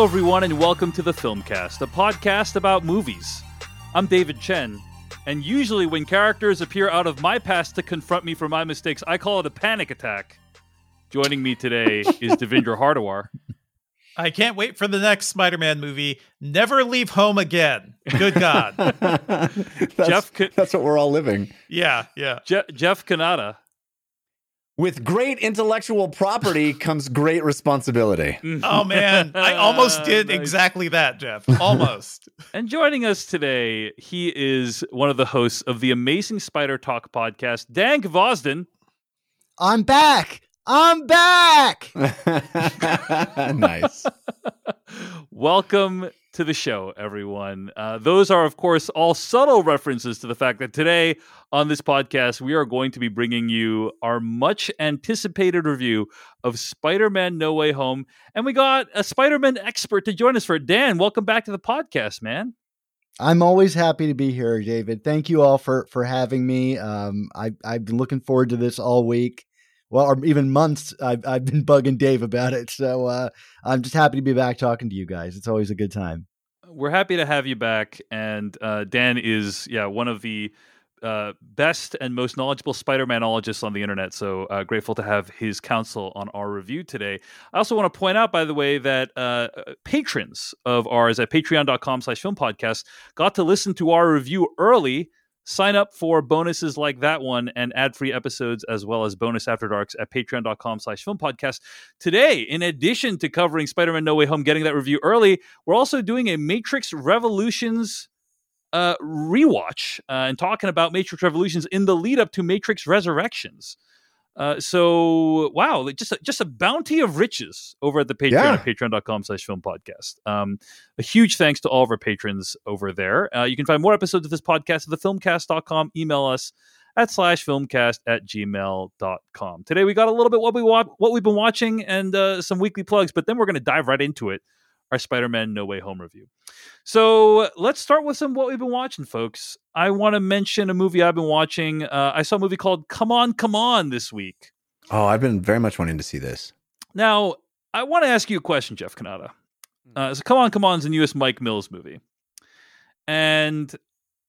Hello, everyone, and welcome to the Filmcast, a podcast about movies. I'm David Chen, and usually when characters appear out of my past to confront me for my mistakes, I call it a panic attack. Joining me today is Devindra Hardawar. I can't wait for the next Spider-Man movie. Never leave home again. Good God. that's, Jeff Ca- that's what we're all living. yeah, yeah. Je- Jeff Cannata. With great intellectual property comes great responsibility. Oh man, I almost did Nice. exactly that, Jeff. Almost. And joining us today, he is one of the hosts of the Amazing Spider Talk podcast, Dan Gvozden. I'm back. I'm back. nice. Welcome to the show, everyone. Uh, those are, of course, all subtle references to the fact that today on this podcast, we are going to be bringing you our much anticipated review of Spider Man No Way Home. And we got a Spider Man expert to join us for it. Dan, welcome back to the podcast, man. I'm always happy to be here, David. Thank you all for for having me. Um, I I've been looking forward to this all week. Well, or even months. I've I've been bugging Dave about it. So uh, I'm just happy to be back talking to you guys. It's always a good time. We're happy to have you back. And uh, Dan is, yeah, one of the uh, best and most knowledgeable Spider-Manologists on the internet. So uh, grateful to have his counsel on our review today. I also want to point out, by the way, that uh, patrons of ours at patreon.com slash film podcast got to listen to our review early. Sign up for bonuses like that one and ad-free episodes as well as bonus after darks at patreon.com slash film podcast. Today, in addition to covering Spider-Man No Way Home, getting that review early, we're also doing a Matrix Revolutions uh, rewatch uh, and talking about Matrix Revolutions in the lead up to Matrix Resurrections. Uh, so wow, just a, just a bounty of riches over at the Patreon Yeah. at patreon.com slash film podcast. Um, a huge thanks to all of our patrons over there. Uh, you can find more episodes of this podcast at thefilmcast.com. Email us at slash filmcast at gmail.com. Today we got a little bit what we wa- what we've been watching and uh, some weekly plugs, but then we're going to dive right into it. Our Spider-Man No Way Home review. So let's start with some what we've been watching, folks. I want to mention a movie I've been watching. Uh, I saw a movie called Come On, Come On this week. Oh, I've been very much wanting to see this. Now, I want to ask you a question, Jeff Cannata. Uh, so Come On, Come On is a newest Mike Mills movie. And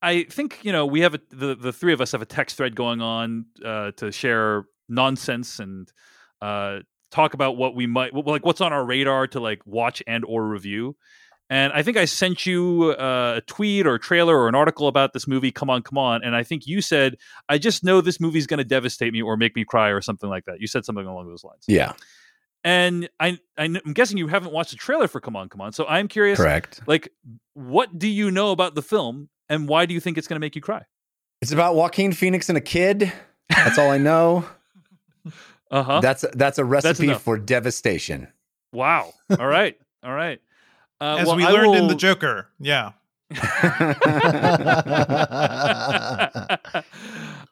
I think, you know, we have a, the, the three of us have a text thread going on uh, to share nonsense and uh, talk about what we might, like what's on our radar to like watch and or review. And I think I sent you uh, a tweet or a trailer or an article about this movie, Come On, Come On. And I think you said, I just know this movie's going to devastate me or make me cry or something like that. You said something along those lines. Yeah, And I, I, am guessing you haven't watched the trailer for Come On, Come On. So I'm curious, correct. like, what do you know about the film and why do you think it's going to make you cry? It's about Joaquin Phoenix and a kid. That's all I know. Uh huh. That's that's a recipe enough. for devastation. wow. All right. All right. Uh, As well, we I learned in the Joker. Yeah.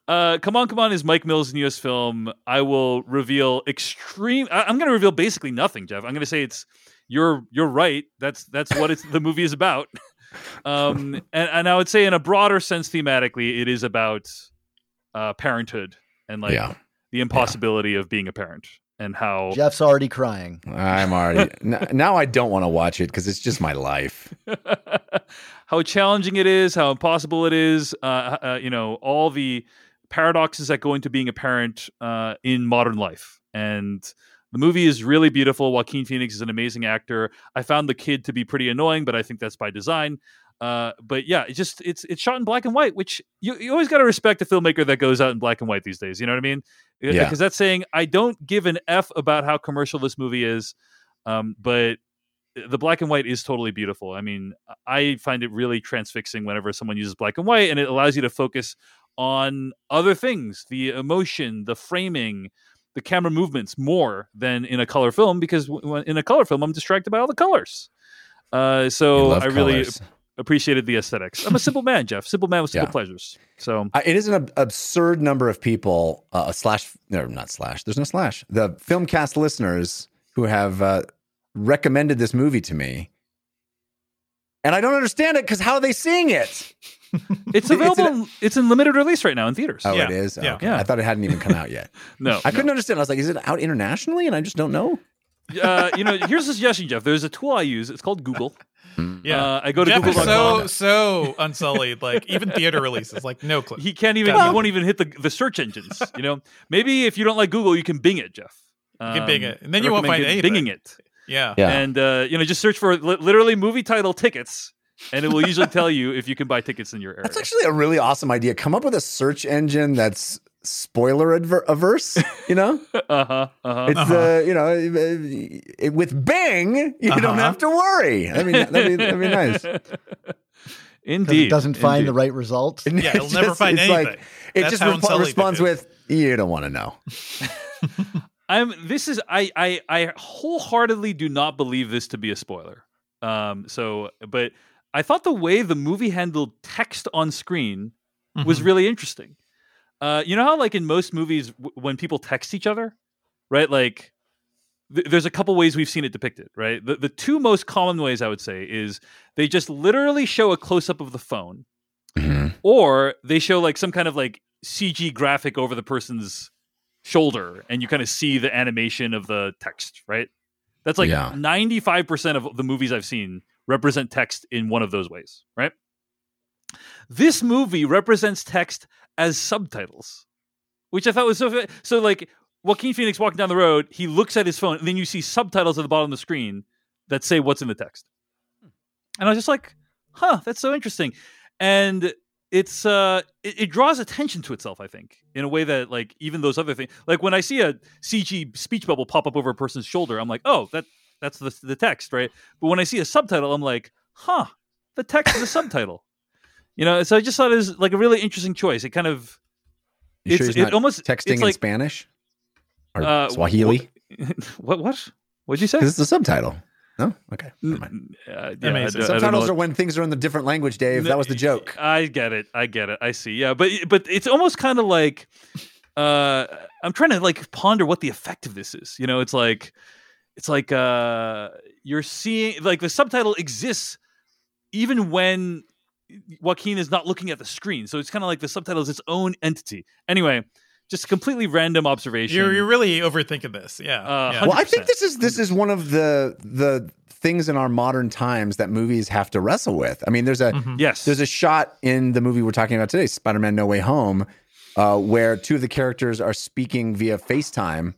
uh, come on, come on! Is Mike Mills' newest film? I will reveal extreme. I, I'm going to reveal basically nothing, Jeff. I'm going to say it's you're you're right. That's that's what it's the movie is about. Um, and, and I would say in a broader sense, thematically, it is about uh, parenthood and like yeah, the impossibility of being a parent and how Jeff's already crying. I'm already n- now. I don't want to watch it because it's just my life. how challenging it is, how impossible it is. Uh, uh, you know, all the paradoxes that go into being a parent uh, in modern life. And the movie is really beautiful. Joaquin Phoenix is an amazing actor. I found the kid to be pretty annoying, but I think that's by design. Uh, but yeah, it's just it's it's shot in black and white, which you, you always got to respect a filmmaker that goes out in black and white these days. You know what I mean? Yeah. Because that's saying I don't give an f about how commercial this movie is, um, but the black and white is totally beautiful. I mean, I find it really transfixing whenever someone uses black and white, and it allows you to focus on other things, the emotion, the framing, the camera movements more than in a color film because in a color film I'm distracted by all the colors. Uh, so I really colors. Appreciated the aesthetics. I'm a simple man, Jeff. Simple man with simple Yeah. pleasures. So I- it is an ab- absurd number of people uh, slash no not slash there's no slash the filmcast listeners who have uh, recommended this movie to me and i don't understand it because how are they seeing it it's It's available. an- in- it's in limited release right now in theaters. oh Yeah, it is yeah. okay. Yeah. i thought it hadn't even come out yet No, i couldn't understand i was like is it out internationally and i just don't know uh, you know, here's a suggestion, Jeff. There's a tool I use. It's called Google. Yeah. Uh, I go to Jeff is so so unsullied. Like even theater releases, like no clue. He can't even. Well- he won't even hit the the search engines. You know, maybe if you don't like Google, you can Bing it, Jeff. Um, can Bing it, and then I you won't find getting- anything. Binging it, yeah. Yeah. and uh, you know, just search for li- literally movie title tickets, and it will usually tell you if you can buy tickets in your area. That's actually a really awesome idea. Come up with a search engine that's spoiler adver- averse. You know, uh huh. Uh huh. it's Uh-huh. uh, you know, uh, uh, with Bing, you don't Uh-huh. have to worry. I mean, that'd be, that'd be nice. Indeed, it doesn't find the indeed. right results. Yeah, it'll It's never just- find it's anything. Like, it That's just how repo- unsullied it responds with, "You don't want to know." I'm. This is. I. I. I wholeheartedly do not believe this to be a spoiler. Um. So, but I thought the way the movie handled text on screen was Mhm. really interesting. Uh, you know how like in most movies w- when people text each other, right? Like th- there's a couple ways we've seen it depicted, right? The the two most common ways I would say is they just literally show a close up of the phone or they show like some kind of like CG graphic over the person's shoulder and you kind of see the animation of the text, right? That's like Yeah. 95% of the movies I've seen represent text in one of those ways, right? This movie represents text as subtitles, which I thought was so so like Joaquin Phoenix walking down the road, he looks at his phone and then you see subtitles at the bottom of the screen that say what's in the text. And I was just like, huh, that's so interesting. And it's uh it, it draws attention to itself, I think, in a way that like even those other things like when I see a CG speech bubble pop up over a person's shoulder, I'm like, oh, that that's the the text, right? But when I see a subtitle, I'm like, huh, the text is a subtitle. You know, so I just thought it was like a really interesting choice. It kind of You sure it's he's it not almost texting it's in like, Spanish or uh, Swahili? What what what'd you say? Because it's the subtitle. No, okay. Never mind. Uh, yeah, I Amazing. don't- I don't know Subtitles are when things are in the different language, Dave. That was the joke. I get it. I get it. I see. Yeah, but but it's almost kind of like uh I'm trying to like ponder what the effect of this is. You know, it's like it's like uh you're seeing like the subtitle exists even when Joaquin is not looking at the screen. So it's kind of like the subtitle is its own entity. Anyway, just a completely random observation. You're you're really overthinking this. Yeah. Uh, yeah. Well, I think this is this is one of the the things in our modern times that movies have to wrestle with. I mean, there's a Mhm. yes. there's a shot in the movie we're talking about today, Spider-Man: No Way Home, uh, where two of the characters are speaking via FaceTime.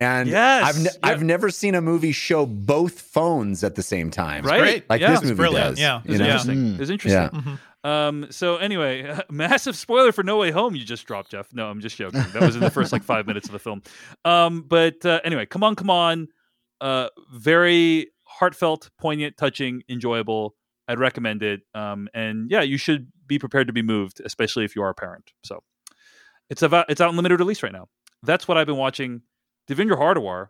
And Yes, I've ne- yeah. I've never seen a movie show both phones at the same time. right. great. Like yeah. this it's movie brilliant. does. Yeah. you It's know? interesting. Mm. It's interesting. Yeah. Mhm. Um, so anyway, massive spoiler for No Way Home you just dropped, Jeff. No, I'm just joking. That was in the first like five minutes of the film. Um, but uh, anyway, come on, come on. Uh, very heartfelt, poignant, touching, enjoyable. I'd recommend it. Um, and yeah, you should be prepared to be moved, especially if you are a parent. So it's about it's out in limited release right now. That's what I've been watching. Devindra Hardawar,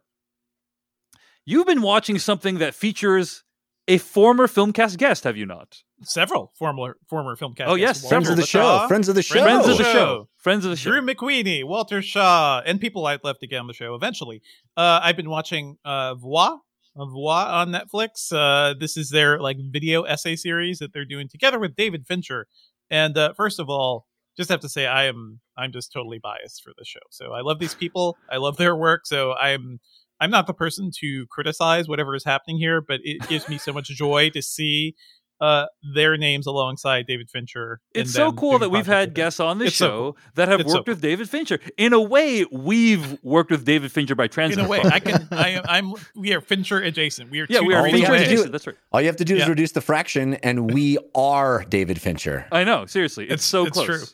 you've been watching something that features a former Filmcast guest, have you not? Several former former film cast. Oh, yes, guests. Friends of Walter the show. Friends of the show. Friends of the Show. show. Friends of the show. Drew McWeeny, Walter Chaw, and people I'd love to get on the show eventually. Uh, I've been watching uh, Voir, uh, Voir on Netflix. Uh, this is their like video essay series that they're doing together with David Fincher. And uh, first of all, just have to say I am I'm just totally biased for the show. So I love these people. I love their work. So I'm I'm not the person to criticize whatever is happening here, but it gives me so much joy to see uh, their names alongside David Fincher. It's so cool that we've had guests on this It's so show that have It's so worked with David Fincher. In a way, we've worked with David Fincher by in a way i can i am i'm we are fincher adjacent we are yeah, two we are All Fincher have adjacent. That's right. All you have to do is reduce the fraction, and we are David Fincher. I know. Seriously, it's, It's- so it's close. true.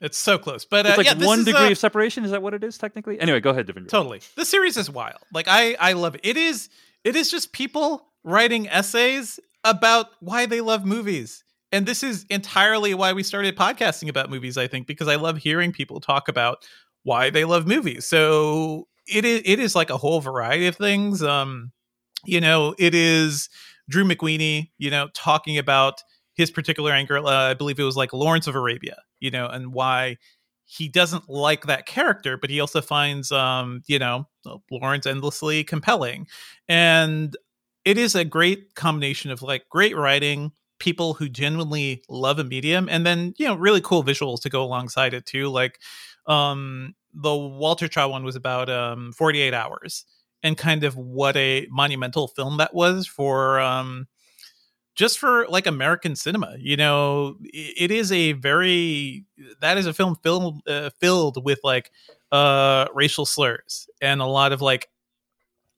It's so close but uh, It's like yeah, one degree uh, of separation. Is that what it is technically? Anyway, go ahead, Devindra. totally the series is wild like i i love it it is it is just people writing essays about why they love movies and this is entirely why we started podcasting about movies i think because i love hearing people talk about why they love movies so it is it is like a whole variety of things um you know it is drew mcweeny you know talking about his particular angle uh, i believe it was like lawrence of arabia you know and why he doesn't like that character but he also finds um you know lawrence endlessly compelling. And it is a great combination of like great writing people who genuinely love a medium and then you know really cool visuals to go alongside it too like um the walter chaw one was about um 48 hours and kind of what a monumental film that was for um just for like American cinema. You know, it is a very that is a film filled uh, filled with like uh racial slurs and a lot of like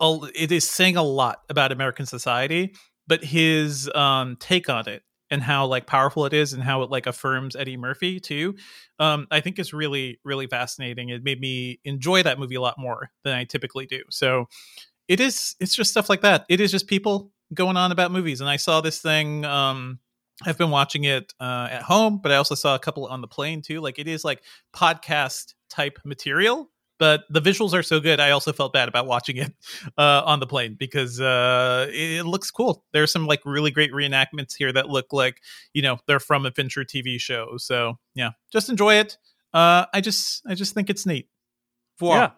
it is saying a lot about American society, but his um take on it and how like powerful it is and how it like affirms Eddie Murphy too. Um, I think is really really fascinating. It made me enjoy that movie a lot more than I typically do. So it is it's just stuff like that. It is just people going on about movies, and I saw this thing. Um, I've been watching it uh, at home, but I also saw a couple on the plane too. Like it is like podcast type material but the visuals are so good. I also felt bad about watching it uh, on the plane because uh, it, looks cool. There's some like really great reenactments here that look like you know they're from adventure TV shows. So yeah, just enjoy it. Uh, I just I just think it's neat. Voir. Yeah.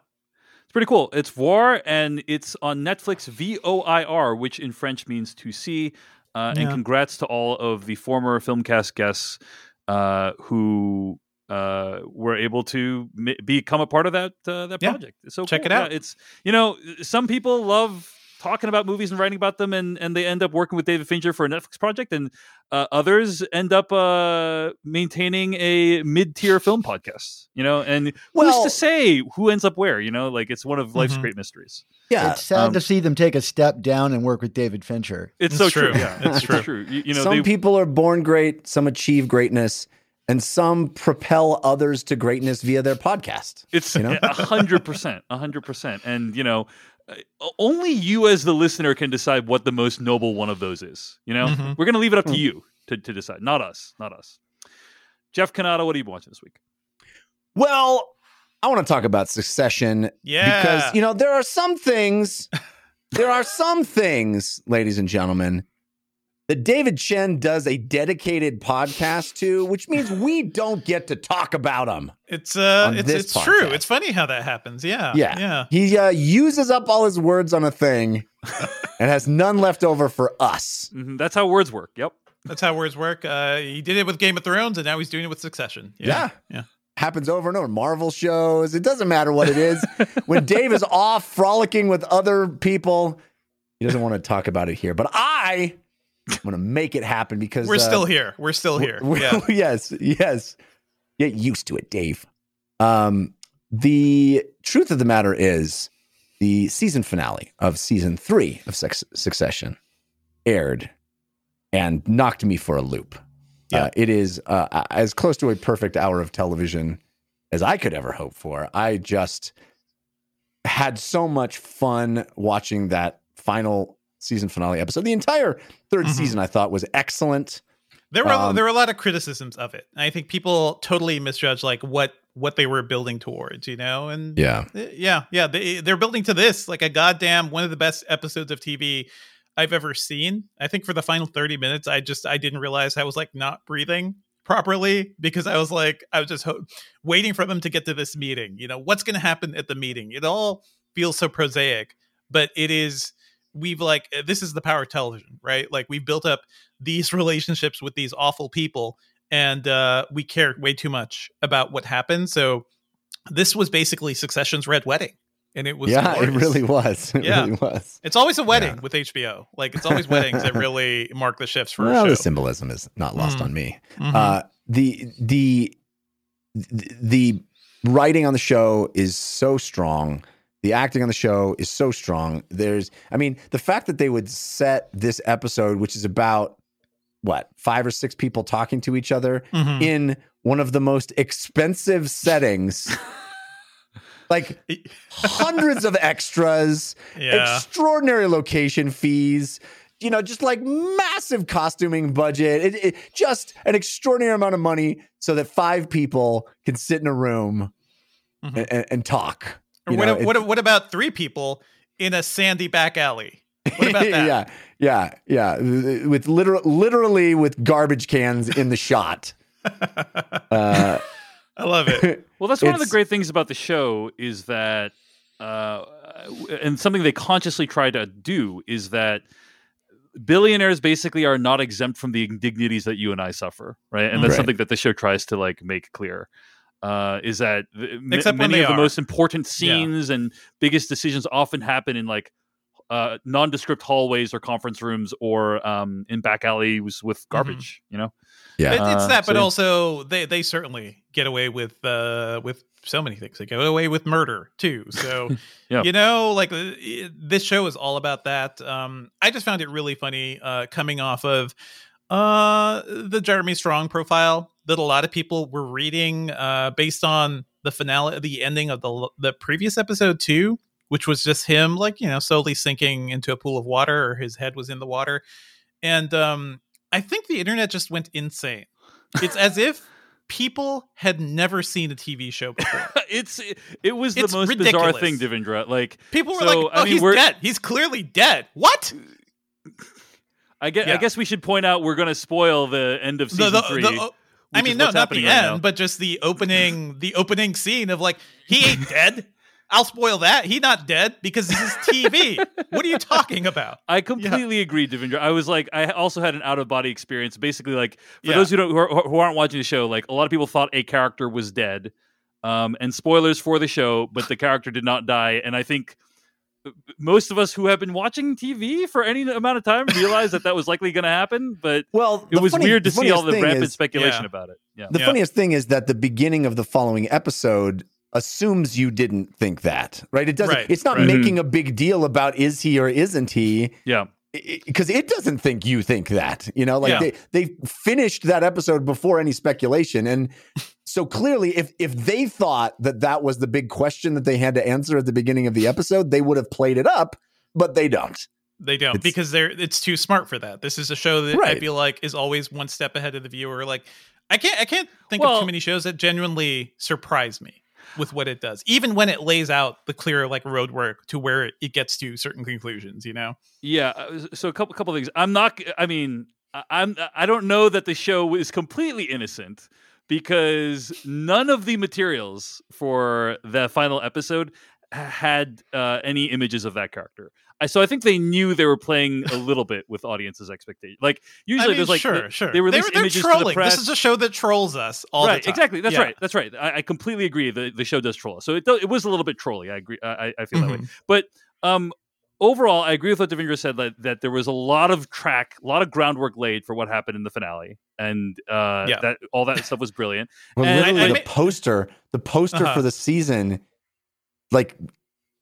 Pretty cool. It's Voir, and it's on Netflix. V O I R, which in French means to see. Uh, yeah. And congrats to all of the former Filmcast guests uh, who uh, were able to m- become a part of that uh, that project. Yeah. So check cool. it out. Yeah, it's you know some people love talking about movies and writing about them, and and they end up working with David Fincher for a Netflix project, and uh, others end up uh, maintaining a mid tier film podcast. You know, and well, who's to say who ends up where? You know, like it's one of life's mm-hmm. great mysteries. Yeah, it's sad um, to see them take a step down and work with David Fincher. It's, it's so true. true. Yeah, it's, true. true. You, you know, some people are born great, some achieve greatness and some propel others to greatness via their podcast. It's a hundred percent, a hundred percent, and you know, only you as the listener can decide what the most noble one of those is. You know, mm-hmm. we're going to leave it up to hmm. you to, to decide, not us, not us. Jeff Cannata, what are you watching this week? Well, I want to talk about Succession, yeah, because you know there are some things, there are some things, ladies and gentlemen, that David Chen does a dedicated podcast to, which means we don't get to talk about him. It's uh, it's it's podcast. true. It's funny how that happens. Yeah, yeah, yeah. He uh, uses up all his words on a thing, and has none left over for us. Mm-hmm. That's how words work. Yep, that's how words work. Uh, he did it with Game of Thrones, and now he's doing it with Succession. Yeah, yeah. yeah. Happens over and over. Marvel shows. It doesn't matter what it is. when Dave is off frolicking with other people, he doesn't want to talk about it here. But I I'm gonna make it happen because we're uh, still here. We're still here. We're, yeah. yes, yes. Get used to it, Dave. Um, the truth of the matter is, the season finale of season three of Sex- Succession aired and knocked me for a loop. Yeah. Uh, it is uh, as close to a perfect hour of television as I could ever hope for. I just had so much fun watching that final season finale episode. The entire 3rd mm-hmm. season I thought was excellent. There were um, there were a lot of criticisms of it. I think people totally misjudged like what what they were building towards, you know. And yeah, eh, yeah, yeah. They they're building to this like a goddamn one of the best episodes of TV I've ever seen. I think for the final thirty minutes, I just I didn't realize I was like not breathing properly because I was like I was just ho- waiting for them to get to this meeting. You know what's going to happen at the meeting. It all feels so prosaic, but it is we've like eh, this is the power of television right like we've built up these relationships with these awful people and uh we care way too much about what happened so this was basically succession's red wedding and it was yeah glorious. it really was it yeah. really was it's always a wedding yeah. with hbo like it's always weddings that really mark the shifts for well, the symbolism is not lost mm. on me mm-hmm. uh the the the writing on the show is so strong the acting on the show is so strong. There's, I mean, the fact that they would set this episode, which is about what, five or six people talking to each other mm-hmm. in one of the most expensive settings. like hundreds of extras, yeah. extraordinary location fees, you know, just like massive costuming budget, it, it, just an extraordinary amount of money so that five people can sit in a room mm-hmm. and, and, talk. Or what, know, what, what about three people in a sandy back alley? What about that? yeah, yeah, yeah. With literal, literally with garbage cans in the shot. Uh, I love it. Well, that's one of the great things about the show is that, uh, and something they consciously try to do is that billionaires basically are not exempt from the indignities that you and I suffer, right? And that's right. something that the show tries to like make clear. Uh, is that th- m- Except many they of the most important scenes and biggest decisions often happen in like uh, nondescript hallways or conference rooms or um, in back alleys with garbage. You know, Yeah. It- it's Uh, that, but so- also they they certainly get away with uh with so many things. They get away with murder too. So Yeah. you know, like uh, it- this show is all about that. Um, I just found it really funny uh, coming off of uh the Jeremy Strong profile that a lot of people were reading uh based on the finale, the ending of the the previous episode too, which was just him like you know slowly sinking into a pool of water, or his head was in the water, and um I think the internet just went insane. It's as if people had never seen a TV show before. it's it was the It's most bizarre ridiculous. thing, Devindra. Like People were So, like, I "Oh, mean, he's we're- dead. He's clearly dead." What? I guess, I guess we should point out we're going to spoil the end of season the- three. the- oh, I mean, no, not the right end, now. but just the opening, the opening scene of like he ain't dead. I'll spoil that. He not dead because this is TV. what are you talking about? I completely agree, Devindra. I was like, I also had an out of body experience. Basically, like for Yeah. those who don't who, are, who aren't watching the show, like a lot of people thought a character was dead. Um, and spoilers for the show, but the character did not die. And I think most of us who have been watching TV for any amount of time realize that that was likely going to happen. But well, it was funny- weird to see all the thing rampant is- speculation Yeah. about it. Yeah. The Yeah. funniest thing is that the beginning of the following episode assumes you didn't think that, right? It doesn't. Right, it's not right. making mm-hmm. a big deal about is he or isn't he, Yeah. because it doesn't think you think that. You know, like Yeah. they they finished that episode before any speculation, and so clearly, if if they thought that that was the big question that they had to answer at the beginning of the episode, they would have played it up, but they don't. They don't It's- because they're it's too smart for that. This is a show that I feel like is always one step ahead of the viewer. Like I can't I can't think Well- of too many shows that genuinely surprise me with what it does, even when it lays out the clear like roadwork to where it gets to certain conclusions. You know, Yeah. uh, So a couple couple things. I'm not. I mean, I'm. I don't know that the show is completely innocent because none of the materials for the final episode had uh, any images of that character. So I think they knew they were playing a little bit with audiences' expectations. Like usually, I mean, there's like sure, they, sure. they release they're, images they're to the trolling. press. This is a show that trolls us all right, the time. exactly. That's Yeah. right. That's right. I, I completely agree. The the show does troll us. So it it was a little bit trolly. I agree. I, I feel that way. Mhm. But um, overall, I agree with what Devindra said that, that there was a lot of track, a lot of groundwork laid for what happened in the finale, and uh, Yeah. that all that stuff was brilliant. Well, And literally, I- I the ma- poster, the poster Uh-huh. for the season, like,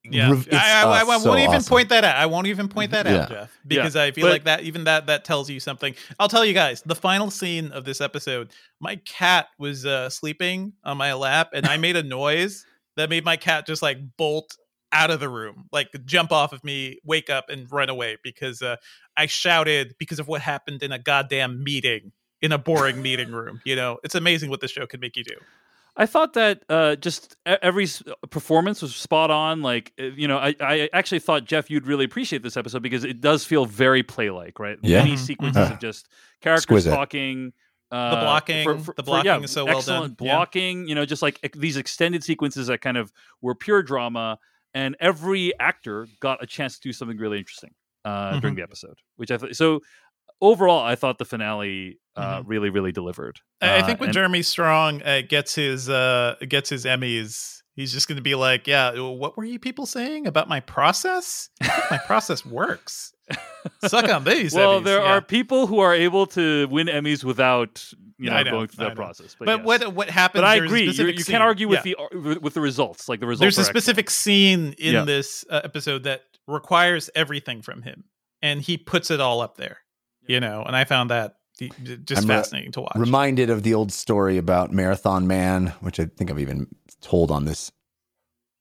Yeah, rev- I, I, uh, I, I won't so even awesome. point that out. I won't even point that out, Jeff, because I feel but- like that even that that tells you something. I'll tell you guys. The final scene of this episode, my cat was uh, sleeping on my lap, and I made a noise that made my cat just like bolt out of the room, like jump off of me, wake up, and run away because uh, I shouted because of what happened in a goddamn meeting in a boring meeting room. You know, it's amazing what this show can make you do. I thought that uh, just every performance was spot on. Like uh, you know, I, I actually thought Jeff, you'd really appreciate this episode because it does feel very play like, right? Yeah. Many Mhm, sequences mhm. of just characters Exquisite. talking. Uh, the blocking- for the blocking is so well done. excellent Yeah. blocking. You know, just like ex- these extended sequences that kind of were pure drama, and every actor got a chance to do something really interesting uh, during Mhm. the episode. Which I thought so. Overall, I thought the finale uh, Mhm. really, really delivered. I I Uh, think when and- Jeremy Strong uh, gets his uh, gets his Emmys, he's just going to be like, "Yeah, what were you people saying about my process? my process works. Suck on these." well, Emmys." there Yeah. are people who are able to win Emmys without you know, I know, going through I that know. process. But, But yes. what what happens? But I there's a agree. You, you can't argue with yeah. the with the results. Like the results. There's are a excellent. specific scene in Yeah. this uh, episode that requires everything from him, and he puts it all up there. You know, and I found that just I'm re- fascinating to watch. reminded of the old story about Marathon Man, which I think I've even told on this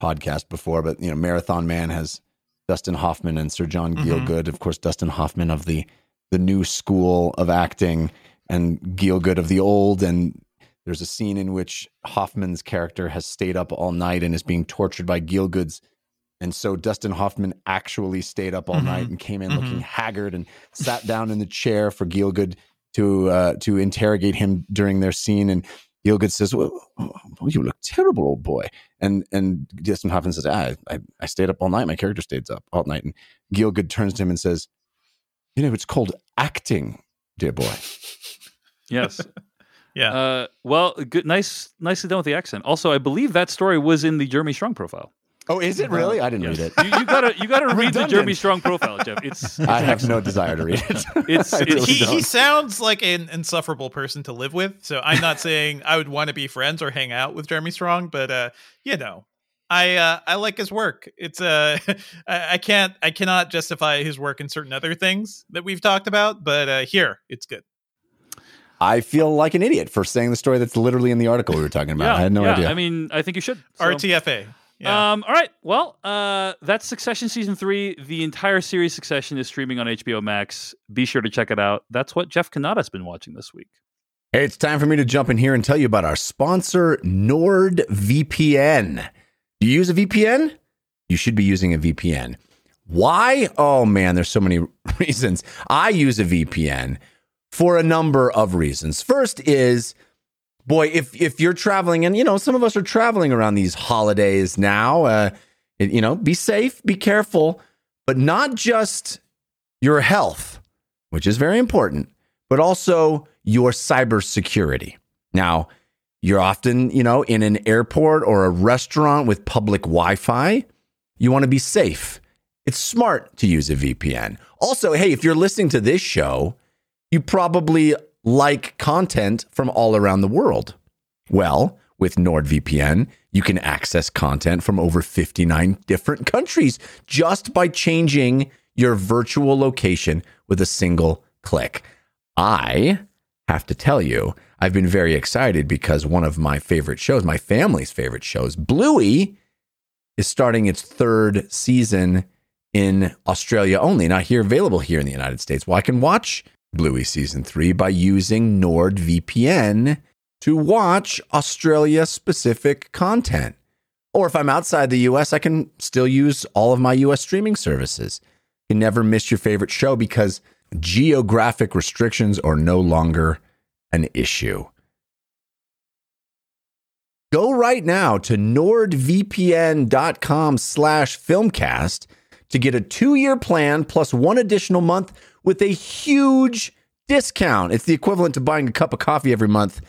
podcast before. But you know, Marathon Man has Dustin Hoffman and Sir John Mhm. Gielgud. Of course, Dustin Hoffman of the the new school of acting, and Gielgud of the old. And there's a scene in which Hoffman's character has stayed up all night and is being tortured by Gielgud's. And so Dustin Hoffman actually stayed up all Mhm. night and came in Mhm. looking haggard and sat down in the chair for Gielgud to uh, to interrogate him during their scene. And Gielgud says, well, oh, you look terrible, old boy." And and Dustin Hoffman says, ah, I, I stayed up all night. My character stayed up all night." And Gielgud turns to him and says, "You know, it's called acting, dear boy." Yes. Yeah. Uh, well, good, nice, nicely done with the accent. Also, I believe that story was in the Jeremy Strong profile. Oh, is it really? I didn't read it. You, you gotta, you gotta read the Jeremy Strong profile, Jeff. It's, it's I have no desire to read it. It's- it's- really he, he sounds like an insufferable person to live with. So I'm not saying I would want to be friends or hang out with Jeremy Strong, but uh, you know, I uh, I like his work. It's uh, I, I can't I cannot justify his work in certain other things that we've talked about, but uh, here it's good. I feel like an idiot for saying the story that's literally in the article we were talking about. yeah, I had no yeah, idea. I mean, I think you should. So- RTFA. Yeah. Um, all right. Well, uh, that's Succession season three. The entire series Succession is streaming on HBO Max. Be sure to check it out. That's what Jeff Cannata's been watching this week. Hey, it's time for me to jump in here and tell you about our sponsor, NordVPN. Do you use a VPN? You should be using a VPN. Why? Oh man, there's so many reasons. I use a VPN for a number of reasons. First is boy, if if you're traveling and you know, some of us are traveling around these holidays now, uh you know, be safe, be careful, but not just your health, which is very important, but also your cybersecurity. Now, you're often, you know, in an airport or a restaurant with public Wi-Fi. You want to be safe. It's smart to use a VPN. Also, hey, if you're listening to this show, you probably like content from all around the world. Well, with NordVPN, you can access content from over 59 different countries just by changing your virtual location with a single click. I have to tell you, I've been very excited because one of my favorite shows, my family's favorite shows, Bluey, is starting its third season in Australia only, not here available here in the United States. Well, I can watch Bluey season three by using NordVPN to watch Australia specific content. Or if I'm outside the US, I can still use all of my US streaming services. You never miss your favorite show because geographic restrictions are no longer an issue. Go right now to nordvpn.com slash filmcast to get a two-year plan plus one additional month with a huge discount. It's the equivalent to buying a cup of coffee every month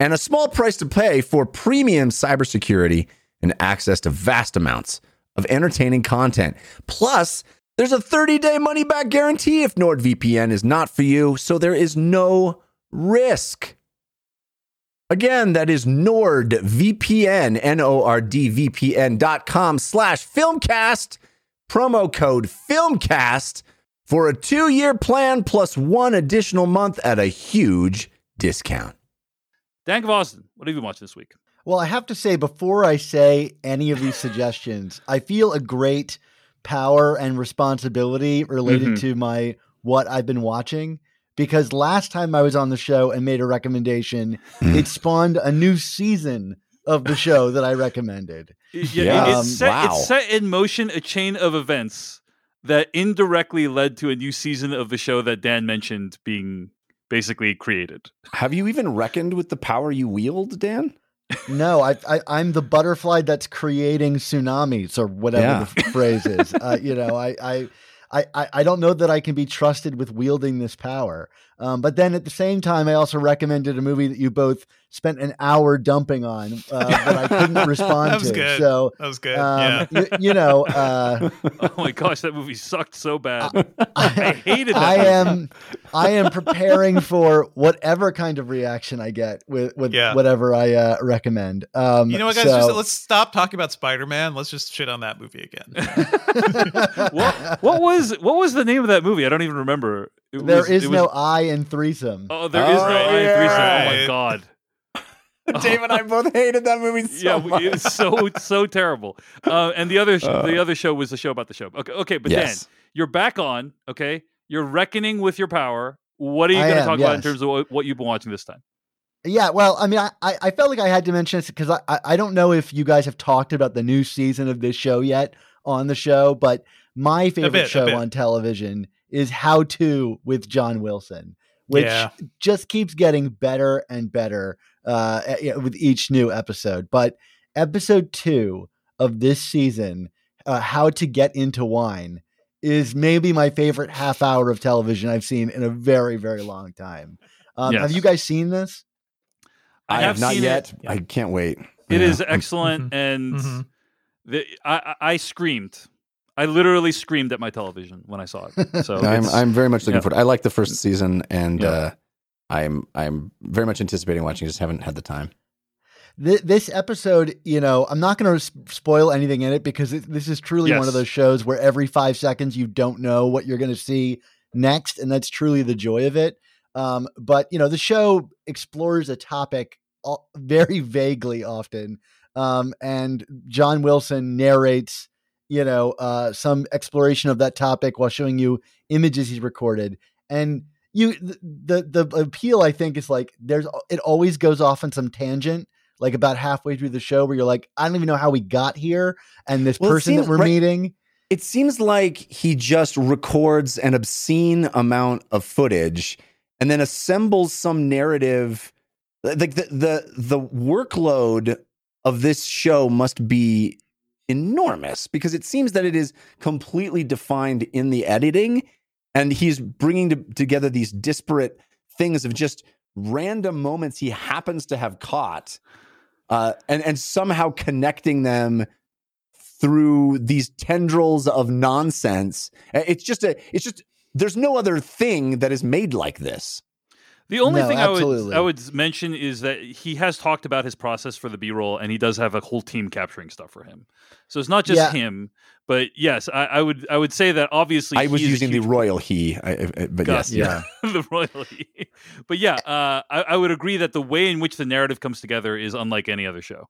and a small price to pay for premium cybersecurity and access to vast amounts of entertaining content. Plus, there's a 30-day money-back guarantee if NordVPN is not for you, so there is no risk. Again, that is NordVPN, N-O-R-D-V-P-N dot com slash filmcast, promo code filmcast for a two-year plan plus one additional month at a huge discount. Dan Gvozden, what have you been watching this week? Well, I have to say, before I say any of these suggestions, I feel a great power and responsibility related Mhm. to my what I've been watching. Because last time I was on the show and made a recommendation, Mm. it spawned a new season of the show that I recommended. Yeah, Yeah. it, Um, set, wow. it set in motion a chain of events that indirectly led to a new season of the show that Dan mentioned being basically created. Have you even reckoned with the power you wield, Dan? No, I, I I'm the butterfly that's creating tsunamis or whatever Yeah. the phrase is. Uh, you know, I I I I don't know that I can be trusted with wielding this power. Um, but then at the same time, I also recommended a movie that you both spent an hour dumping on uh, that I couldn't respond That was to. good. So. That was good. Um, yeah. you, you know, uh, Oh my gosh, that movie sucked so bad. I hated that. I movie. am I am preparing for whatever kind of reaction I get with with Yeah. whatever I uh, recommend. Um, You know what, guys? so- Just, let's stop talking about Spider Man. Let's just shit on that movie again. what, what was what was the name of that movie? I don't even remember. It there was- is it was- no I in threesome. Oh, there is no Oh, I in threesome. Oh my god. Dave and I both hated that movie so yeah, much. it was so so terrible. Uh, and the other sh- Uh, the other show was the show about the show. Okay, okay, but Yes. Dan, you're back on. Okay, you're reckoning with your power. What are you going to am, talk about in terms of what, what you've been watching this time? Yeah, well, I mean, I, I I felt like I had to mention this because I, I I don't know if you guys have talked about the new season of this show yet on the show, but my favorite bit, show on television is How To with John Wilson, which Yeah. just keeps getting better and better uh, eh, you know, with each new episode. But episode two of this season, uh, How to Get Into Wine, is maybe my favorite half hour of television I've seen in a very, very long time. Um, Have you guys seen this? I I, have have not yet. it. I can't wait. It Yeah. is excellent, Mhm. and Mhm. the, I, I I screamed. I literally screamed at my television when I saw it. So I'm I'm very much looking yeah. forward. I like the first season, and Yeah. uh, I'm I'm very much anticipating watching. Just haven't had the time. Th- this episode, you know, I'm not going to spoil anything in it because it, this is truly one of those shows where every five seconds you don't know what you're going to see next, and that's truly the joy of it. Um, but you know, the show explores a topic very vaguely often, um, and John Wilson narrates, you know, uh, some exploration of that topic while showing you images he's recorded, and you the the appeal I think is like there's it always goes off on some tangent like about halfway through the show where you're like, I don't even know how we got here. And this Well, person that we're right- meeting, It seems like he just records an obscene amount of footage and then assembles some narrative. Like the the the workload of this show must be enormous because it seems that it is completely defined in the editing and he's bringing to, together these disparate things of just random moments he happens to have caught uh, and and somehow connecting them through these tendrils of nonsense. It's just a it's just there's no other thing that is made like this. The only No, thing I would. I would mention is that he has talked about his process for the B roll, and he does have a whole team capturing stuff for him. So it's not just Yeah. him, but yes, I, I would I would say that obviously I was he is a using the royal he, I, I- I- but Got yes, you. yeah. the royalty. But yeah, uh, I, I would agree that the way in which the narrative comes together is unlike any other show.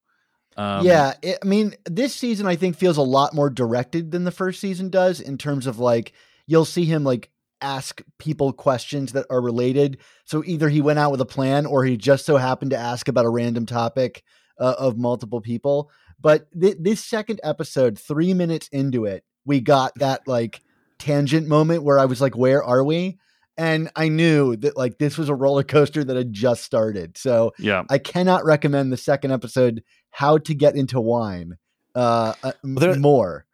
Um, yeah, it, I mean, this season I think feels a lot more directed than the first season does in terms of like you'll see him like ask people questions that are related. So either he went out with a plan or he just so happened to ask about a random topic uh, of multiple people. But th- this second episode, three minutes into it, we got that like tangent moment where I was like, "Where are we?" And I knew that like this was a roller coaster that had just started. So yeah. I cannot recommend the second episode, How to Get into Wine, uh, uh, there- more.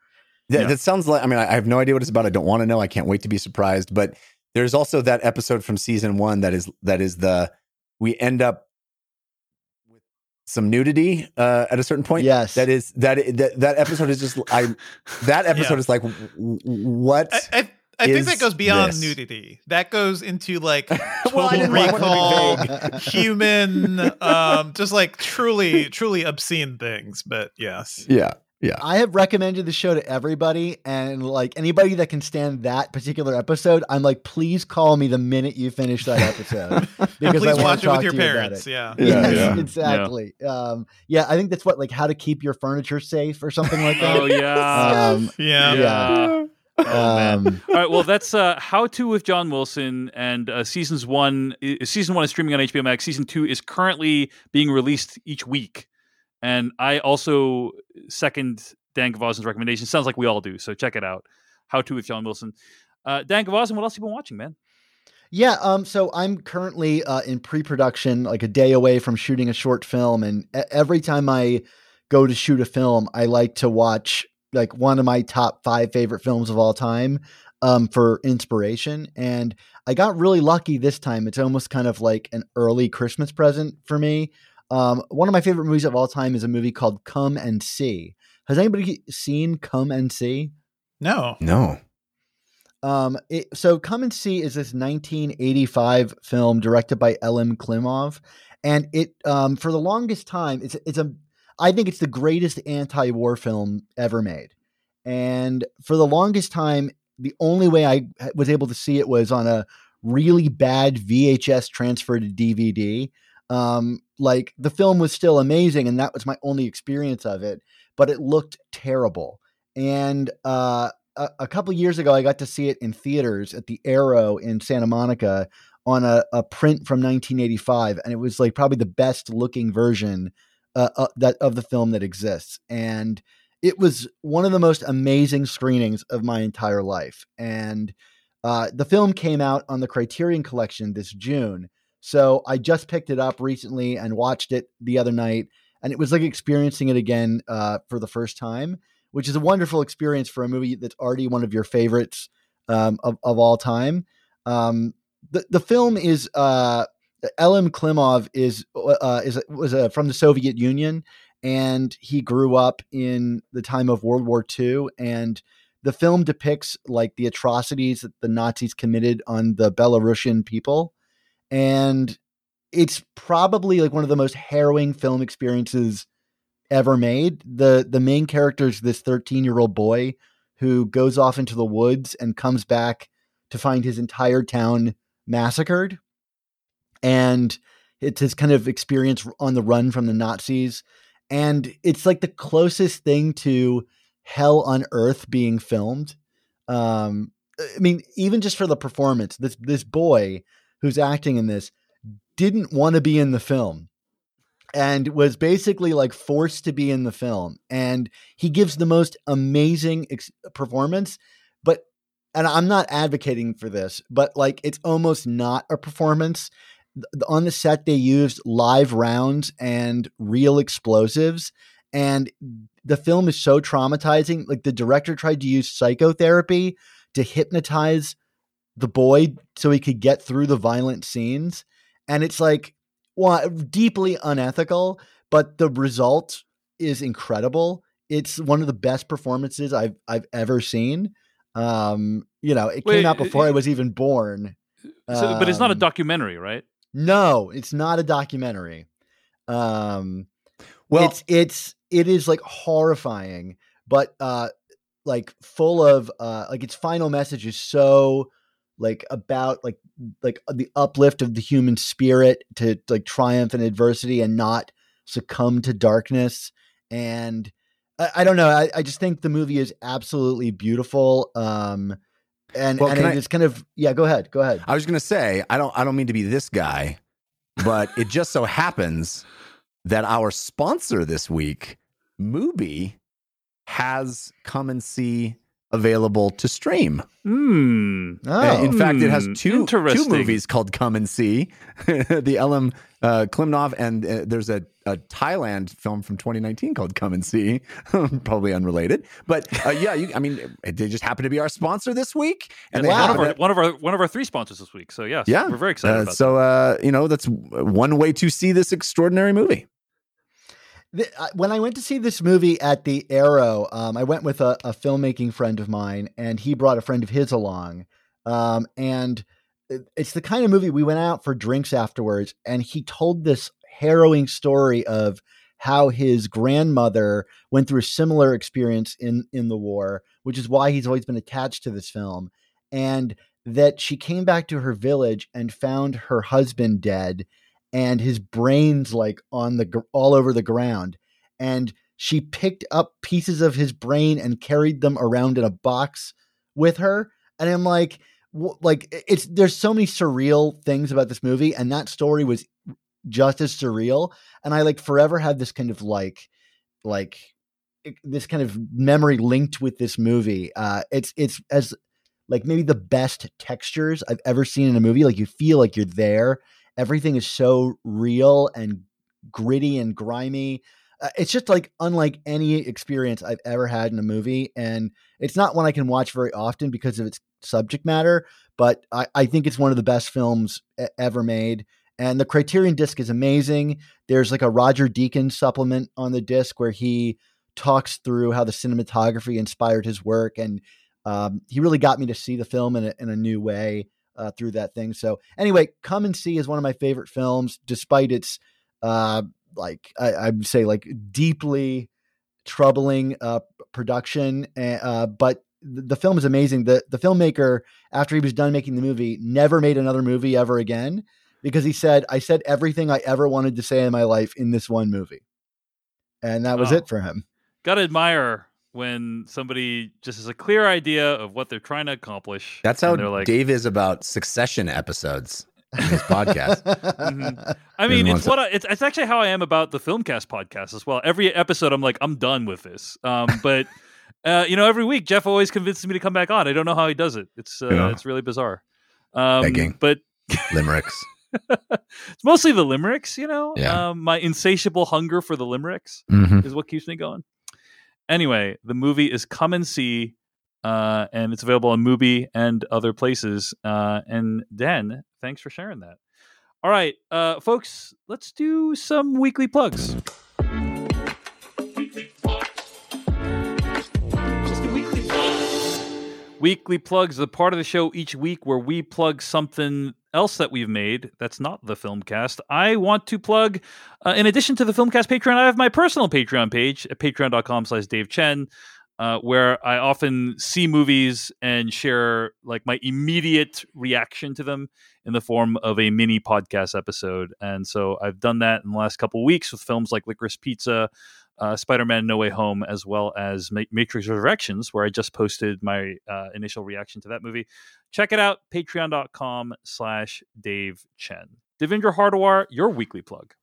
Yeah, Yeah. that sounds like. I mean, I I have no idea what it's about. I don't want to know. I can't wait to be surprised. But there's also that episode from season one that is that is the we end up with some nudity uh, at a certain point. Yes. that is that that that episode is just I that episode Yeah. is like w- w- what. I, I, I think that goes beyond this? nudity. That goes into like Well, total didn't want- I recall, wanted to be vague. human, um, just like truly, truly obscene things. But yes, yeah, I have recommended the show to everybody, and like anybody that can stand that particular episode, I'm like, please call me the minute you finish that episode because I please wanna watch it talk with your to you about parents. it. Yeah. Yeah, Yes, yeah. exactly. Um, yeah, I think that's what like how to keep your furniture safe or something like that. Oh yeah. Um, yeah, yeah. Oh, man. um, All right, well, that's uh, How to with John Wilson, and uh, seasons one, season one is streaming on HBO Max. Season two is currently being released each week, and I also second Dan Gvozden's recommendation. Sounds like we all do, so check it out. How to with John Wilson. Uh, Dan Gvozden, what else have you been watching, man? Yeah, um, so I'm currently uh, in pre-production, like a day away from shooting a short film, and every time I go to shoot a film, I like to watch like one of my top five favorite films of all time um, for inspiration. And I got really lucky this time. It's almost kind of like an early Christmas present for me. Um, one of my favorite movies of all time is a movie called Come and See. Has anybody seen Come and See? No. no. Um, it, so Come and See is this 1985 film directed by Elem Klimov, and it um, for the longest time it's it's a I think it's the greatest anti-war film ever made, and for the longest time the only way I was able to see it was on a really bad VHS transfer to DVD. Um, like the film was still amazing, and that was my only experience of it, but it looked terrible. And uh, a, a couple years ago, I got to see it in theaters at the Arrow in Santa Monica on a, a print from 1985, and it was like probably the best looking version uh, uh, that of the film that exists. And it was one of the most amazing screenings of my entire life. And uh, the film came out on the Criterion Collection this June, so I just picked it up recently and watched it the other night, and it was like experiencing it again uh, for the first time which is a wonderful experience for a movie that's already one of your favorites um, of, of all time. Um, the, the film is uh, Klimov is uh, is was uh, from the Soviet Union, and he grew up in the time of World War II. And the film depicts like the atrocities that the Nazis committed on the Belarusian people, and it's probably like one of the most harrowing film experiences ever made. the The main character is this thirteen year old boy who goes off into the woods and comes back to find his entire town massacred and it's his kind of experience on the run from the Nazis. And it's like the closest thing to hell on earth being filmed. Um, I mean, even just for the performance, this this boy who's acting in this didn't want to be in the film and was basically like forced to be in the film. And he gives the most amazing ex- performance but and I'm not advocating for this but like it's almost not a performance. On the set they used live rounds and real explosives and the film is so traumatizing. Like the director tried to use psychotherapy to hypnotize the boy so he could get through the violent scenes and it's like well deeply unethical but the result is incredible. It's one of the best performances i've i've ever seen. Um you know it Wait, came out before it, i was even born. So, um, but it's not a um, documentary right? no, it's not a documentary. Um, well, it's it's it is like horrifying, but uh, like full of uh, like its final message is so like about like like the uplift of the human spirit to like triumph in adversity and not succumb to darkness and I, I don't know I, I, just think the movie is absolutely beautiful um and well, and it's I, kind of yeah. Go ahead, go ahead. I was going to say I don't I don't mean to be this guy, but it just so happens that our sponsor this week, Mubi, has come and see available to stream. Mm. Oh. In fact, it has hmm. two two movies called Come and See, the Elem uh, Klimov, and uh, there's a, a, Thailand film from 2019 called Come and See, probably unrelated. But uh, yeah, you, I mean, they just happen to be our sponsor this week, and, and one, of our, one of our one of our three sponsors this week. So yes, yeah, we're very excited. Uh, so uh, you know, that's one way to see this extraordinary movie when I went to see this movie at the Aero, um, I went with a, a, filmmaking friend of mine, and he brought a friend of his along. Um, and it's the kind of movie we went out for drinks afterwards, and he told this harrowing story of how his grandmother went through a similar experience in in the war, which is why he's always been attached to this film, and that she came back to her village and found her husband dead and his brains like on the all over the ground and she picked up pieces of his brain and carried them around in a box with her and i'm like like it's there's so many surreal things about this movie and that story was just as surreal and i like forever had this kind of like like this kind of memory linked with this movie uh it's it's as like maybe the best textures i've ever seen in a movie like you feel like you're there everything is so real and gritty and grimy. Uh, it's just like unlike any experience I've ever had in a movie. And it's not one I can watch very often because of its subject matter, but I, I think it's one of the best films ever made. And the Criterion disc is amazing. There's like a Roger Deakins supplement on the disc where he talks through how the cinematography inspired his work. And um, he really got me to see the film in a, in a new way uh, through that thing. So anyway, come and see is one of my favorite films, despite its uh, like I, I would say like deeply troubling uh, production. Uh, but the film is amazing. The the filmmaker, after he was done making the movie, never made another movie ever again because he said, "I said everything I ever wanted to say in my life in this one movie," and that was oh. it for him. Gotta admire when somebody just has a clear idea of what they're trying to accomplish. That's how like, Dave is about Succession episodes in his podcast. mm-hmm. I mean, it's what I, it's, it's actually how I am about the Filmcast podcast as well. Every episode, I'm like, I'm done with this. Um, but uh, you know, every week Jeff always convinces me to come back on. I don't know how he does it. It's uh, yeah. it's really bizarre. Um, Begging, but limericks. it's mostly the limericks, you know. Yeah. Um, my insatiable hunger for the limericks mm-hmm. is what keeps me going. Anyway, the movie is Come and See, uh, and it's available on Mubi and other places. Uh, and Dan, thanks for sharing that. All right, uh, folks, let's do some weekly plugs. Weekly plugs, the part of the show each week where we plug something else that we've made that's not the Filmcast. I want to plug, uh, in addition to the Filmcast Patreon, I have my personal Patreon page at patreon.com slash Dave Chen, uh, where I often see movies and share like my immediate reaction to them in the form of a mini podcast episode. And so I've done that in the last couple weeks with films like Licorice Pizza, uh, Spider-Man: No Way Home, as well as Ma- Matrix Resurrections, where I just posted my uh, initial reaction to that movie. Check it out, Patreon.com/slash Dave Chen. Devindra Hardawar, your weekly plug.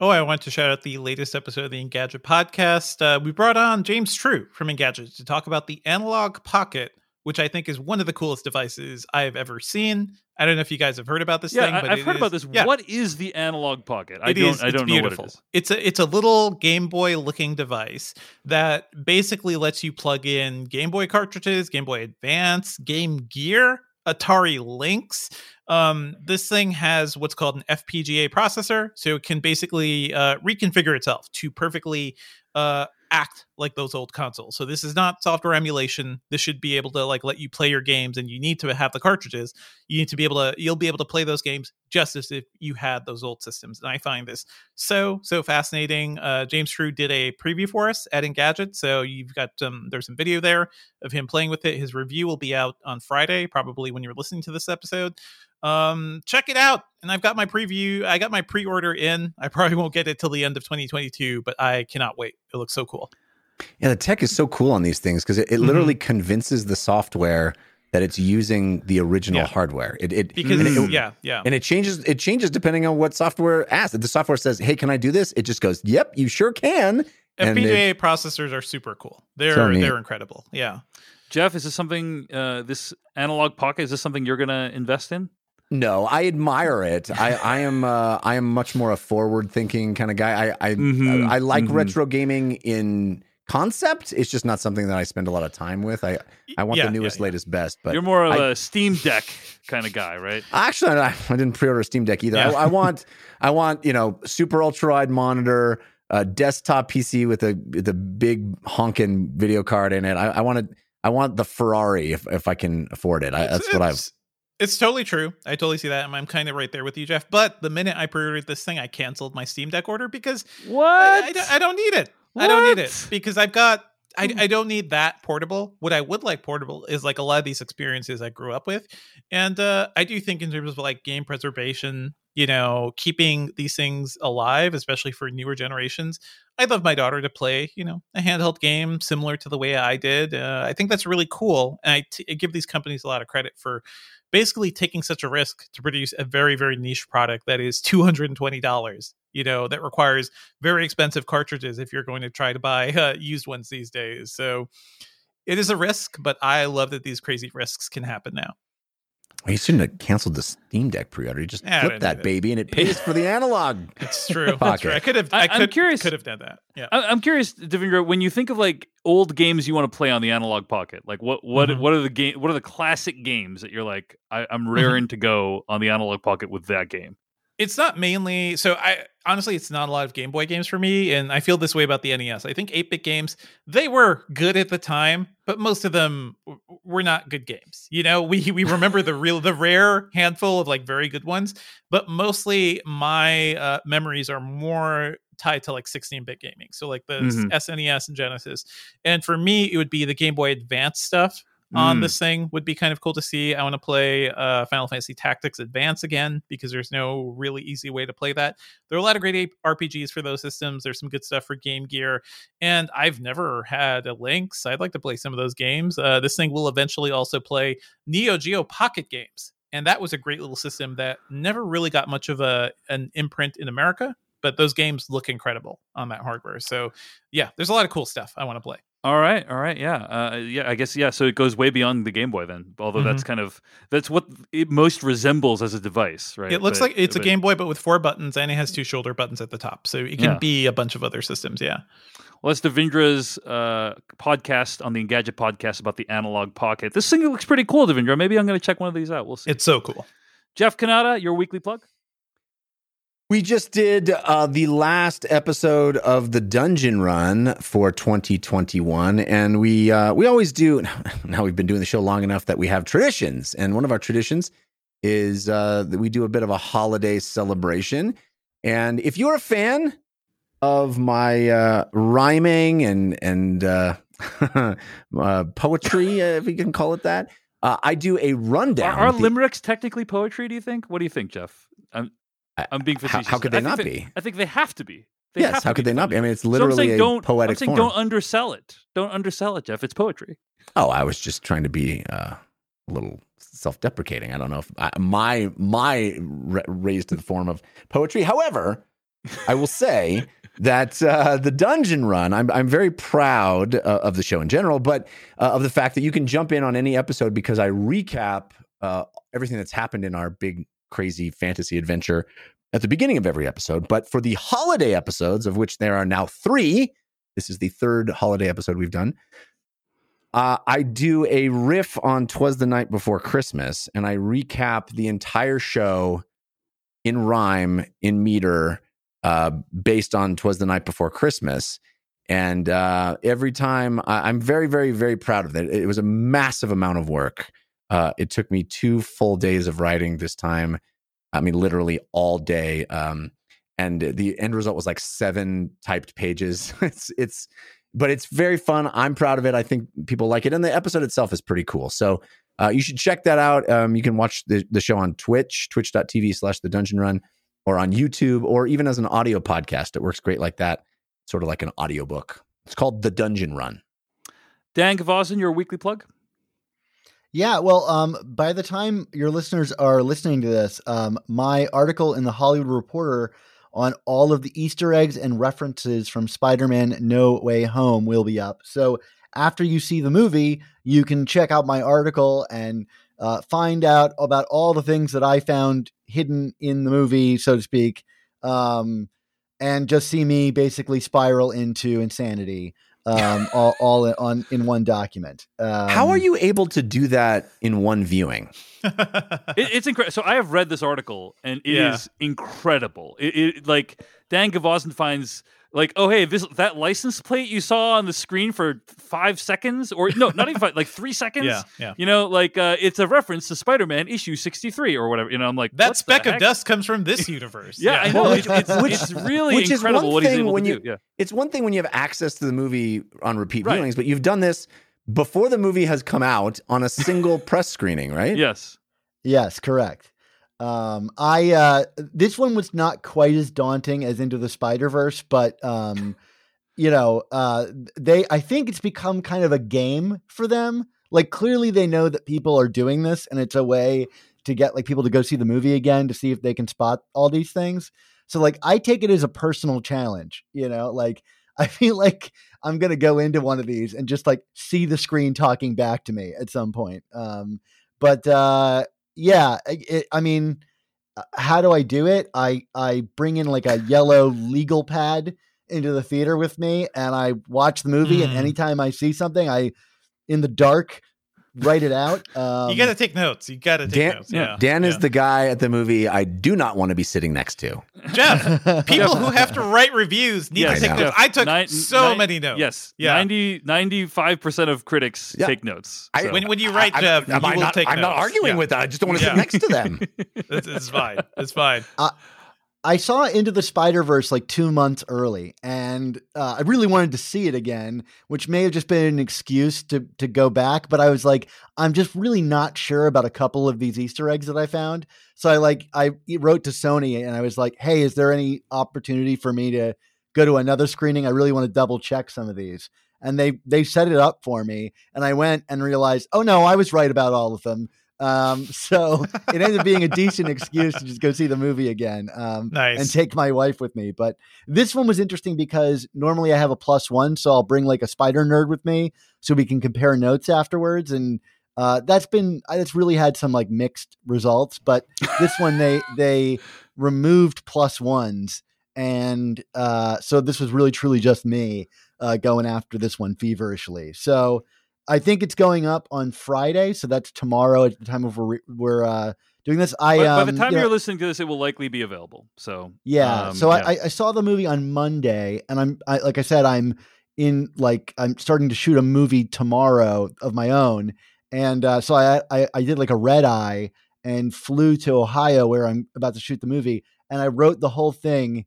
Oh, I want to shout out the latest episode of the Engadget podcast. Uh, we brought on James Trew from Engadget to talk about the Analogue Pocket, which I think is one of the coolest devices I have ever seen. I don't know if you guys have heard about this yeah, thing, but I, have it heard is- about this. yeah. What is the analogue pocket? I It don't. is- I don't know beautiful. what it is. It's a it's a little Game Boy looking device that basically lets you plug in Game Boy cartridges, Game Boy Advance, Game Gear, Atari Lynx. Um, this thing has what's called an FPGA processor, so it can basically uh, reconfigure itself to perfectly uh, act like those old consoles. So this is not software emulation. This should be able to like let you play your games, and you need to have the cartridges. You need to be able to you'll be able to play those games just as if you had those old systems. And I find this so so fascinating. Uh, James Trew did a preview for us at Engadget, so you've got um, there's some video there of him playing with it. His review will be out on Friday, probably when you're listening to this episode. Um, check it out. And I've got my preview. I got my pre-order in. I probably won't get it till the end of 2022, but I cannot wait. It looks so cool. Yeah, the tech is so cool on these things because it, it Mhm. literally convinces the software that it's using the original Yeah. hardware. It, it Because and it, yeah, yeah. and it changes. It changes depending on what software asks. If the software says, "Hey, can I do this?" It just goes, "Yep, you sure can." and FPGA processors are super cool. They're So they're incredible. Yeah. Jeff, is this something? Uh, this analogue pocket is this something you're going to invest in? No, I admire it. I, I am uh, I am much more a forward thinking kind of guy. I I, Mhm, I like mhm. retro gaming in concept. It's just not something that I spend a lot of time with. I I want Yeah, the newest, yeah. latest, best. But you're more of I- a Steam Deck kind of guy, right? Actually, I, I didn't pre-order a Steam Deck either. Yeah. I, I want, I want, you know, super ultra wide monitor, a desktop PC with a a big honking video card in it. I, I want to, I want the Ferrari if if I can afford it. I, It's- that's what I've. It's- totally true. I totally see that. and I'm kind of right there with you, Jeff. But the minute I pre-ordered this thing, I canceled my Steam Deck order because What? I, I don't, I don't need it. I don't need it What? because I've got. I, Hmm. I don't need that portable. What I would like portable is like a lot of these experiences I grew up with, and uh, I do think in terms of like game preservation, you know, keeping these things alive, especially for newer generations. I'd love my daughter to play, you know, a handheld game similar to the way I did. Uh, I think that's really cool, and I, t- I give these companies a lot of credit for basically taking such a risk to produce a very very niche product that is two hundred and twenty dollars. You know, that requires very expensive cartridges if you're going to try to buy uh, used ones these days. So it is a risk, but I love that these crazy risks can happen now. Well, you shouldn't have canceled the Steam Deck pre-order. You just Yeah, I that baby, and it pays for the analog. It's true. That's Pocket. true. I could have. I- I, I'm could, curious- Could have done that. Yeah. I- I'm curious, Devindra, when you think of like old games you want to play on the analogue pocket, like what what Mhm. what are the game what are the classic games that you're like I, I'm Mm-hmm. raring to go on the analogue pocket with that game? It's not mainly so i honestly it's not a lot of game boy games for me and i feel this way about the nes i think 8-bit games they were good at the time but most of them w- were not good games you know? We we remember the real the rare handful of like very good ones but mostly my uh, memories are more tied to like 16-bit gaming so like the Mhm. snes and genesis. And for me it would be the game boy advance stuff on Mm. this thing would be kind of cool to see. I want to play uh, Final Fantasy Tactics Advance again because there's no really easy way to play that. There are a lot of great RPGs for those systems. There's some good stuff for Game Gear, and I've never had a Lynx. I'd like to play some of those games. Uh, this thing will eventually also play Neo Geo Pocket games, and that was a great little system that never really got much of a an imprint in America. But those games look incredible on that hardware. So, yeah, there's a lot of cool stuff I want to play. All right, all right, yeah, uh, yeah. I guess yeah. So it goes way beyond the Game Boy then. Although that's Mm-hmm. kind of that's what it most resembles as a device, right? It looks But- like it's a Game Boy, but with four buttons, and it has two shoulder buttons at the top, so it can Yeah. be a bunch of other systems. Yeah, Well, that's Devindra's uh, podcast on the Engadget podcast about the analogue pocket. This thing looks pretty cool, Devindra. Maybe I'm going to check one of these out. We'll see. it's so cool. Jeff Cannata, your weekly plug. We just did uh, the last episode of the Dungeon Run for 2021, and we uh, we always do. Now we've been doing the show long enough that we have traditions, and one of our traditions is uh, that we do a bit of a holiday celebration. And if you're a fan of my uh, rhyming and and uh, uh, poetry, if we can call it that, uh, I do a rundown. Are, are limericks technically poetry? Do you think? What do you think, Jeff? I'm I'm being facetious. how could I they not be? I think they have to be. They yes, how could they not be? I mean, it's So literally a don't, poetic I'm saying form. don't undersell it. Don't undersell it, Jeff. It's poetry. Oh, I was just trying to be uh, a little self-deprecating. I don't know if I, my my ra- raised to the form of poetry. However, I will say that uh, the dungeon run. I'm I'm very proud uh, of the show in general, but uh, of the fact that you can jump in on any episode because I recap uh, everything that's happened in our big crazy fantasy adventure at the beginning of every episode. But for the holiday episodes, of which there are now three, this is the third holiday episode we've done. Uh, I do a riff on "Twas the Night Before Christmas," and I recap the entire show in rhyme, in meter, uh, based on "Twas the Night Before Christmas." And uh, every time, I- I'm very, very, very proud of it. It was a massive amount of work. Uh, it took me two full days of writing this time. I mean, literally all day. Um, and the end result was like seven typed pages. it's it's but it's very fun. I'm proud of it. I think people like it, and the episode itself is pretty cool. So uh, you should check that out. Um, you can watch the, the show on Twitch, twitch.tv slash the dungeon run, or on YouTube, or even as an audio podcast. It works great like that, sort of like an audiobook. It's called The Dungeon Run. Dan Gvozden, your weekly plug. Yeah, well, um, by the time your listeners are listening to this, um, my article in the Hollywood Reporter on all of the Easter eggs and references from Spider Man No Way Home will be up. So after you see the movie, you can check out my article and uh, find out about all the things that I found hidden in the movie, so to speak, um, and just see me basically spiral into insanity. Um, all, all in- on in one document. Um, How are you able to do that in one viewing? It, it's incredible. So I have read this article, and it is Yeah. incredible. It, it like Dan Gvozden finds like, oh hey, this that license plate you saw on the screen for five seconds, or no, not even five, like three seconds. yeah, yeah. You know, like uh, it's a reference to Spider-Man issue sixty-three or whatever. You know, I'm like That what the speck of dust comes from this universe. Yeah, I know. It's, it's, which- it's really which is incredible one what he's thing able when to you- do. Yeah. It's one thing when you have access to the movie on repeat Right. viewings, but you've done this before the movie has come out on a single press screening, right? Yes. Yes, correct. Um, I uh, this one was not quite as daunting as Into the Spider Verse, but um, you know, uh, they I think it's become kind of a game for them. Like clearly, they know that people are doing this, and it's a way to get like people to go see the movie again to see if they can spot all these things. So like, I take it as a personal challenge. You know, like I feel like I'm gonna go into one of these and just like see the screen talking back to me at some point. Um, but uh, yeah, I- it, I mean, uh, how do I do it? I I bring in like a yellow legal pad into the theater with me, and I watch the movie. And Mm. anytime I see something, I in the dark write it out. Um, you got to take notes. You got to take Dan, notes. Yeah. Dan is the guy at the movie I do not want to be sitting next to. Jeff. People who have to write reviews need Yes, to take I notes. I took Nine- so nine- many notes. Yes. Yeah. 90, 95% of critics Yeah. take notes. I- When, when you write, I, Jeff, am you I will not, take I'm not arguing Yeah. with that. I just don't want to Yeah. sit next to them. It's, it's fine. It's fine. I saw Into the Spider Verse like two months early, and uh, I really wanted to see it again, which may have just been an excuse to to go back. But I was like, I'm just really not sure about a couple of these Easter eggs that I found. So I like I wrote to Sony and I was like, Hey, is there any opportunity for me to go to another screening? I really want to double check some of these. And they they set it up for me, and I went and realized, oh no, I was right about all of them. Um, so it ended up being a decent excuse to just go see the movie again. Um, Nice. and take my wife with me. But this one was interesting because normally I have a plus one, so I'll bring like a spider nerd with me so we can compare notes afterwards. And uh, that's been that's really had some like mixed results. But this one they they removed plus ones, and uh, so this was really truly just me uh, going after this one feverishly. So. I think it's going up on Friday, so that's tomorrow at the time of we're, we're uh, doing this. I by, um, by the time you are listening to this, it will likely be available. So yeah, um, so yeah. I, I saw the movie on Monday, and I'm I, like I said, I'm in like I'm starting to shoot a movie tomorrow of my own, and uh, so I, I I did like a red eye and flew to Ohio where I'm about to shoot the movie, and I wrote the whole thing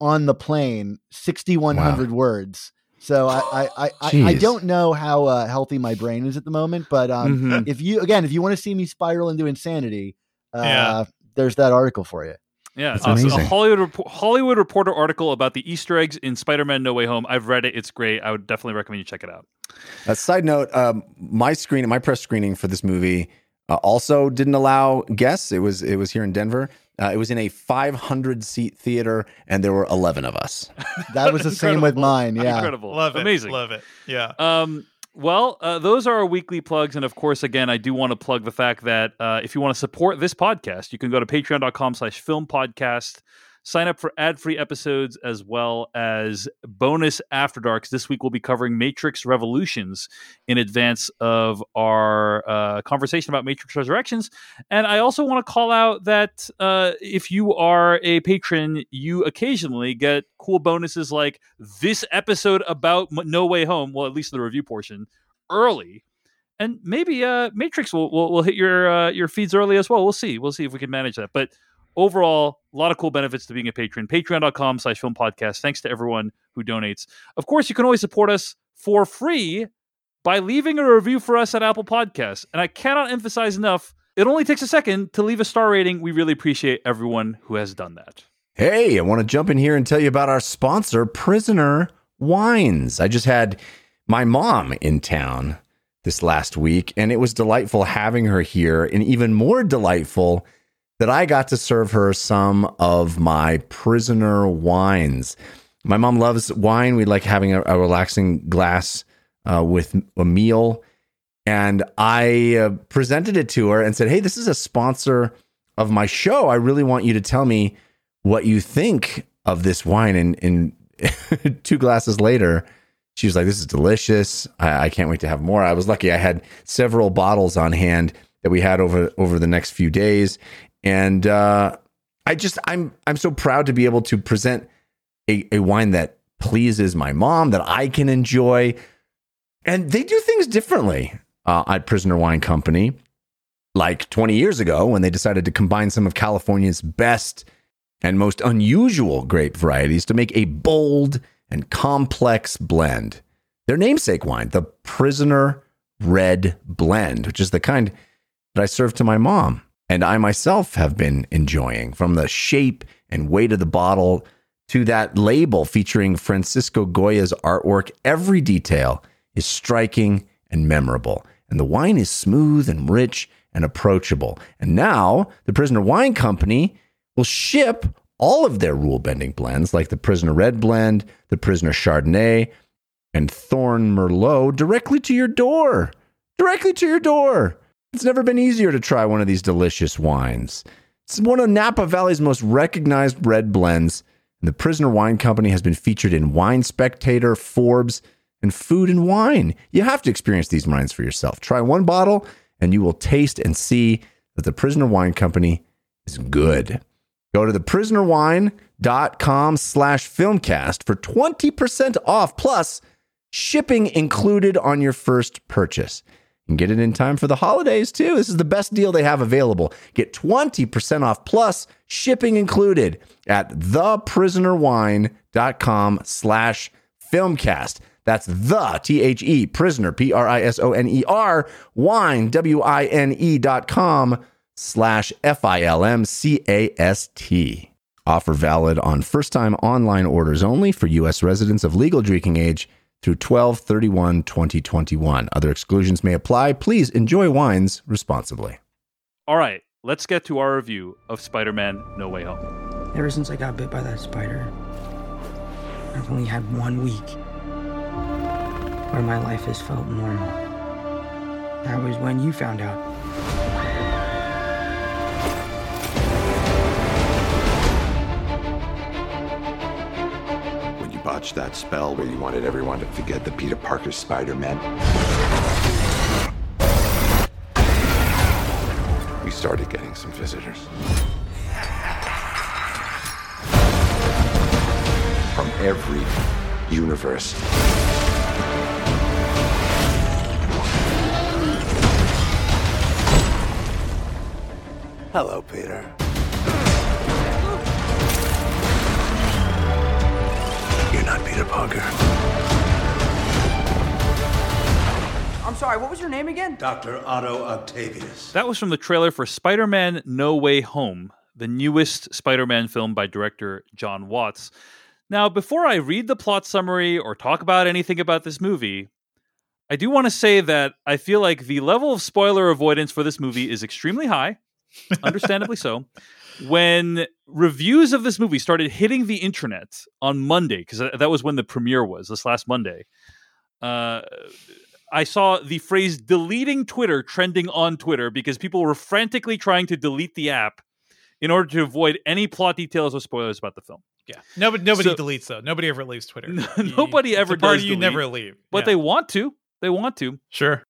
on the plane, 6,100 words. So I I, I, I, I don't know how uh, healthy my brain is at the moment, but um, Mhm. if you again if you want to see me spiral into insanity, uh, Yeah. there's that article for you. Yeah, That's uh, a. Hollywood Repo- Hollywood Reporter article about the Easter eggs in Spider-Man: No Way Home. I've read it; it's great. I would definitely recommend you check it out. A side note: um, my screen, my press screening for this movie, uh, also didn't allow guests. It was it was here in Denver. Uh, it was in a 500 seat theater, and there were 11 of us. That was the same with mine. Yeah. Incredible, Love it. amazing. Love it. Yeah. Um, well, uh, those are our weekly plugs, and of course, again, I do want to plug the fact that uh, if you want to support this podcast, you can go to Patreon.com/slash Film Podcast. Sign up for ad-free episodes as well as bonus After Darks. This week we'll be covering Matrix Revolutions in advance of our uh, conversation about Matrix Resurrections. And I also want to call out that uh, if you are a patron, you occasionally get cool bonuses like this episode about No Way Home. Well, at least the review portion early, and maybe uh, Matrix will, will will hit your uh, your feeds early as well. We'll see. We'll see if we can manage that. But overall, a lot of cool benefits to being a patron. Patreon.com slash film podcast. Thanks to everyone who donates. Of course, you can always support us for free by leaving a review for us at Apple Podcasts. And I cannot emphasize enough, it only takes a second to leave a star rating. We really appreciate everyone who has done that. Hey, I want to jump in here and tell you about our sponsor, Prisoner Wines. I just had my mom in town this last week, and it was delightful having her here, and even more delightful that I got to serve her some of my prisoner wines. My mom loves wine. We like having a, a relaxing glass uh, with a meal. And I uh, presented it to her and said, Hey, this is a sponsor of my show. I really want you to tell me what you think of this wine. And, and two glasses later, she was like, This is delicious. I, I can't wait to have more. I was lucky I had several bottles on hand that we had over over the next few days. And uh, I just I'm I'm so proud to be able to present a, a wine that pleases my mom, that I can enjoy. And they do things differently uh, at Prisoner Wine Company. Like 20 years ago, when they decided to combine some of California's best and most unusual grape varieties to make a bold and complex blend. Their namesake wine, the Prisoner Red Blend, which is the kind that I served to my mom and I myself have been enjoying from the shape and weight of the bottle to that label featuring Francisco Goya's artwork. Every detail is striking and memorable, and the wine is smooth and rich and approachable. And now the Prisoner Wine Company will ship all of their rule bending blends, like the Prisoner Red Blend, the Prisoner Chardonnay, and Thorn Merlot, directly to your door. Directly to your door. It's never been easier to try one of these delicious wines. It's one of Napa Valley's most recognized red blends, and the Prisoner Wine Company has been featured in Wine Spectator, Forbes, and Food and Wine. You have to experience these wines for yourself. Try one bottle, and you will taste and see that the Prisoner Wine Company is good. Go to theprisonerwine.com slash filmcast for 20% off plus shipping included on your first purchase. And get it in time for the holidays too. This is the best deal they have available. Get 20% off plus shipping included at theprisonerwine.com slash filmcast. That's the T H E prisoner, P R I S O N E R, wine, W I N E dot com slash F I L M C A S T. Offer valid on first time online orders only for U.S. residents of legal drinking age through 12 31 2021. Other exclusions may apply. Please enjoy wines responsibly. All right, let's get to our review of Spider Man No Way Home. Ever since I got bit by that spider, I've only had one week where my life has felt normal. That was when you found out. botched that spell where you wanted everyone to forget the Peter Parker Spider Man. We started getting some visitors. From every universe. Hello, Peter. Peter Parker. I'm sorry, what was your name again? Dr. Otto Octavius. That was from the trailer for Spider Man No Way Home, the newest Spider Man film by director John Watts. Now, before I read the plot summary or talk about anything about this movie, I do want to say that I feel like the level of spoiler avoidance for this movie is extremely high, understandably so. When reviews of this movie started hitting the internet on Monday, because that was when the premiere was, this last Monday, uh, I saw the phrase deleting Twitter trending on Twitter because people were frantically trying to delete the app in order to avoid any plot details or spoilers about the film. Yeah. Nobody nobody So- deletes though. Nobody ever leaves Twitter. No- You- nobody it's ever does you delete, never leave. But Yeah. they want to. They want to. Sure.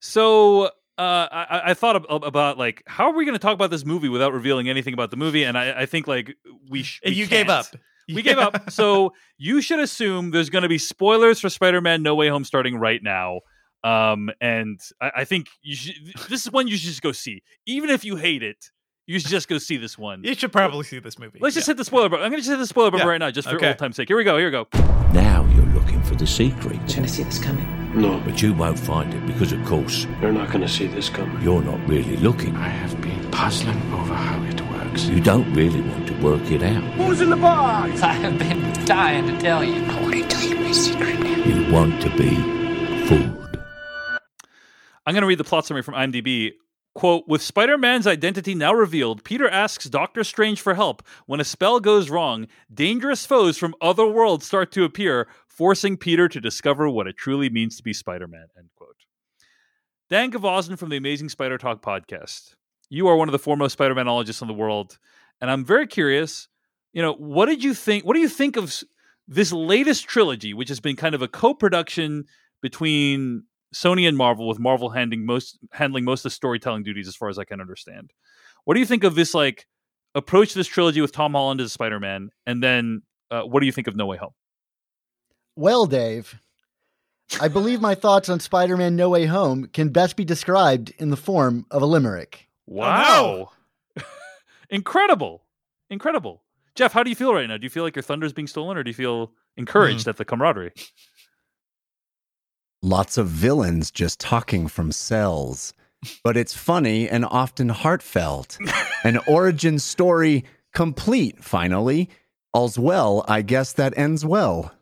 So uh, I, I thought ab- about like how are we going to talk about this movie without revealing anything about the movie, and I, I think like we, sh- we you gave can't. up. We gave up. So you should assume there's going to be spoilers for Spider-Man: No Way Home starting right now. Um, and I, I think you should. This is one you should just go see, even if you hate it. You should just go see this one. You should probably see this movie. Let's just Yeah. hit the spoiler button. I'm going to just hit the spoiler button Yeah. right now, just for Okay. old time's sake. Here we go. Here we go. Now you're looking for the secret. Gonna see this coming. No. But you won't find it because, of course, You're not gonna see this coming. you're not really looking. I have been puzzling over how it works. You don't really want to work it out. Who's in the box? I have been dying to tell you. I want to tell you my secret now. You want to be fooled. I'm going to read the plot summary from IMDb. Quote, with Spider Man's identity now revealed, Peter asks Doctor Strange for help. When a spell goes wrong, dangerous foes from other worlds start to appear, forcing Peter to discover what it truly means to be Spider Man. End quote. Dan Gvozden from the Amazing Spider Talk podcast. You are one of the foremost Spider Manologists in the world. And I'm very curious, you know, what did you think? What do you think of this latest trilogy, which has been kind of a co production between Sony and Marvel, with Marvel handling most handling most of the storytelling duties, as far as I can understand. What do you think of this like approach to this trilogy with Tom Holland as Spider Man, and then uh, what do you think of No Way Home? Well, Dave, I believe my thoughts on Spider Man No Way Home can best be described in the form of a limerick. Oh, wow, incredible, incredible. Jeff, how do you feel right now? Do you feel like your thunder is being stolen, or do you feel encouraged hmm. at the camaraderie? Lots of villains just talking from cells. But it's funny and often heartfelt. An origin story complete, finally. All's well, I guess that ends well.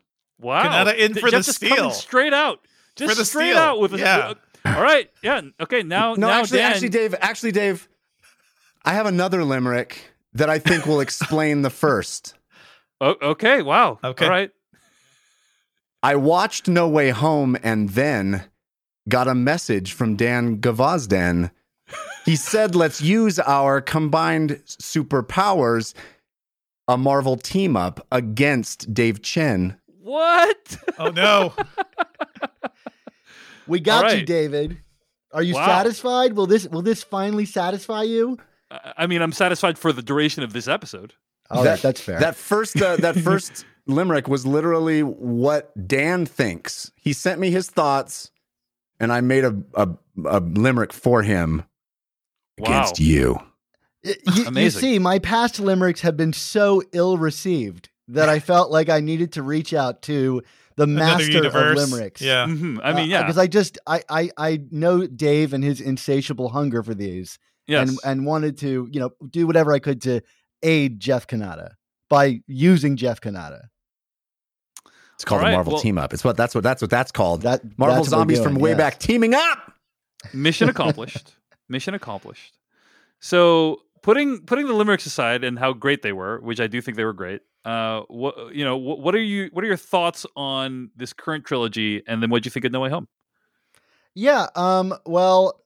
Wow, Cannata in Th- for the Jeff just coming steal. straight out, just For the straight steal. out with a, Yeah. Uh, all right, yeah, okay. Now, No, now actually, Dan, actually, Dave, actually, Dave, I have another limerick that I think will explain the first. Oh, okay, wow, Okay. all right. I watched No Way Home and then got a message from Dan Gvozden. He said, let's use our combined superpowers, a Marvel team up against Dave Chen. What? Oh no. We got All you. David. Are you Wow. satisfied? Will this will this finally satisfy you? I I mean, I'm satisfied for the duration of this episode. Oh, that, that's fair. That first, uh, that first limerick was literally what Dan thinks. He sent me his thoughts, and I made a a, a limerick for him against Wow. you. Y- y- you see, my past limericks have been so ill received that I felt like I needed to reach out to the master of limericks. Yeah. Mhm. I mean, yeah, because I just I, I I know Dave and his insatiable hunger for these, yes. and and wanted to you know do whatever I could to aid Jeff Cannata by using Jeff Cannata. It's called All right, a Marvel well- team up. It's what that's what that's what that's called. That Marvel that's what we're zombies from way yes. back teaming up. Mission accomplished. Mission accomplished. So putting putting the limericks aside and how great they were, which I do think they were great. Uh, what you know, what, what are you? What are your thoughts on this current trilogy? And then what do you think of No Way Home? Yeah. Um. Well,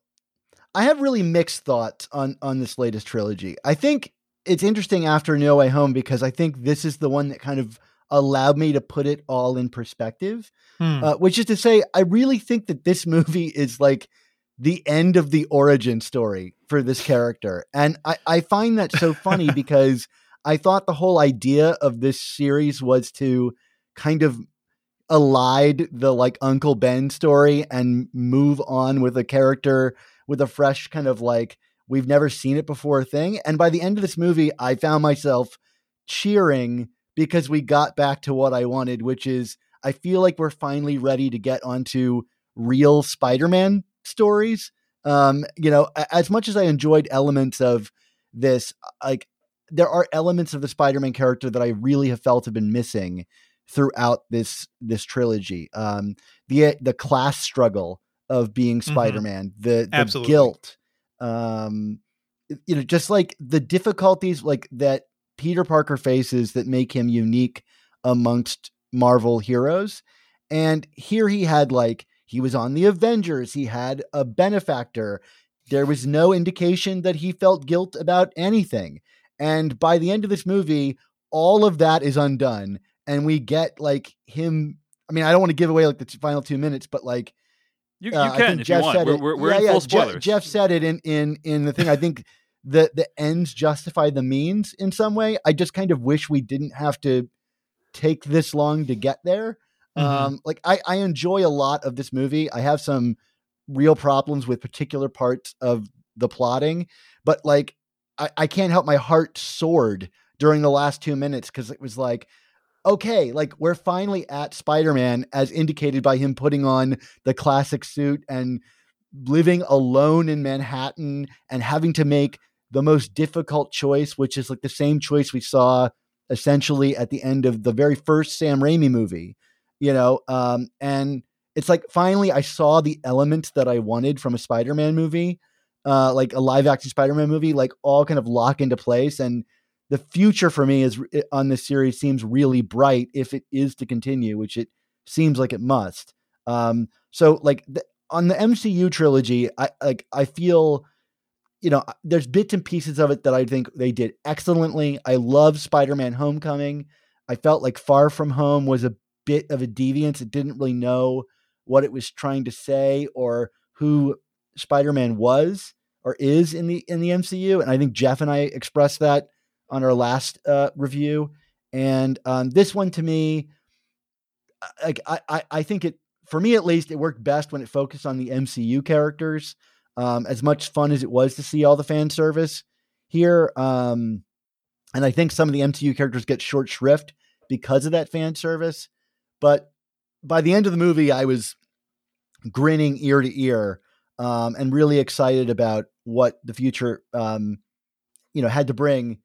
I have really mixed thoughts on on this latest trilogy. I think it's interesting after No Way Home because I think this is the one that kind of allowed me to put it all in perspective. Hmm. Uh, which is to say, I really think that this movie is like the end of the origin story for this character. And I, I find that so funny because I thought the whole idea of this series was to kind of elide the like Uncle Ben story and move on with a character with a fresh kind of like we've never seen it before thing. And by the end of this movie, I found myself cheering because we got back to what I wanted, which is I feel like we're finally ready to get onto real Spider-Man stories. Um, you know, as much as I enjoyed elements of this, like there are elements of the Spider-Man character that I really have felt have been missing throughout this this trilogy. Um, the the class struggle of being Mm-hmm. Spider-Man, the the Absolutely. guilt, um, you know, just like the difficulties like that Peter Parker faces that make him unique amongst Marvel heroes. And here he had like he was on the Avengers, he had a benefactor. There was no indication that he felt guilt about anything. And by the end of this movie, all of that is undone and we get like him I mean, I don't want to give away like the t- final 2 minutes, but like You, you uh, I can think if Jeff you want. said We're, it. we're, we're Yeah, in yeah, full spoilers. Jeff said it in in in the thing. I think the the ends justify the means in some way. I just kind of wish we didn't have to take this long to get there. Mhm. Um, like I I enjoy a lot of this movie. I have some real problems with particular parts of the plotting, but like I, I can't help my heart soared during the last two minutes because it was like okay, like we're finally at Spider Man as indicated by him putting on the classic suit and living alone in Manhattan and having to make the most difficult choice, which is like the same choice we saw essentially at the end of the very first Sam Raimi movie, you know? Um, and it's like finally I saw the element that I wanted from a Spider Man movie, uh, like a live action Spider Man movie, like all kind of lock into place. And the future for me is on this series seems really bright if it is to continue, which it seems like it must. Um, so like the, on the MCU trilogy, I like I feel, you know, there's bits and pieces of it that I think they did excellently. I love Spider-Man: Homecoming. I felt like Far From Home was a bit of a deviance. It didn't really know what it was trying to say or who Spider-Man was or is in the in the MCU, and I think Jeff and I expressed that on our last uh, review. And um, this one to me, like I, I, I think it for me at least, it worked best when it focused on the MCU characters. Um, as much fun as it was to see all the fan service here, um, and I think some of the MCU characters get short shrift because of that fan service. But by the end of the movie, I was grinning ear to ear um, and really excited about what the future, um, you know, had to bring.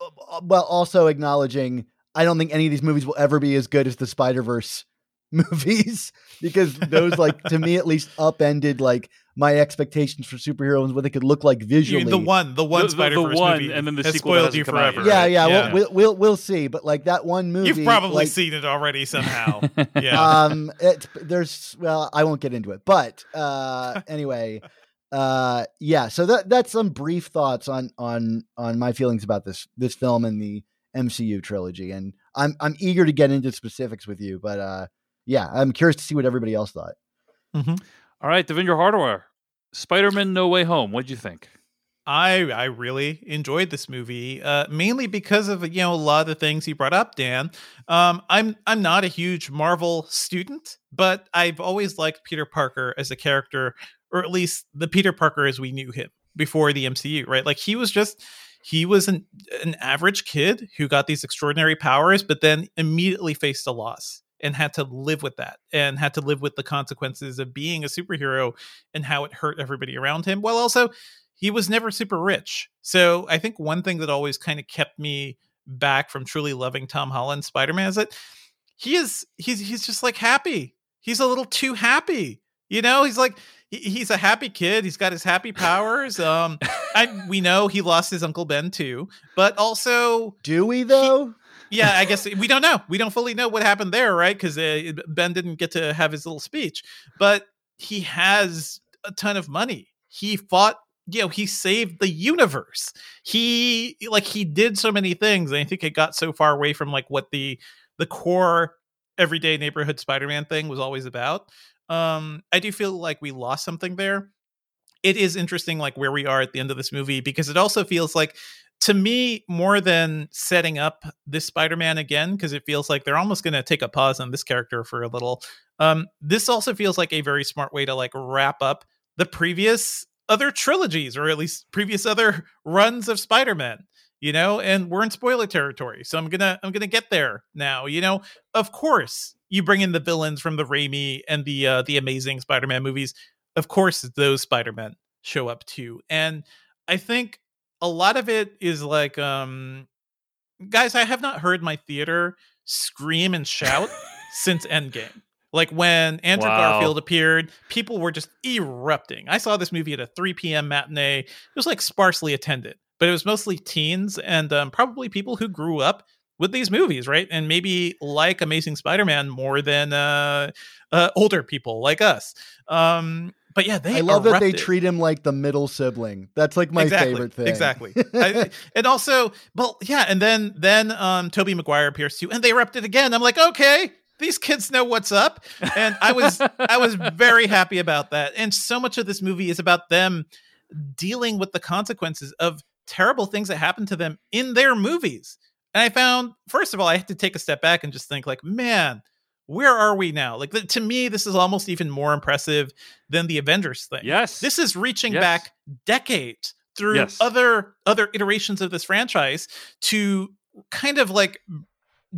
uh, While also acknowledging, I don't think any of these movies will ever be as good as the Spider Verse movies because those, like, to me at least, upended like my expectations for superheroes what they could look like You- visually. the one, the one The- the- the one, movie, and then the has sequel that spoiled you come out forever. yet. yeah, yeah, Yeah. We'll, we'll we'll we'll see. But like that one movie, You've probably like, seen it already somehow. yeah. um it's there's well i won't get into it but uh anyway uh yeah so that that's some brief thoughts on on on my feelings about this this film and the mcu trilogy and i'm i'm eager to get into specifics with you but uh yeah i'm curious to see what everybody else thought All right, Devindra Hardawar, Spider-Man: No Way Home. What'd you think? I I really enjoyed this movie, uh, mainly because of you know a lot of the things you brought up, Dan. Um, I'm I'm not a huge Marvel student, but I've always liked Peter Parker as a character, or at least the Peter Parker as we knew him before the MCU, right? Like he was just he was an an average kid who got these extraordinary powers, but then immediately faced a loss and had to live with that and had to live with the consequences of being a superhero and how it hurt everybody around him while also he was never super rich. So I think one thing that always kind of kept me back from truly loving Tom Holland Spider-Man is that he is he's he's just like happy. He's a little too happy. You know, he's like he- he's a happy kid. He's got his happy powers. Um I we know he lost his uncle Ben too, but also do we though yeah, I guess we don't know. We don't fully know what happened there, right? Because uh, Ben didn't get to have his little speech, but he has a ton of money. He fought, you know, he saved the universe. He like he did so many things, and I think it got so far away from like what the the core everyday neighborhood Spider-Man thing was always about. Um, I do feel like we lost something there. it is interesting like where we are at the end of this movie because it also feels like to me more than setting up this spider-man again because it feels like they're almost going to take a pause on this character for a little um this also feels like a very smart way to like wrap up the previous other trilogies or at least previous other runs of spider-man you know and we're in spoiler territory so i'm gonna i'm gonna get there now you know of course you bring in the villains from the Raimi and the uh, the amazing Spider-Man movies. Of course, those Spider-Men show up too, and I think a lot of it is like, um, guys, I have not heard my theater scream and shout since Endgame. Like when Andrew Wow. Garfield appeared, people were just erupting. I saw this movie at a 3 p.m. matinee. It was like sparsely attended, but it was mostly teens and um, probably people who grew up with these movies, right? And maybe like Amazing Spider-Man more than uh, uh, older people like us. Um, but yeah, they I love that they treat him like the middle sibling. That's like my exactly, favorite thing. Exactly. I, and also, well, yeah, and then then um Tobey Maguire appears too, and they erupted again. I'm like, okay, these kids know what's up. And I was I was very happy about that. And so much of this movie is about them dealing with the consequences of terrible things that happen to them in their movies. And I found, first of all, I had to take a step back and just think, like, man, where are we now? Like, to me, this is almost even more impressive than the Avengers thing. Yes. This is reaching Yes. back decades through Yes. other other iterations of this franchise to kind of like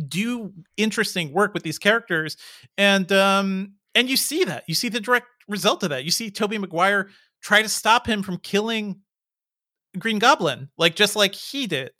do interesting work with these characters and um and you see that you see the direct result of that you see tobey maguire try to stop him from killing green goblin like just like he did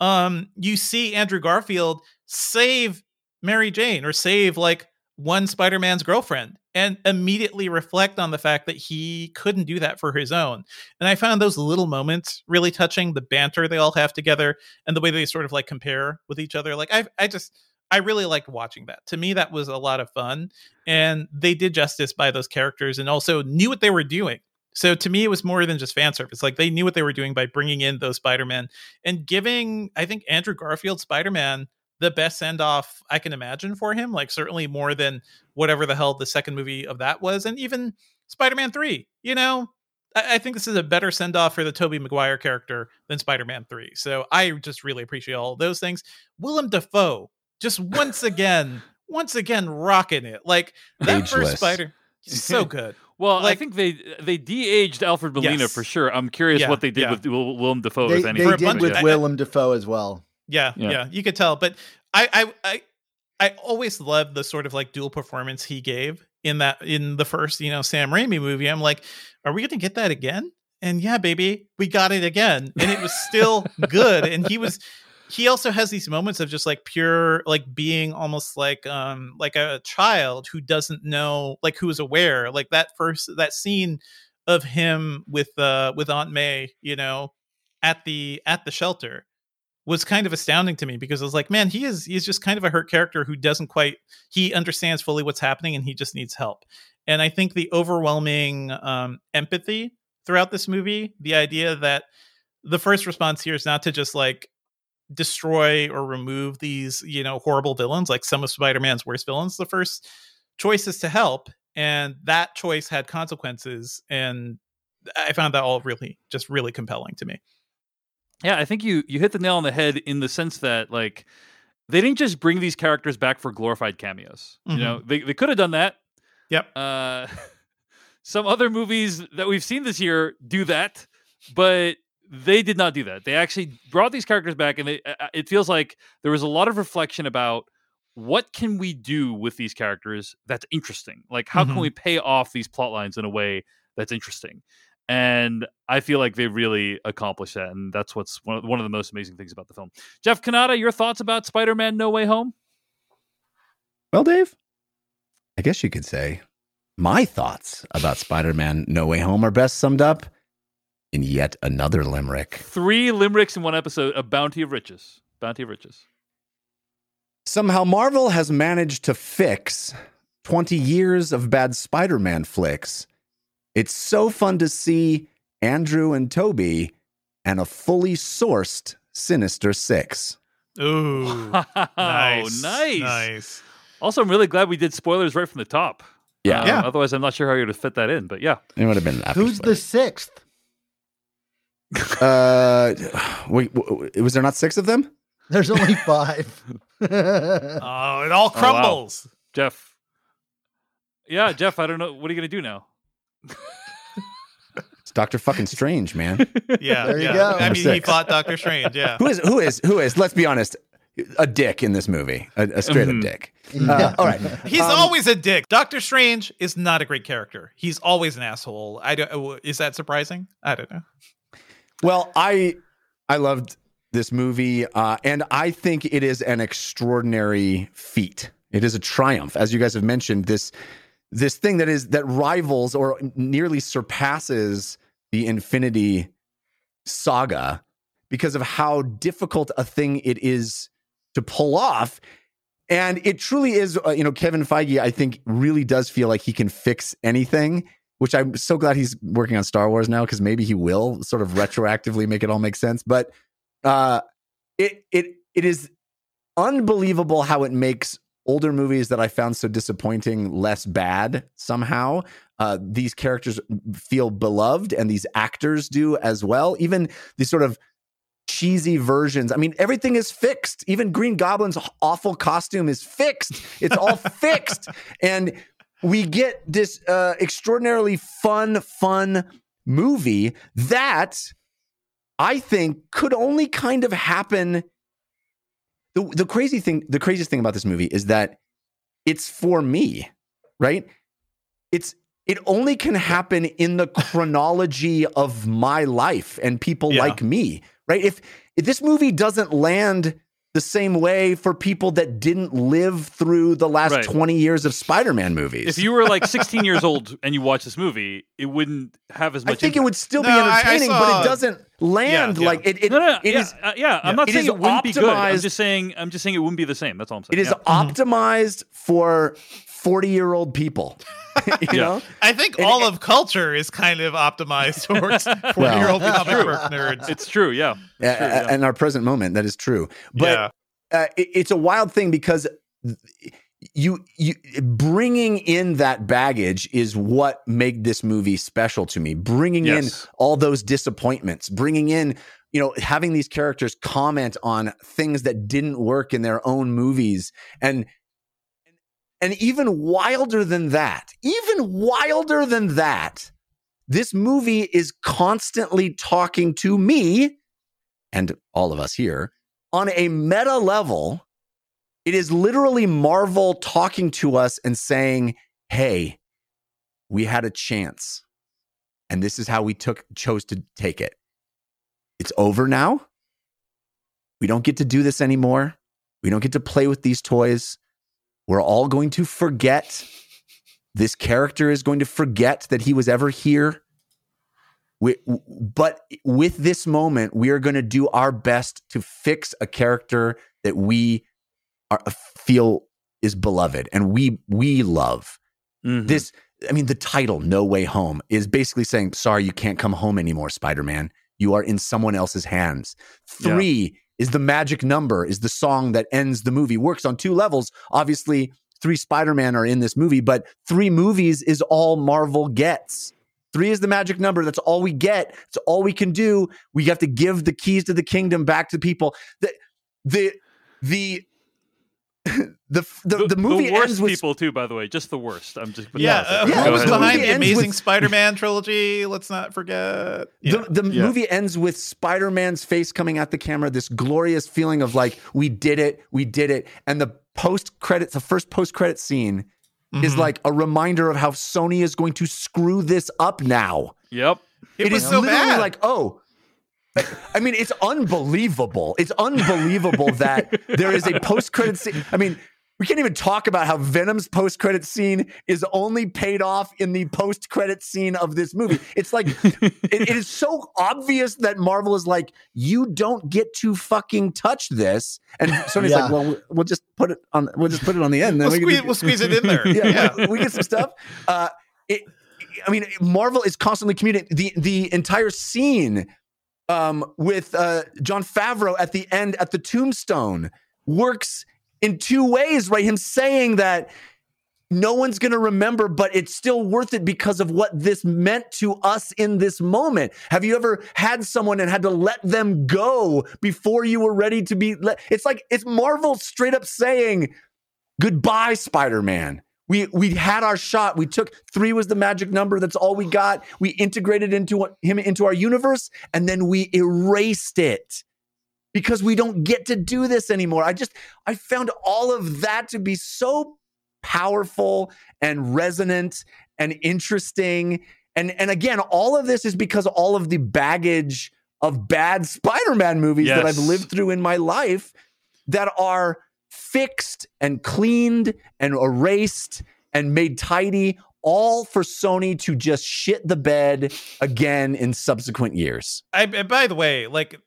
um you see andrew garfield save mary jane or save like one spider-man's girlfriend and immediately reflect on the fact that he couldn't do that for his own. And i found those little moments really touching the banter they all have together and the way they sort of like compare with each other. Like i i just i really liked watching that. To me that was a lot of fun. And they did justice by those characters and also knew what they were doing. So to me it was more than just fan service. Like they knew what they were doing by bringing in those spider-man and giving i think andrew garfield spider-man the best send off i can imagine for him like certainly more than whatever the hell the second movie of that was and even spider-man 3 you know I, I think this is a better send off for the Tobey Maguire character than Spider Man 3. So I just really appreciate all those things. Willem Dafoe, just once again, once again, rocking it. Like that first Spider, so good. Well, I think they they de-aged Alfred Molina Yes. for sure. I'm curious Yeah, what they did yeah. with Will, Willem Dafoe, They, if they anything. For did with I- I- Willem Dafoe as well. Yeah, Yeah. yeah, you could tell. But I, I, I, I always loved the sort of like dual performance he gave in that in the first, you know, Sam Raimi movie. I'm like, are we going to get that again? And yeah, baby, we got it again, and it was still good. And he was, he also has these moments of just like pure, like being almost like, um, like a child who doesn't know, like who is aware, like that first that scene of him with uh with Aunt May, you know, at the at the shelter was kind of astounding to me because I was like, man, he is he's just kind of a hurt character who doesn't quite he understands fully what's happening and he just needs help. And I think the overwhelming um, empathy throughout this movie, the idea that the first response here is not to just like destroy or remove these, you know, horrible villains like some of Spider-Man's worst villains. The first choice is to help, and that choice had consequences. And I found that all really just really compelling to me. Yeah, I think you you hit the nail on the head in the sense that like they didn't just bring these characters back for glorified cameos. You know, they they could have done that. Yep. Uh, some other movies that we've seen this year do that, but they did not do that. They actually brought these characters back, and they, uh, it feels like there was a lot of reflection about what can we do with these characters that's interesting. Like, how can Mhm. we pay off these plot lines in a way that's interesting? And I feel like they really accomplished that, and that's what's one of, one of the most amazing things about the film. Jeff Cannata, your thoughts about Spider-Man: No Way Home? Well, Dave, I guess you could say my thoughts about Spider Man No Way Home are best summed up in yet another limerick. Three limericks in one episode: A Bounty of Riches. Bounty of Riches. Somehow, Marvel has managed to fix 20 years of bad Spider Man flicks. It's so fun to see Andrew and Tobey and a fully sourced Sinister Six. Ooh, Wow, nice, nice. nice. Also, I'm really glad we did spoilers right from the top. Yeah. Um, Yeah. Otherwise, I'm not sure how you would fit that in. But yeah, It would have been after Who's the sixth? Uh, wait, w- was there not six of them? There's only five. Oh, it all crumbles. Jeff. Yeah, Jeff. I don't know. What are you gonna do now? It's Doctor fucking Strange, man. Yeah, There you yeah. go. I Number mean, he fought Doctor Strange. Yeah. who is who is who is? Let's be honest, a dick in this movie, a, a straight up Mhm. dick. Uh, all right, He's Um, always a dick. Doctor Strange is not a great character. He's always an asshole. I don't. uh, Is that surprising? I don't know. Well, I I loved this movie, uh, and I think it is an extraordinary feat. It is a triumph, as you guys have mentioned. This this thing that is that rivals or nearly surpasses the Infinity Saga because of how difficult a thing it is to pull off. And it truly is, uh, you know, Kevin Feige, I think, really does feel like he can fix anything which I'm so glad he's working on Star Wars now because maybe he will sort of retroactively make it all make sense. But uh, it it it is unbelievable how it makes older movies that I found so disappointing less bad somehow. Uh, these characters feel beloved, and these actors do as well. Even these sort of cheesy versions. I mean, everything is fixed. Even Green Goblin's awful costume is fixed. It's all fixed, and we get this uh, extraordinarily fun, fun movie that I think could only kind of happen. The, the crazy thing, the craziest thing about this movie is that it's for me, right? It's it only can happen in the chronology of my life and people Yeah. like me, right? If if this movie doesn't land the same way for people that didn't live through the last Right. 20 years of Spider-Man movies. If you were like 16 years old and you watch this movie, it wouldn't have as much I much. think it would still be No, I- I entertaining, but it doesn't land Yeah, yeah. like it. It, no, no, no. it yeah, is- uh, yeah, I'm not It saying is it wouldn't be good. I'm just saying. I'm just saying it wouldn't be the same. That's all I'm saying. It is yeah. optimized for 40-year-old people. you Yeah. know? I think And all it- of culture is kind of optimized towards forty-year-old It's comic true. book nerds. It's true. Yeah. Uh, yeah. in our present moment, that is true. But yeah. uh, it- it's a wild thing because you you bringing in that baggage is what made this movie special to me. Bringing in all those disappointments, bringing in you know having these characters comment on things that didn't work in their own movies and and even wilder than that, even wilder than that, this movie is constantly talking to me and all of us here on a meta level. It is literally Marvel talking to us and saying, "Hey, we had a chance, and this is how we took chose to take it. It's over now. We don't get to do this anymore. We don't get to play with these toys. We're all going to forget. This character is going to forget that he was ever here. We, but with this moment, we are going to do our best to fix a character that we are, feel is beloved and we we love. Mhm. This, I mean, the title "No Way Home" is basically saying, "Sorry, you can't come home anymore, Spider-Man. You are in someone else's hands." Three is the magic number, is the song that ends the movie. Works on two levels. Obviously, three Spider-Man are in this movie, but three movies is all Marvel gets. Three is the magic number. That's all we get. It's all we can do. We have to give the keys to the kingdom back to people. The the the the the, the movie worst ends with people too. By the way, just the worst. I'm just Yeah, uh, Yeah, who was was- the behind the Amazing with- Spider-Man trilogy? Let's not forget. Yeah. The, the Yeah. movie ends with Spider Man's face coming at the camera, this glorious feeling of like, we did it, we did it. And the post credits, the first post credit scene is Mhm. like a reminder of how Sony is going to screw this up now. Yep. it, It was is so literally bad. like, oh, I mean, it's unbelievable. It's unbelievable that there is a post credit scene. I mean, we can't even talk about how Venom's post credit scene is only paid off in the post credit scene of this movie. It's like, it, it is so obvious that Marvel is like, you don't get to fucking touch this. And Sony's Yeah. like, well, we'll just put it on, we'll just put it on the end. then we'll, we squeeze, do- we'll squeeze it in there. yeah, yeah. We, we get some stuff. Uh, it, I mean, Marvel is constantly communicating the the entire scene um, with uh, Jon Favreau at the end at the tombstone works in two ways, right? Him saying that no one's going to remember, but it's still worth it because of what this meant to us in this moment. Have you ever had someone and had to let them go before you were ready to be let? It's like it's Marvel straight up saying goodbye, Spider Man. We we had our shot. We took three was the magic number. That's all we got. We integrated into him into our universe, and then we erased it because we don't get to do this anymore. I just I found all of that to be so powerful and resonant and interesting. And and again, all of this is because all of the baggage of bad Spider-Man movies that I've lived through in my life that are fixed and cleaned and erased and made tidy all for Sony to just shit the bed again in subsequent years. I, and by the way, like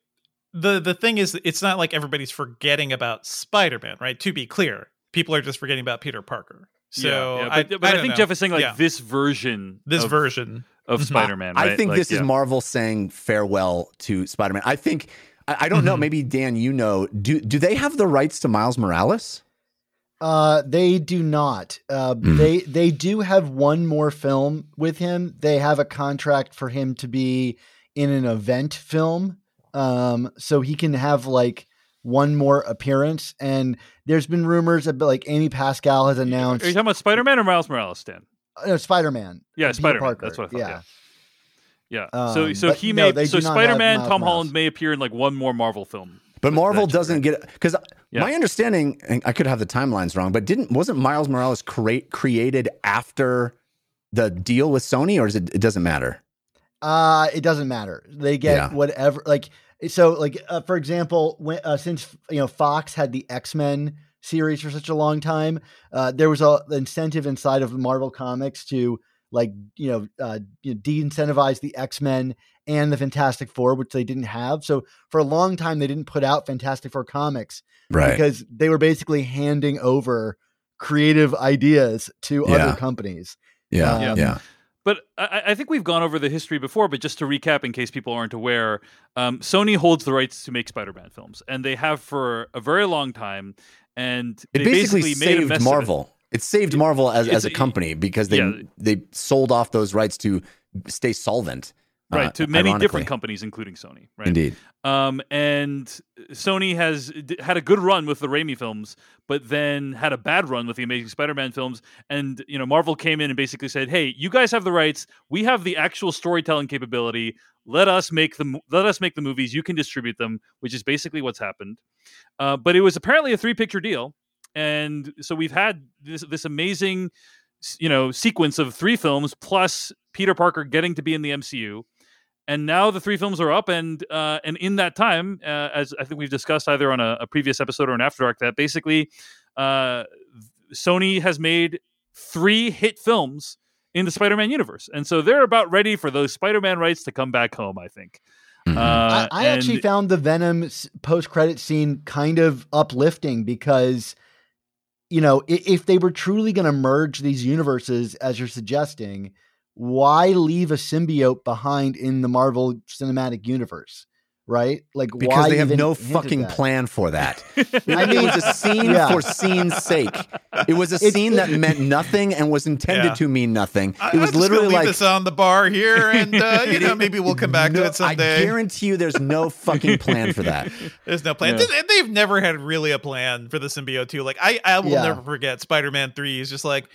the the thing is, it's not like everybody's forgetting about Spider Man, right? To be clear, people are just forgetting about Peter Parker. So yeah, yeah. I, but, but I, think know. Jeff is saying like Yeah. this version, this of, version. of Mhm. Spider-Man. I right? think Like, this is. Marvel saying farewell to Spider-Man. I think I, I don't know. Mhm. Maybe Dan, you know. Do do they have the rights to Miles Morales? Uh, they do not. Uh, Mhm. They they do have one more film with him. They have a contract for him to be in an event film, um, so he can have like one more appearance. And there's been rumors about like Amy Pascal has announced Are you talking about Spider-Man or Miles Morales, Stan? uh, Spider Man. Yeah, Spider-Man. That's what I thought. Yeah. Yeah. so Um, so but he may they so do not have Spider-Man, Tom Morales. Holland may appear in like one more Marvel film. But Marvel doesn't get because Yeah. my understanding, and I could have the timelines wrong, but didn't wasn't Miles Morales create created after the deal with Sony, or is it? It doesn't matter. Uh, it doesn't matter. They get Yeah. whatever. Like so, like uh, for example, when uh, since you know Fox had the X Men series for such a long time, uh, there was a incentive inside of Marvel Comics to like you know, uh, you know de-incentivize the X Men and the Fantastic Four, which they didn't have. So for a long time, they didn't put out Fantastic Four comics because they were basically handing over creative ideas to Yeah. other companies. yeah. Um, yeah. But I, I think we've gone over the history before. But just to recap, in case people aren't aware, um, Sony holds the rights to make Spider-Man films, and they have for a very long time. And It they basically, a saved of it. Marvel. It. saved Marvel as, as a company because they yeah. they sold off those rights to stay solvent. Right? uh, to many ironically. different companies, including Sony. Right. Indeed. Um, and Sony has d- had a good run with the Raimi films, but then had a bad run with the Amazing Spider-Man films. And you know, Marvel came in and basically said, "Hey, you guys have the rights. We have the actual storytelling capability. Let us make the let us make the movies. You can distribute them." Which is basically what's happened. Uh, but it was apparently a three-picture deal, and so we've had this this amazing, you know, sequence of three films plus Peter Parker getting to be in the MCU and now the three films are up and uh, and in that time uh, as i think we've discussed either on a, a previous episode or an after dark that basically uh, sony has made three hit films in the spider-man universe and so they're about ready for those spider-man rights to come back home i think Mhm. uh, I, I actually found the Venom post credit scene kind of uplifting because, you know, if, if they were truly going to merge these universes, as you're suggesting, why leave a symbiote behind in the Marvel Cinematic Universe? Right? Like, why? because why they have no fucking that? plan for that. I it mean- was a scene Yeah. for scene's sake. It was a It's- scene that meant nothing and was intended Yeah. to mean nothing. I, It was I'm just gonna literally leave like this on the bar here, and uh, you know maybe we'll come back no, to it someday. I guarantee you, there's no fucking plan for that. There's no plan. Yeah. They- They've never had really a plan for the symbiote too. Like I, I will Yeah. never forget Spider-Man Three. Is just like,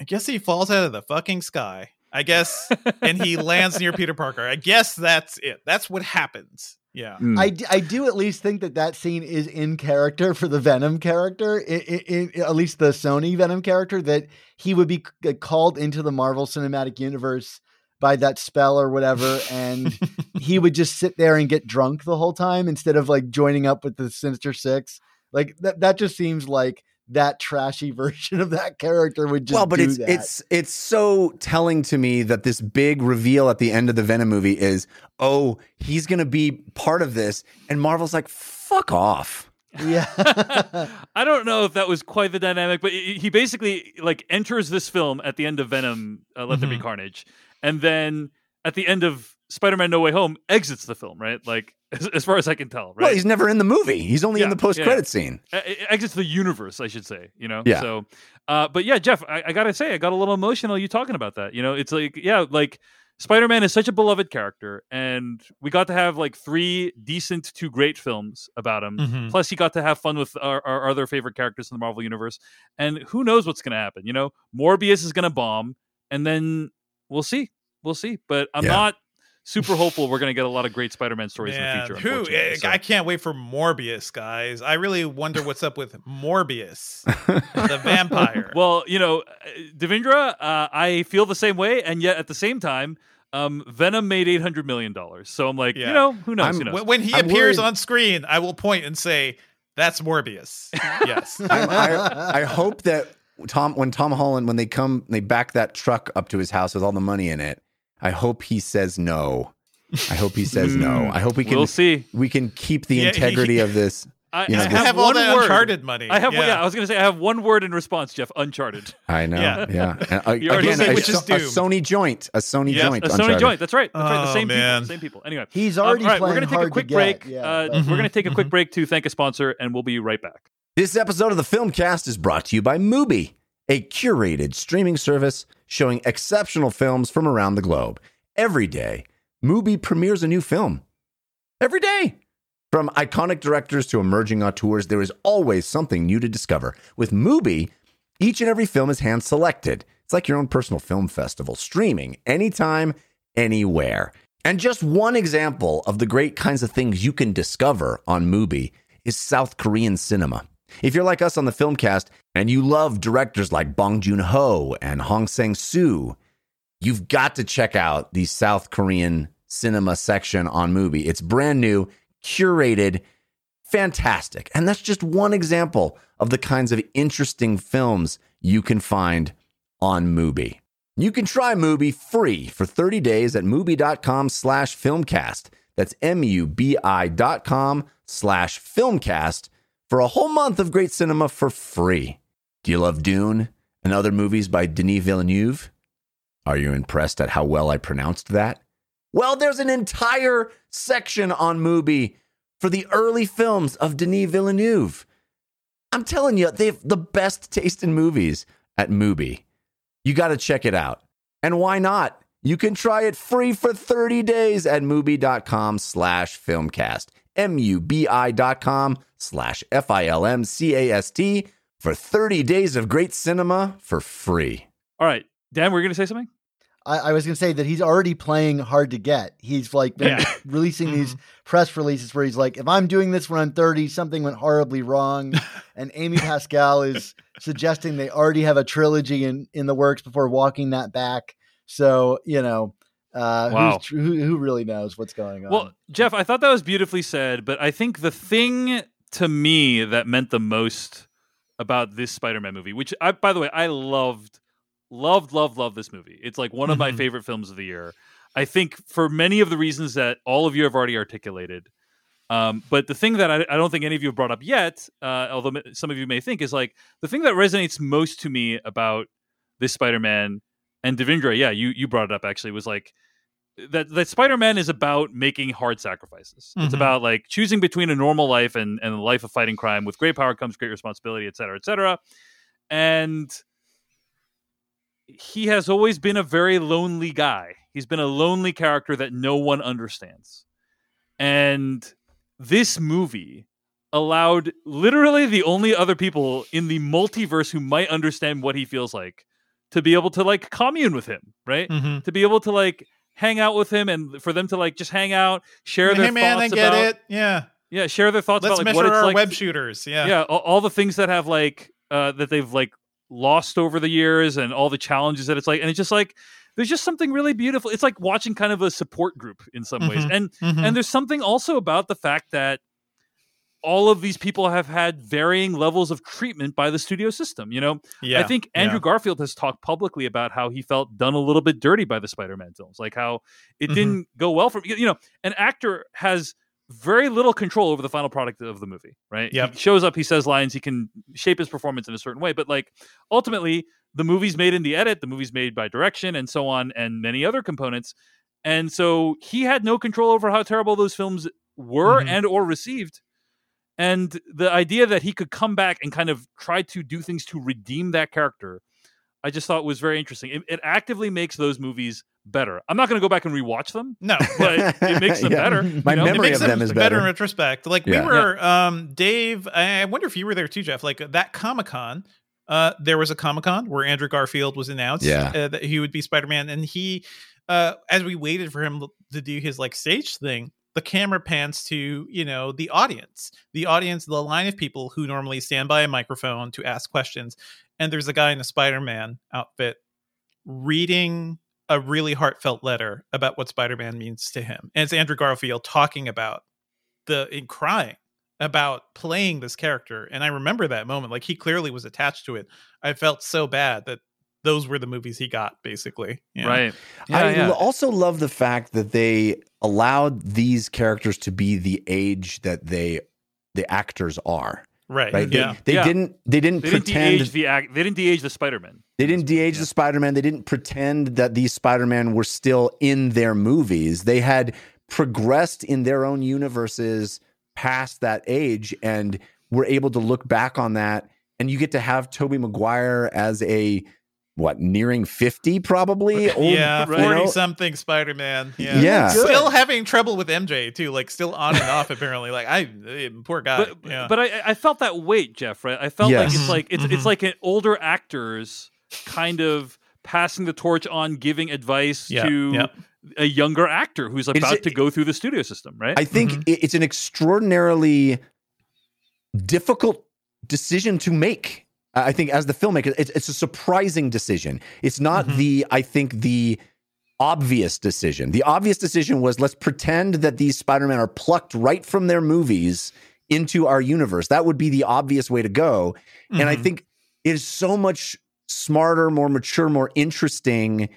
I guess he falls out of the fucking sky. I guess, and he lands near Peter Parker. I guess that's it. That's what happens. Yeah. Mm. I, d- I do at least think that that scene is in character for the Venom character, i i i at least the Sony Venom character, that he would be c- uh, called into the Marvel Cinematic Universe by that spell or whatever, and he would just sit there and get drunk the whole time instead of like joining up with the Sinister Six. Like that, that just seems like that trashy version of that character would just well, but do it's that. it's it's so telling to me that this big reveal at the end of the Venom movie is, oh, he's gonna be part of this, and Marvel's like, fuck off. yeah. I don't know if that was quite the dynamic, but he he basically like enters this film at the end of Venom, uh, Let There Be Mhm. Carnage, and then at the end of Spider-Man: No Way Home, exits the film. Right, like as, as far as I can tell. Right? Well, he's never in the movie. He's only in the post yeah, credit scene. E- e- exits the universe, I should say. You know. Yeah. So, uh, but yeah, Jeff, I, I gotta say, I got a little emotional. You talking about that? You know, it's like, yeah, like Spider Man is such a beloved character, and we got to have like three decent to great films about him. Mhm. Plus, he got to have fun with our, our other favorite characters in the Marvel universe. And who knows what's gonna happen? You know, Morbius is gonna bomb, and then we'll see, we'll see. But I'm Yeah. not super hopeful we're gonna get a lot of great Spider Man stories in the future. who? eh, So- I can't wait for Morbius, guys. I really wonder what's up with Morbius, the vampire. Well, you know, uh, Devindra, uh, I feel the same way, and yet at the same time, um, Venom made eight hundred million dollars. So I'm like, Yeah. you know, who knows? Who knows? when, when he I'm appears worried- on screen, I will point and say, "That's Morbius." yes. I, I, I hope that Tom, when Tom Holland, when they come, they back that truck up to his house with all the money in it. I hope he says no. I hope he says no. I hope we can. we'll see. We can keep the Yeah, he- integrity of this. I, You know, I this- have, have all one that word. Uncharted money. I have, yeah. yeah. I was going to say I have one word in response, Jeff. Uncharted. I know. Yeah. Yeah. And, uh, You already again, said a, which is So- a Doom. Sony joint. A Sony Yes, joint. A Sony Uncharted. joint. That's right. That's right. The Oh, same man. people. Same people. Anyway, He's um, already all right. We're gonna take a quick break. Yeah, uh, but- We're going to take a quick break to thank a sponsor, and we'll be right back. This episode of the Filmcast is brought to you by Mubi, a curated streaming service showing exceptional films from around the globe. Every day, Mubi premieres a new film. Every day. From iconic directors to emerging auteurs, there is always something new to discover. With Mubi, each and every film is hand selected. It's like your own personal film festival, streaming anytime, anywhere. And just one example of the great kinds of things you can discover on Mubi is South Korean cinema. If you're like us on the Filmcast and you love directors like Bong Joon Ho and Hong Sang Soo, you've got to check out the South Korean cinema section on Mubi. It's brand new, curated, fantastic. And that's just one example of the kinds of interesting films you can find on Mubi. You can try Mubi free for 30 days at Mubi.com slash filmcast. That's M-U-B-I dot com slash filmcast for a whole month of great cinema for free. Do you love Dune and other movies by Denis Villeneuve? Are you impressed at how well I pronounced that? Well, there's an entire section on Mubi for the early films of Denis Villeneuve. I'm telling you, they have the best taste in movies at Mubi. You got to check it out. And why not? You can try it free for 30 days at Mubi.com slash filmcast. M-U-B-I dot com slash F-I-L-M-C-A-S-T for 30 days of great cinema for free. All right, Dan, we're going to say something. I, I was going to say that he's already playing hard to get. He's like been Yeah. releasing these mm-hmm. press releases where he's like, if I'm doing this when I'm 30, something went horribly wrong. and Amy Pascal is suggesting they already have a trilogy in, in the works before walking that back. So, you know, uh, Wow. who, who really knows what's going on? Well, Jeff, I thought that was beautifully said, but I think the thing to me that meant the most about this Spider-Man movie, which I by the way, I loved loved loved loved this movie. It's like one of my Mhm. favorite films of the year. I think for many of the reasons that all of you have already articulated. Um, but the thing that I, I don't think any of you have brought up yet, uh, although some of you may think, is like the thing that resonates most to me about this Spider-Man and Devindra. Yeah, you you brought it up actually was like that that Spider-Man is about making hard sacrifices. It's Mhm. about like choosing between a normal life and and a life of fighting crime. With great power comes great responsibility, et cetera, et cetera. And he has always been a very lonely guy. He's been a lonely character that no one understands. And this movie allowed literally the only other people in the multiverse who might understand what he feels like to be able to like commune with him, right? Mhm. To be able to like hang out with him and for them to like just hang out, share their Hey man, thoughts I get about it. Yeah. yeah, share their thoughts Let's about like what it's our like web shooters. Yeah. yeah all, all the things that have like uh that they've like lost over the years and all the challenges that it's like and it's just like there's just something really beautiful it's like watching kind of a support group in some ways Mhm. and Mhm. and there's something also about the fact that all of these people have had varying levels of treatment by the studio system you know yeah. I think Andrew yeah. Garfield has talked publicly about how he felt done a little bit dirty by the Spider-Man films, like how it Mhm. didn't go well for you know. An actor has very little control over the final product of the movie, right? Yep. He shows up, he says lines, he can shape his performance in a certain way, but like ultimately, the movie's made in the edit, the movie's made by direction, and so on, and many other components. And so he had no control over how terrible those films were Mhm. and or received. And the idea that he could come back and kind of try to do things to redeem that character, I just thought was very interesting. It, it actively makes those movies better. I'm not going to go back and rewatch them, No, but it makes them Yeah. better. My you know? it memory makes of them is better better. in retrospect. Like Yeah. we were, um, Dave. I I wonder if you were there too, Jeff. Like that Comic Con. Uh, there was a Comic Con where Andrew Garfield was announced. Yeah. uh, that he would be Spider Man, and he, uh, as we waited for him to do his like stage thing, the camera pans to you know the audience, the audience, the line of people who normally stand by a microphone to ask questions, and there's a guy in a Spider Man outfit reading a really heartfelt letter about what Spider-Man means to him. And it's Andrew Garfield talking about the in crying about playing this character. And I remember that moment. Like he clearly was attached to it. I felt so bad that those were the movies he got, basically. Yeah. Right. Yeah, I yeah. also love the fact that they allowed these characters to be the age that they the actors are. Right. Right? Yeah. They, they Yeah. didn't they didn't They didn't pretend de-age the act. They didn't de-age the Spider-Man. they didn't de-age Yeah. the Spider-Man. They didn't pretend that these Spider-Man were still in their movies. They had progressed in their own universes past that age and were able to look back on that. And you get to have Tobey Maguire as a what nearing 50 probably old, yeah, you forty know? something Spider Man. Yeah, Yeah. still having trouble with MJ too. Like still on and off. Apparently, like I eh, poor guy. but yeah. but I, I felt that weight, Jeff. Right? I felt like it's like it's it's like an older actors kind of passing the torch on, giving advice Yeah, to yeah. a younger actor who's It's- about to go through the studio system. Right? I think it- it's an extraordinarily difficult decision to make. I think as the filmmaker, it's, it's a surprising decision. It's not Mhm. the, I think, the obvious decision. The obvious decision was let's pretend that these Spider-Man are plucked right from their movies into our universe. That would be the obvious way to go. And I Mhm. think it is so much smarter, more mature, more interesting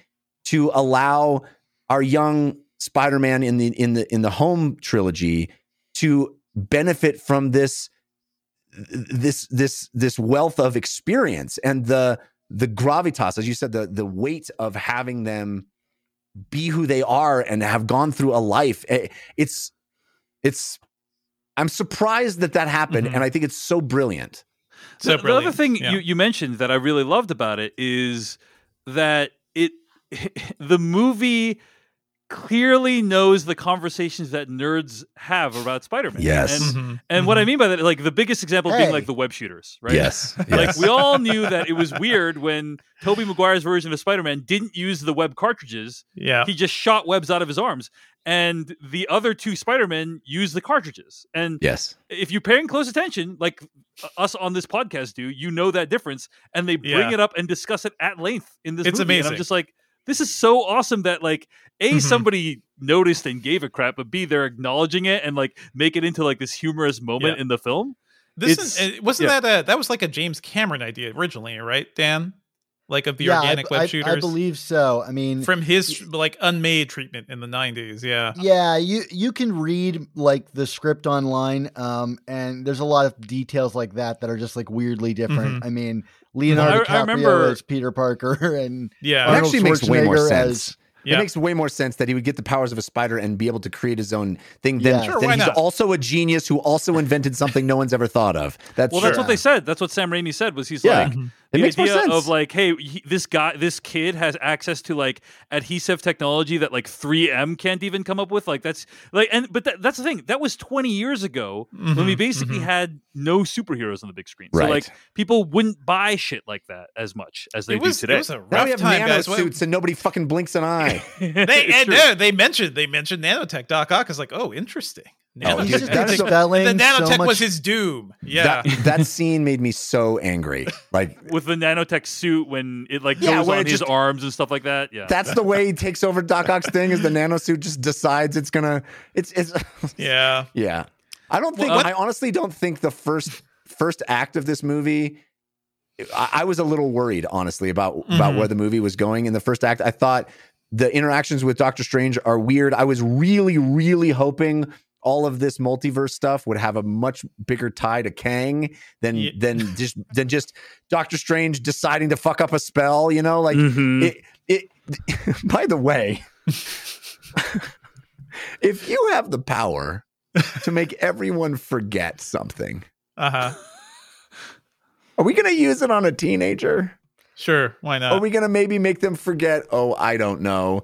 to allow our young Spider-Man in the in the in the home trilogy to benefit from this this this this wealth of experience and the the gravitas, as you said, the the weight of having them be who they are and have gone through a life. Eh, It's it's I'm surprised that that happened, Mhm. and I think it's so brilliant. So the, the other thing Yeah. you, you mentioned that I really loved about it is that it the movie clearly knows the conversations that nerds have about Spider-Man. Yes. And, Mhm. and what I Mhm. mean by that, like the biggest example being like the web shooters, right? Yes, Like we all knew that it was weird when Tobey Maguire's version of Spider-Man didn't use the web cartridges. yeah, He just shot webs out of his arms. And the other two Spider-Men use the cartridges. And yes. if you're paying close attention, like us on this podcast do, you know that difference, and they bring Yeah. it up and discuss it at length in this It's movie. And amazing. I'm just like, this is so awesome that like a Mhm. somebody noticed and gave a crap, but b they're acknowledging it and like make it into like this humorous moment Yeah. in the film. This It's- is, wasn't yeah. that a, that was like a James Cameron idea originally, right, Dan? Like of the yeah, organic I, web I- shooters I believe so. I mean, from his like unmade treatment in the '90s. Yeah, yeah, you you can read like the script online, um, and there's a lot of details like that that are just like weirdly different. I mean, Leonardo I- I DiCaprio remember- as Peter Parker, and yeah, It actually makes way more sense. as- It makes way more sense that he would get the powers of a spider and be able to create his own thing. Then, Yeah. Sure, then why he's not? also a genius who also invented something no one's ever thought of. That's Well, that's what they said. That's what Sam Raimi said. Was he's Yeah. like Mhm. It the makes more idea sense. of like, hey, he, this guy, this kid has access to like adhesive technology that like 3M can't even come up with. Like that's like, and but that, that's the thing. That was 20 years ago when we Mhm, basically mhm. had no superheroes on the big screen. So Right. like people wouldn't buy shit like that as much as they it was do today. it was a now we rough have time, nano guys. Suits and nobody fucking blinks an eye. They and true. no, they mentioned they mentioned nanotech. Doc Ock is like, oh, interesting. Nanotech. dude, he's just that is so- dispelling the nanotech so much. was his doom. Yeah, That, that scene made me so angry. Like with the nanotech suit when it like Yeah, goes when on it his just- arms and stuff like that. Yeah. that's the way he takes over Doc Ock's thing. Is the nano suit just decides it's gonna? It's it's yeah. yeah. I don't think. Well, I honestly don't think the first first act of this movie. I, I was a little worried, honestly, about about Mhm. where the movie was going. In the first act, I thought the interactions with Doctor Strange are weird. I was really, really hoping all of this multiverse stuff would have a much bigger tie to Kang than Yeah. than just than just Doctor Strange deciding to fuck up a spell. You know, like Mhm. it. It. By the way, if you have the power to make everyone forget something. Uh huh. Are we going to use it on a teenager? Sure. Why not? Are we going to maybe make them forget, oh, I don't know,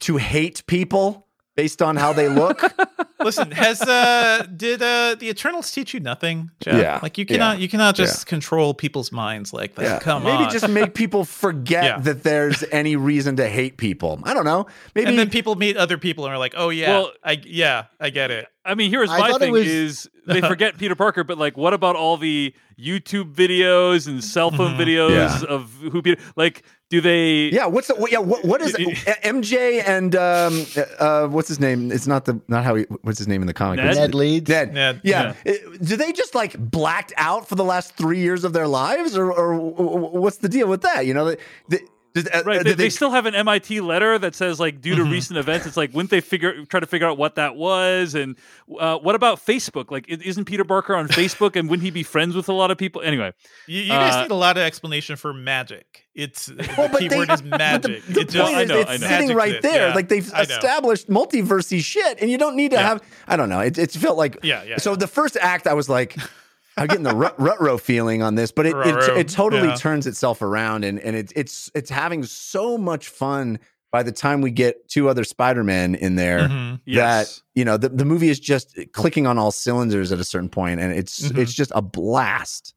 to hate people based on how they look? Listen, has uh did uh the Eternals teach you nothing, Jeff? Yeah, Like you cannot yeah, you cannot just control people's minds like that. Come maybe on. just make people forget Yeah. that there's any reason to hate people. I don't know. Maybe and then people meet other people and are like, "Oh yeah, Well- I yeah, I get it." I mean, here's my thing: was- is they forget Peter Parker, but like, what about all the YouTube videos and cell phone Mhm. videos Yeah. of who Peter? Like, do they? Yeah, what's the what, yeah? What, what is Y- y- MJ and um uh what's his name? It's not the not how he what's his name in the comic. Ned? What's Ned Leeds. Ned. Ned, Yeah. It- Do they just like blacked out for the last three years of their lives, or or w- w- what's the deal with that? You know, they, they, did- uh, Right, uh, they, did they still have an MIT letter that says like due to Mhm. recent events. It's like wouldn't they figure try to figure out what that was? And uh, what about Facebook? Like, isn't Peter Parker on Facebook? And wouldn't he be friends with a lot of people? Anyway, You, you guys Uh, need a lot of explanation for magic. It's Well, the but key they- is magic. The, the It point just- I is, know, it's I know. sitting Magic's right there. yeah. Like they've I know. established multiversey shit, and you don't need to Yeah. have. I don't know. It, it felt like Yeah, yeah, So yeah. the first act, I was like. I'm getting the rut, rut row feeling on this, but it, it, it totally yeah. turns itself around, and and it, it's it's having so much fun by the time we get two other Spider-Men in there Mhm. yes. that you know the, the movie is just clicking on all cylinders at a certain point and it's Mhm. it's just a blast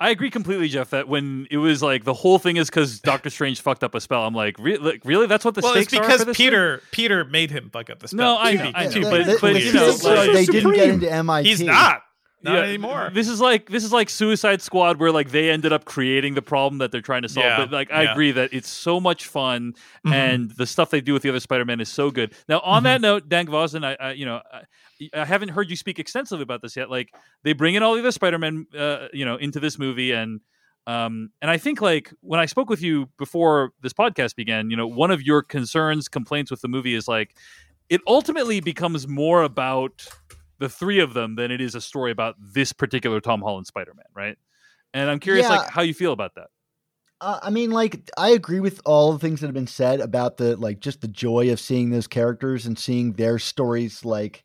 I agree completely, Jeff. That when it was like the whole thing is because Doctor Strange fucked up a spell. I'm like, re- like, really? That's what the Well, it's stakes are because for this thing? Peter Peter made him fuck up the spell. No, I to know, be- I know, to but- be but, the you know, stakes like- they didn't get into MIT. he's not not Yeah, anymore. This is like this is like Suicide Squad, where like they ended up creating the problem that they're trying to solve. Yeah, but like I yeah. agree that it's so much fun, Mhm. and the stuff they do with the other Spider-Man is so good. Now, on that note, Dan Gvozden, I, I you know. I, I haven't heard you speak extensively about this yet. Like they bring in all the other Spider-Man, uh, you know, into this movie, and um, and I think like when I spoke with you before this podcast began, you know, one of your concerns, complaints with the movie is like it ultimately becomes more about the three of them than it is a story about this particular Tom Holland Spider-Man, right? And I'm curious, Yeah. like, how you feel about that. Uh, I mean, like, I agree with all the things that have been said about the like just the joy of seeing those characters and seeing their stories like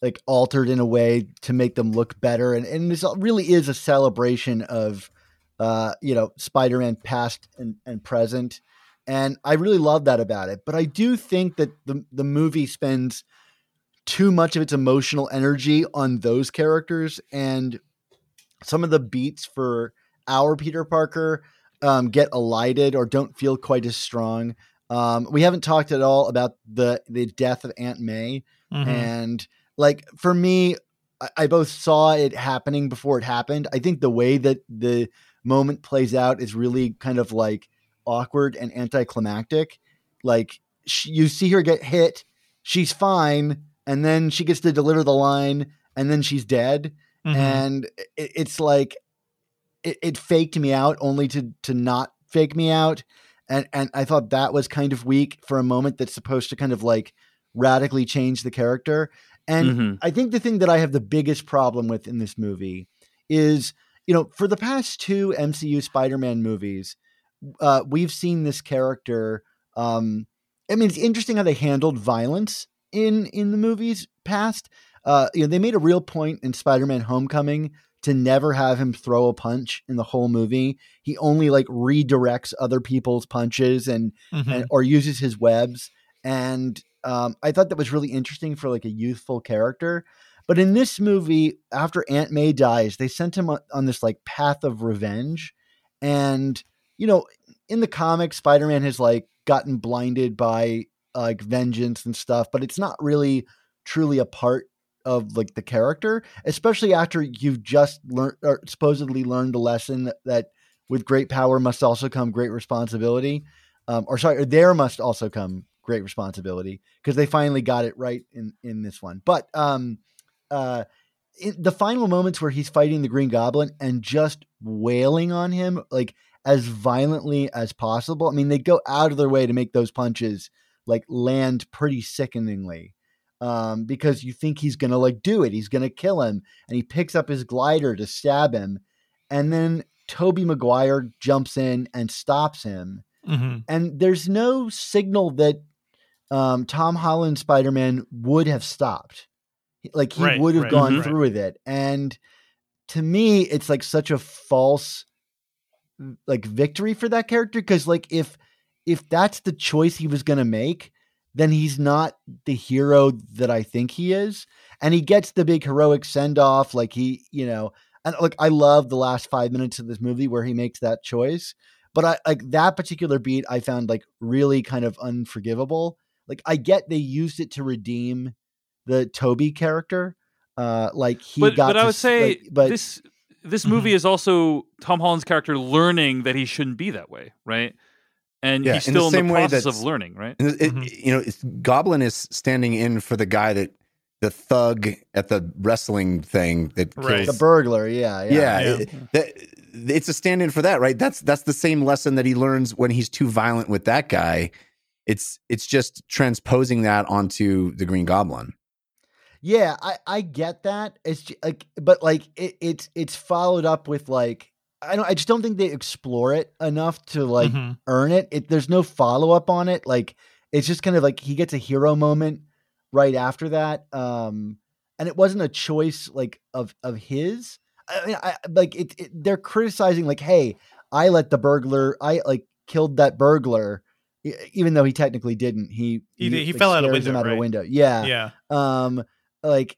like altered in a way to make them look better, and and this really is a celebration of uh you know Spider-Man past and and present, and I really love that about it. But I do think that the the movie spends too much of its emotional energy on those characters and some of the beats for our Peter Parker um, get elided or don't feel quite as strong. Um, we haven't talked at all about the the death of Aunt May, Mhm. and like for me, I, I both saw it happening before it happened. I think the way that the moment plays out is really kind of like awkward and anticlimactic. Like sh you see her get hit, she's fine, and then she gets to deliver the line, and then she's dead Mhm. and it, it's like it, it faked me out only to to not fake me out and and i thought that was kind of weak for a moment that's supposed to kind of like radically change the character and Mhm. i think the thing that i have the biggest problem with in this movie is you know for the past two mcu spider-man movies uh, we've seen this character um i mean it's interesting how they handled violence in in the movies past uh, you know, they made a real point in Spider-Man: Homecoming to never have him throw a punch in the whole movie. He only like redirects other people's punches and, Mhm. and or uses his webs. And um, I thought that was really interesting for like a youthful character. But in this movie, after Aunt May dies, they sent him on, on this like path of revenge. And you know, in the comics, Spider-Man has like gotten blinded by like vengeance and stuff, but it's not really truly a part of like the character, especially after you've just learned or supposedly learned a lesson that, with great power must also come great responsibility. Um, or sorry, there must also come great responsibility because they finally got it right in in this one. But um, uh, the final moments where he's fighting the Green Goblin and just wailing on him like as violently as possible. I mean, they go out of their way to make those punches like land pretty sickeningly um, because you think he's gonna like do it. He's gonna kill him, and he picks up his glider to stab him, and then Tobey Maguire jumps in and stops him. Mhm. And there's no signal that um, Tom Holland Spider Man would have stopped. Like he Right, would have right, gone right. through with it. And to me, it's like such a false like victory for that character because like if if that's the choice he was going to make then he's not the hero that i think he is and he gets the big heroic send off like he you know and like i love the last 5 minutes of this movie where he makes that choice but i like that particular beat i found like really kind of unforgivable like i get they used it to redeem the tobey character uh like he but got but I to would say like, but this this Mhm. movie is also Tom Holland's character learning that he shouldn't be that way, right? And Yeah, he's in the still in the, same way process of learning, right? And it, Mhm. you know, it's, Goblin is standing in for the guy that the thug at the wrestling thing that kills. Right. the burglar yeah yeah, Yeah, Yeah. it- that, it's a stand-in for that, right? That's that's the same lesson that he learns when he's too violent with that guy. It's it's just transposing that onto the Green Goblin. Yeah, I I get that. It's ju- like, but like it, it's it's followed up with like I don't. I just don't think they explore it enough to like Mhm. earn it. It there's no follow up on it. Like it's just kind of like he gets a hero moment right after that. Um, and it wasn't a choice like of of his. I mean, I like it, it. They're criticizing like, hey, I let the burglar. I like killed that burglar. Even though he technically didn't, he He did- he like, fell out a window, out of a window. Yeah, yeah um like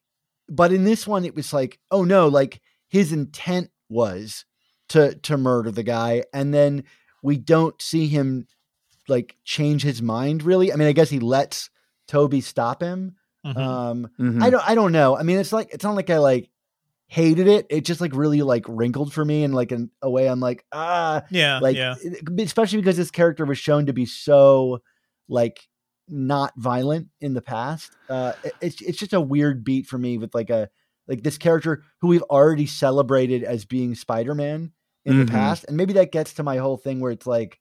but in this one it was like oh no like his intent was to to murder the guy and then we don't see him like change his mind really. I mean i guess he lets tobey stop him. Mhm. um Mhm. i don't i don't know. I mean it's like it's not like i like hated it. It just like really like wrinkled for me in like an, a way i'm like ah. Yeah like yeah. especially because this character was shown to be so like not violent in the past. Uh it- it's it's just a weird beat for me with like a like this character who we've already celebrated as being spider-man in Mhm. the past and maybe that gets to my whole thing where it's like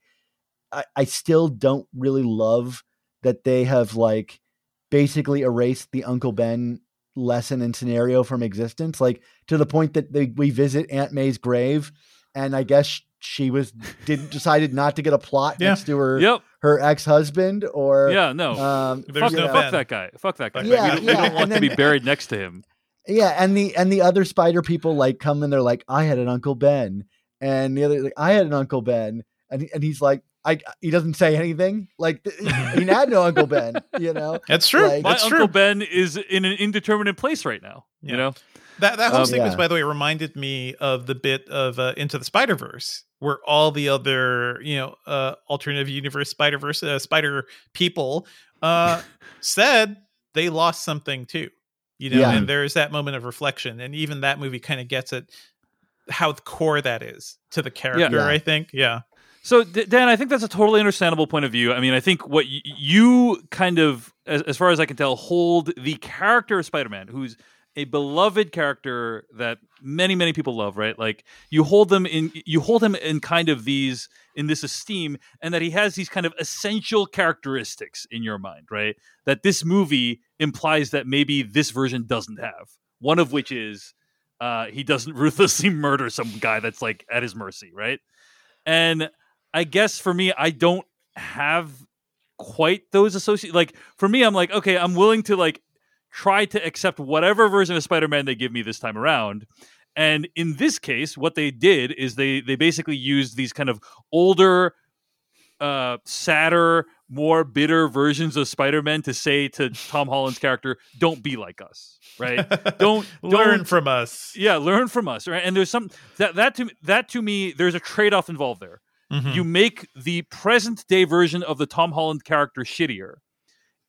I, I still don't really love that they have like basically erased the uncle ben lesson and scenario from existence like to the point that they we visit aunt may's grave and i guess she was didn't decided not to get a plot Yeah. next to her Yep. her ex-husband or Yeah. No. um There's fuck, no fuck that guy. Fuck that guy. Fuck We don't- guy. we, don't want and to be buried next to him. Yeah and the and the other spider people like come and they're like i had an uncle ben and the other like i had an uncle ben and, he- and he's like I, he doesn't say anything like th- he had no uncle ben you know that's true like- My that's uncle true Ben is in an indeterminate place right now. Yeah. You know. That that whole Um, sequence, Yeah. by the way, reminded me of the bit of uh, Into the Spider Verse, where all the other, you know, uh, alternative universe Spider Verse uh, Spider people uh, said they lost something too. You know, Yeah. and there's that moment of reflection, and even that movie kind of gets at how core that is to the character. Yeah. I think, yeah, So, Dan, I think that's a totally understandable point of view. I mean, I think what y- you kind of, as, as far as I can tell, hold the character of Spider Man, who's a beloved character that many, many people love, right? Like you hold them in, you hold him in kind of these, in this esteem, and that he has these kind of essential characteristics in your mind, right? That this movie implies that maybe this version doesn't have. One of which is uh, he doesn't ruthlessly murder some guy that's like at his mercy, right? And I guess for me, I don't have quite those associate. Like for me, I'm like, okay, I'm willing to like try to accept whatever version of Spider-Man they give me this time around. And in this case, what they did is they they basically used these kind of older, uh, sadder, more bitter versions of Spider-Man to say to Tom Holland's character, "Don't be like us." Right? Don't learn don't- from us. Yeah, learn from us, right? And there's some that that to that to me, there's a trade off involved there. Mhm. You make the present day version of the Tom Holland character shittier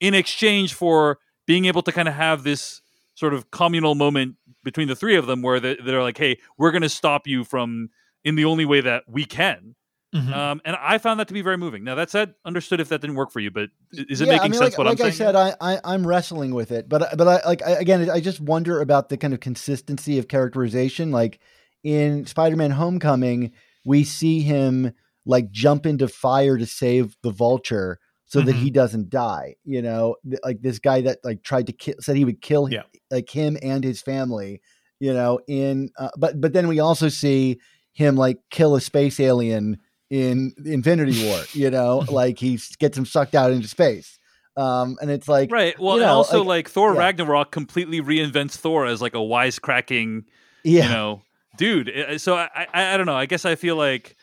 in exchange for being able to kind of have this sort of communal moment between the three of them where they, they're like, "Hey, we're going to stop you from in the only way that we can." Mhm. Um, and I found that to be very moving. Now that said, understood if that didn't work for you, but is it Yeah, making I mean, sense? like, what like I'm I saying? said, I, I I'm wrestling with it, but but I like I, again, I just wonder about the kind of consistency of characterization. Like in Spider-Man: Homecoming, we see him like jump into fire to save the Vulture so that Mhm. he doesn't die. You know, like this guy that like tried to kill, said he would kill Yeah. like him and his family. You know, in uh, but but then we also see him like kill a space alien in Infinity War. You know, like he gets him sucked out into space. Um, and it's like right. Well, you and also like, like, Thor yeah. Ragnarok completely reinvents Thor as like a wisecracking, yeah, you know, dude. So I, I I don't know. I guess I feel like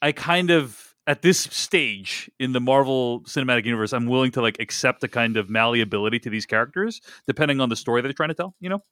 I kind of at this stage in the Marvel Cinematic Universe, I'm willing to like accept a kind of malleability to these characters depending on the story that they're trying to tell. You know.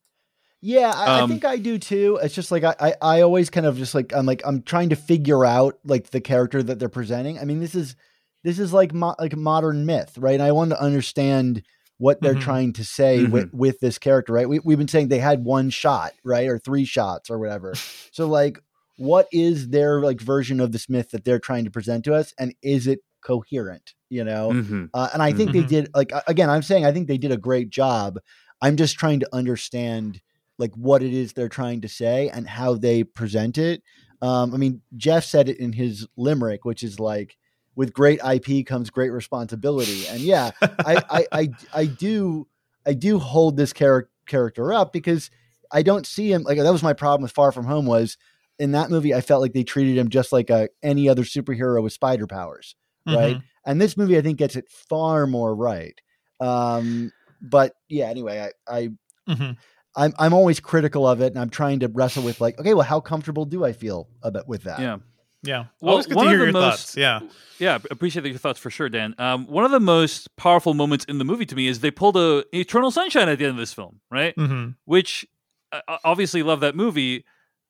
Yeah, I, I Um, think I do too. It's just like I, I, I always kind of just like I'm like I'm trying to figure out like the character that they're presenting. I mean, this is this is like mo- like modern myth, right? And I want to understand what they're Mhm. trying to say with with this character, right? We, we've been saying they had one shot, right, or three shots or whatever. so like, what is their like version of this myth that they're trying to present to us, and is it coherent? You know, Mhm. uh, and I think they Mhm. did like again, I'm saying I think they did a great job. I'm just trying to understand like what it is they're trying to say and how they present it. Um, I mean, Jeff said it in his limerick, which is like, with great IP comes great responsibility. And yeah, I, I, I, I do, I do hold this character character up because I don't see him like that was my problem with Far From Home was in that movie I felt like they treated him just like a any other superhero with spider powers, right? Mhm. And this movie I think gets it far more right. Um, but yeah, anyway, I, I Mhm. I'm I'm always critical of it, and I'm trying to wrestle with like, okay, well, how comfortable do I feel about with that? Yeah. Yeah. Well, Always good one to of hear the your most- thoughts. Yeah. Yeah, appreciate your thoughts for sure, Dan. Um, one of the most powerful moments in the movie to me is they pulled a Eternal Sunshine at the end of this film, right? hmm Which I I obviously love that movie,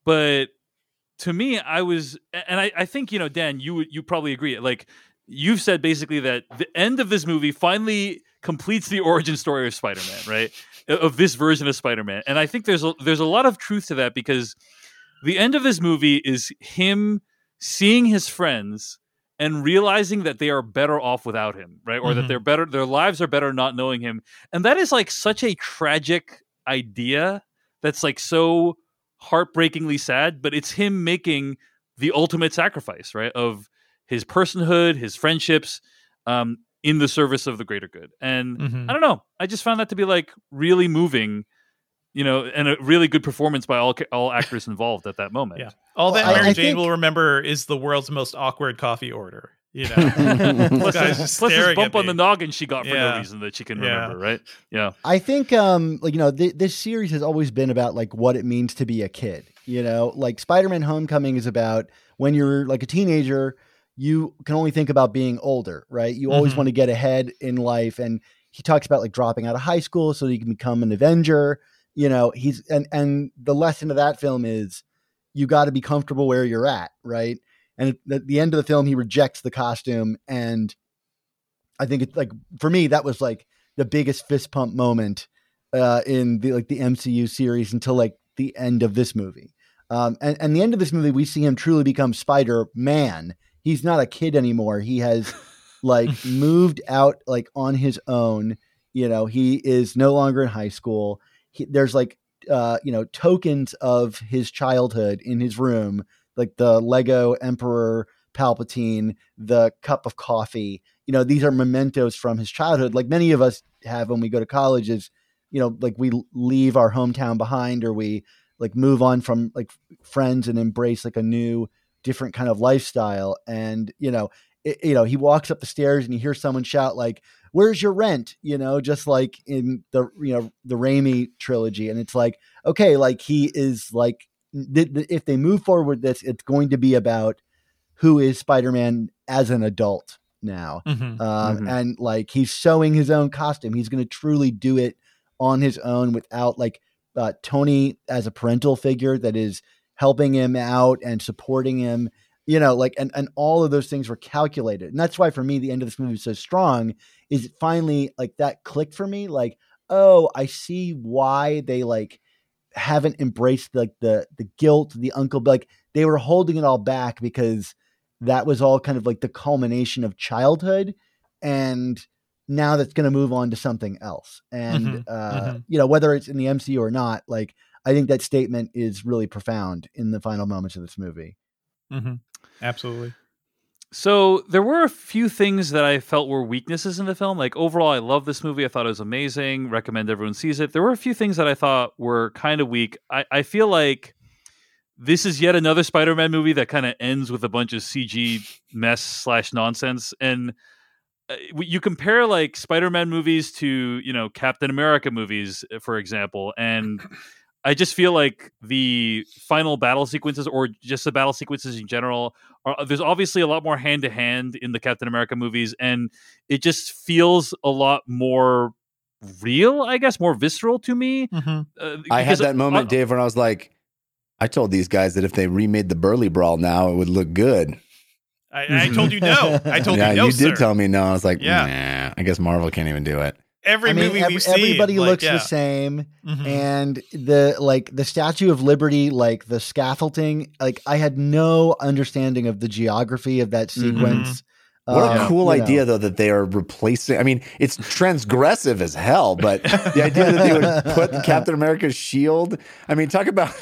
but to me, I was, and I, I think you know, Dan, you you probably agree. Like you've said, basically that the end of this movie finally completes the origin story of Spider-Man, right? Of this version of Spider-Man, and I think there's a, there's a lot of truth to that because the end of this movie is him seeing his friends and realizing that they are better off without him, right? Or that Mhm. they're better, their lives are better not knowing him. And that is like such a tragic idea that's like so heartbreakingly sad, but it's him making the ultimate sacrifice, right? Of his personhood, his friendships, um, in the service of the greater good. And Mhm. I don't know. I just found that to be like really moving, you know, and a really good performance by all all actors involved at that moment. Yeah. All that Well, I- Mary I Jane think- will remember is the world's most awkward coffee order. You know, plus, guy's this, just plus this bump on the noggin she got for Yeah. no reason that she can Yeah. remember, right? Yeah. I think um like you know th- this series has always been about like what it means to be a kid. You know, like Spider-Man Homecoming is about when you're like a teenager, you can only think about being older, right? You always Mhm. want to get ahead in life and he talks about like dropping out of high school so he can become an Avenger. You know, he's and and the lesson of that film is you got to be comfortable where you're at, right? And at the end of the film he rejects the costume and I think it's like for me that was like the biggest fist pump moment uh, in the like the MCU series until like the end of this movie. Um, and and the end of this movie, we see him truly become Spider Man. He's not a kid anymore. He has like moved out like on his own. You know, he is no longer in high school. He, there's like uh, you know tokens of his childhood in his room, like the Lego Emperor Palpatine, the cup of coffee. You know, these are mementos from his childhood, like many of us have when we go to college. Is you know, like we leave our hometown behind, or we like move on from like friends and embrace like a new, different kind of lifestyle. And you know, it, you know, he walks up the stairs and you hear someone shout like, "Where's your rent?" You know, just like in the you know the Raimi trilogy, and it's like, okay, like he is like, th- th- if they move forward with this, it's going to be about who is Spider-Man as an adult now. Mhm. Um, Mhm. and like he's sewing his own costume. He's going to truly do it on his own without like uh, Tony as a parental figure that is helping him out and supporting him. You know, like and and all of those things were calculated, and that's why for me the end of this movie is so strong. Is it finally like that clicked for me? Like, oh, I see why they like haven't embraced like the the guilt, the uncle. Like they were holding it all back because that was all kind of like the culmination of childhood and now that's going to move on to something else and Mhm, uh mhm. you know whether it's in the mcu or not like i think that statement is really profound in the final moments of this movie Mhm. Absolutely. So there were a few things that I felt were weaknesses in the film. Like overall, I love this movie. I thought it was amazing. Recommend everyone sees it. There were a few things that I thought were kind of weak. I, I feel like this is yet another Spider-Man movie that kind of ends with a bunch of CG mess slash nonsense. And uh, you compare like Spider-Man movies to you know Captain America movies, uh, for example, and I just feel like the final battle sequences, or just the battle sequences in general, are there's obviously a lot more hand to hand in the Captain America movies, and it just feels a lot more real, I guess, more visceral to me. Mhm. Uh, I had that moment, uh, Dave, when I was like, I told these guys that if they remade the Burly Brawl now, it would look good. I, I told you no. I told yeah, you no, you sir. did tell me no. I was like, Yeah. nah, I guess Marvel can't even do it. Every I mean, movie ev- we've seen, everybody like, looks yeah. the same, Mhm. and the like the Statue of Liberty, like the scaffolding. Like I had no understanding of the geography of that Mhm. sequence. What Um, a cool you know. idea, though, that they are replacing. I mean, it's transgressive as hell, but the idea that they would put Captain America's shield. I mean, talk about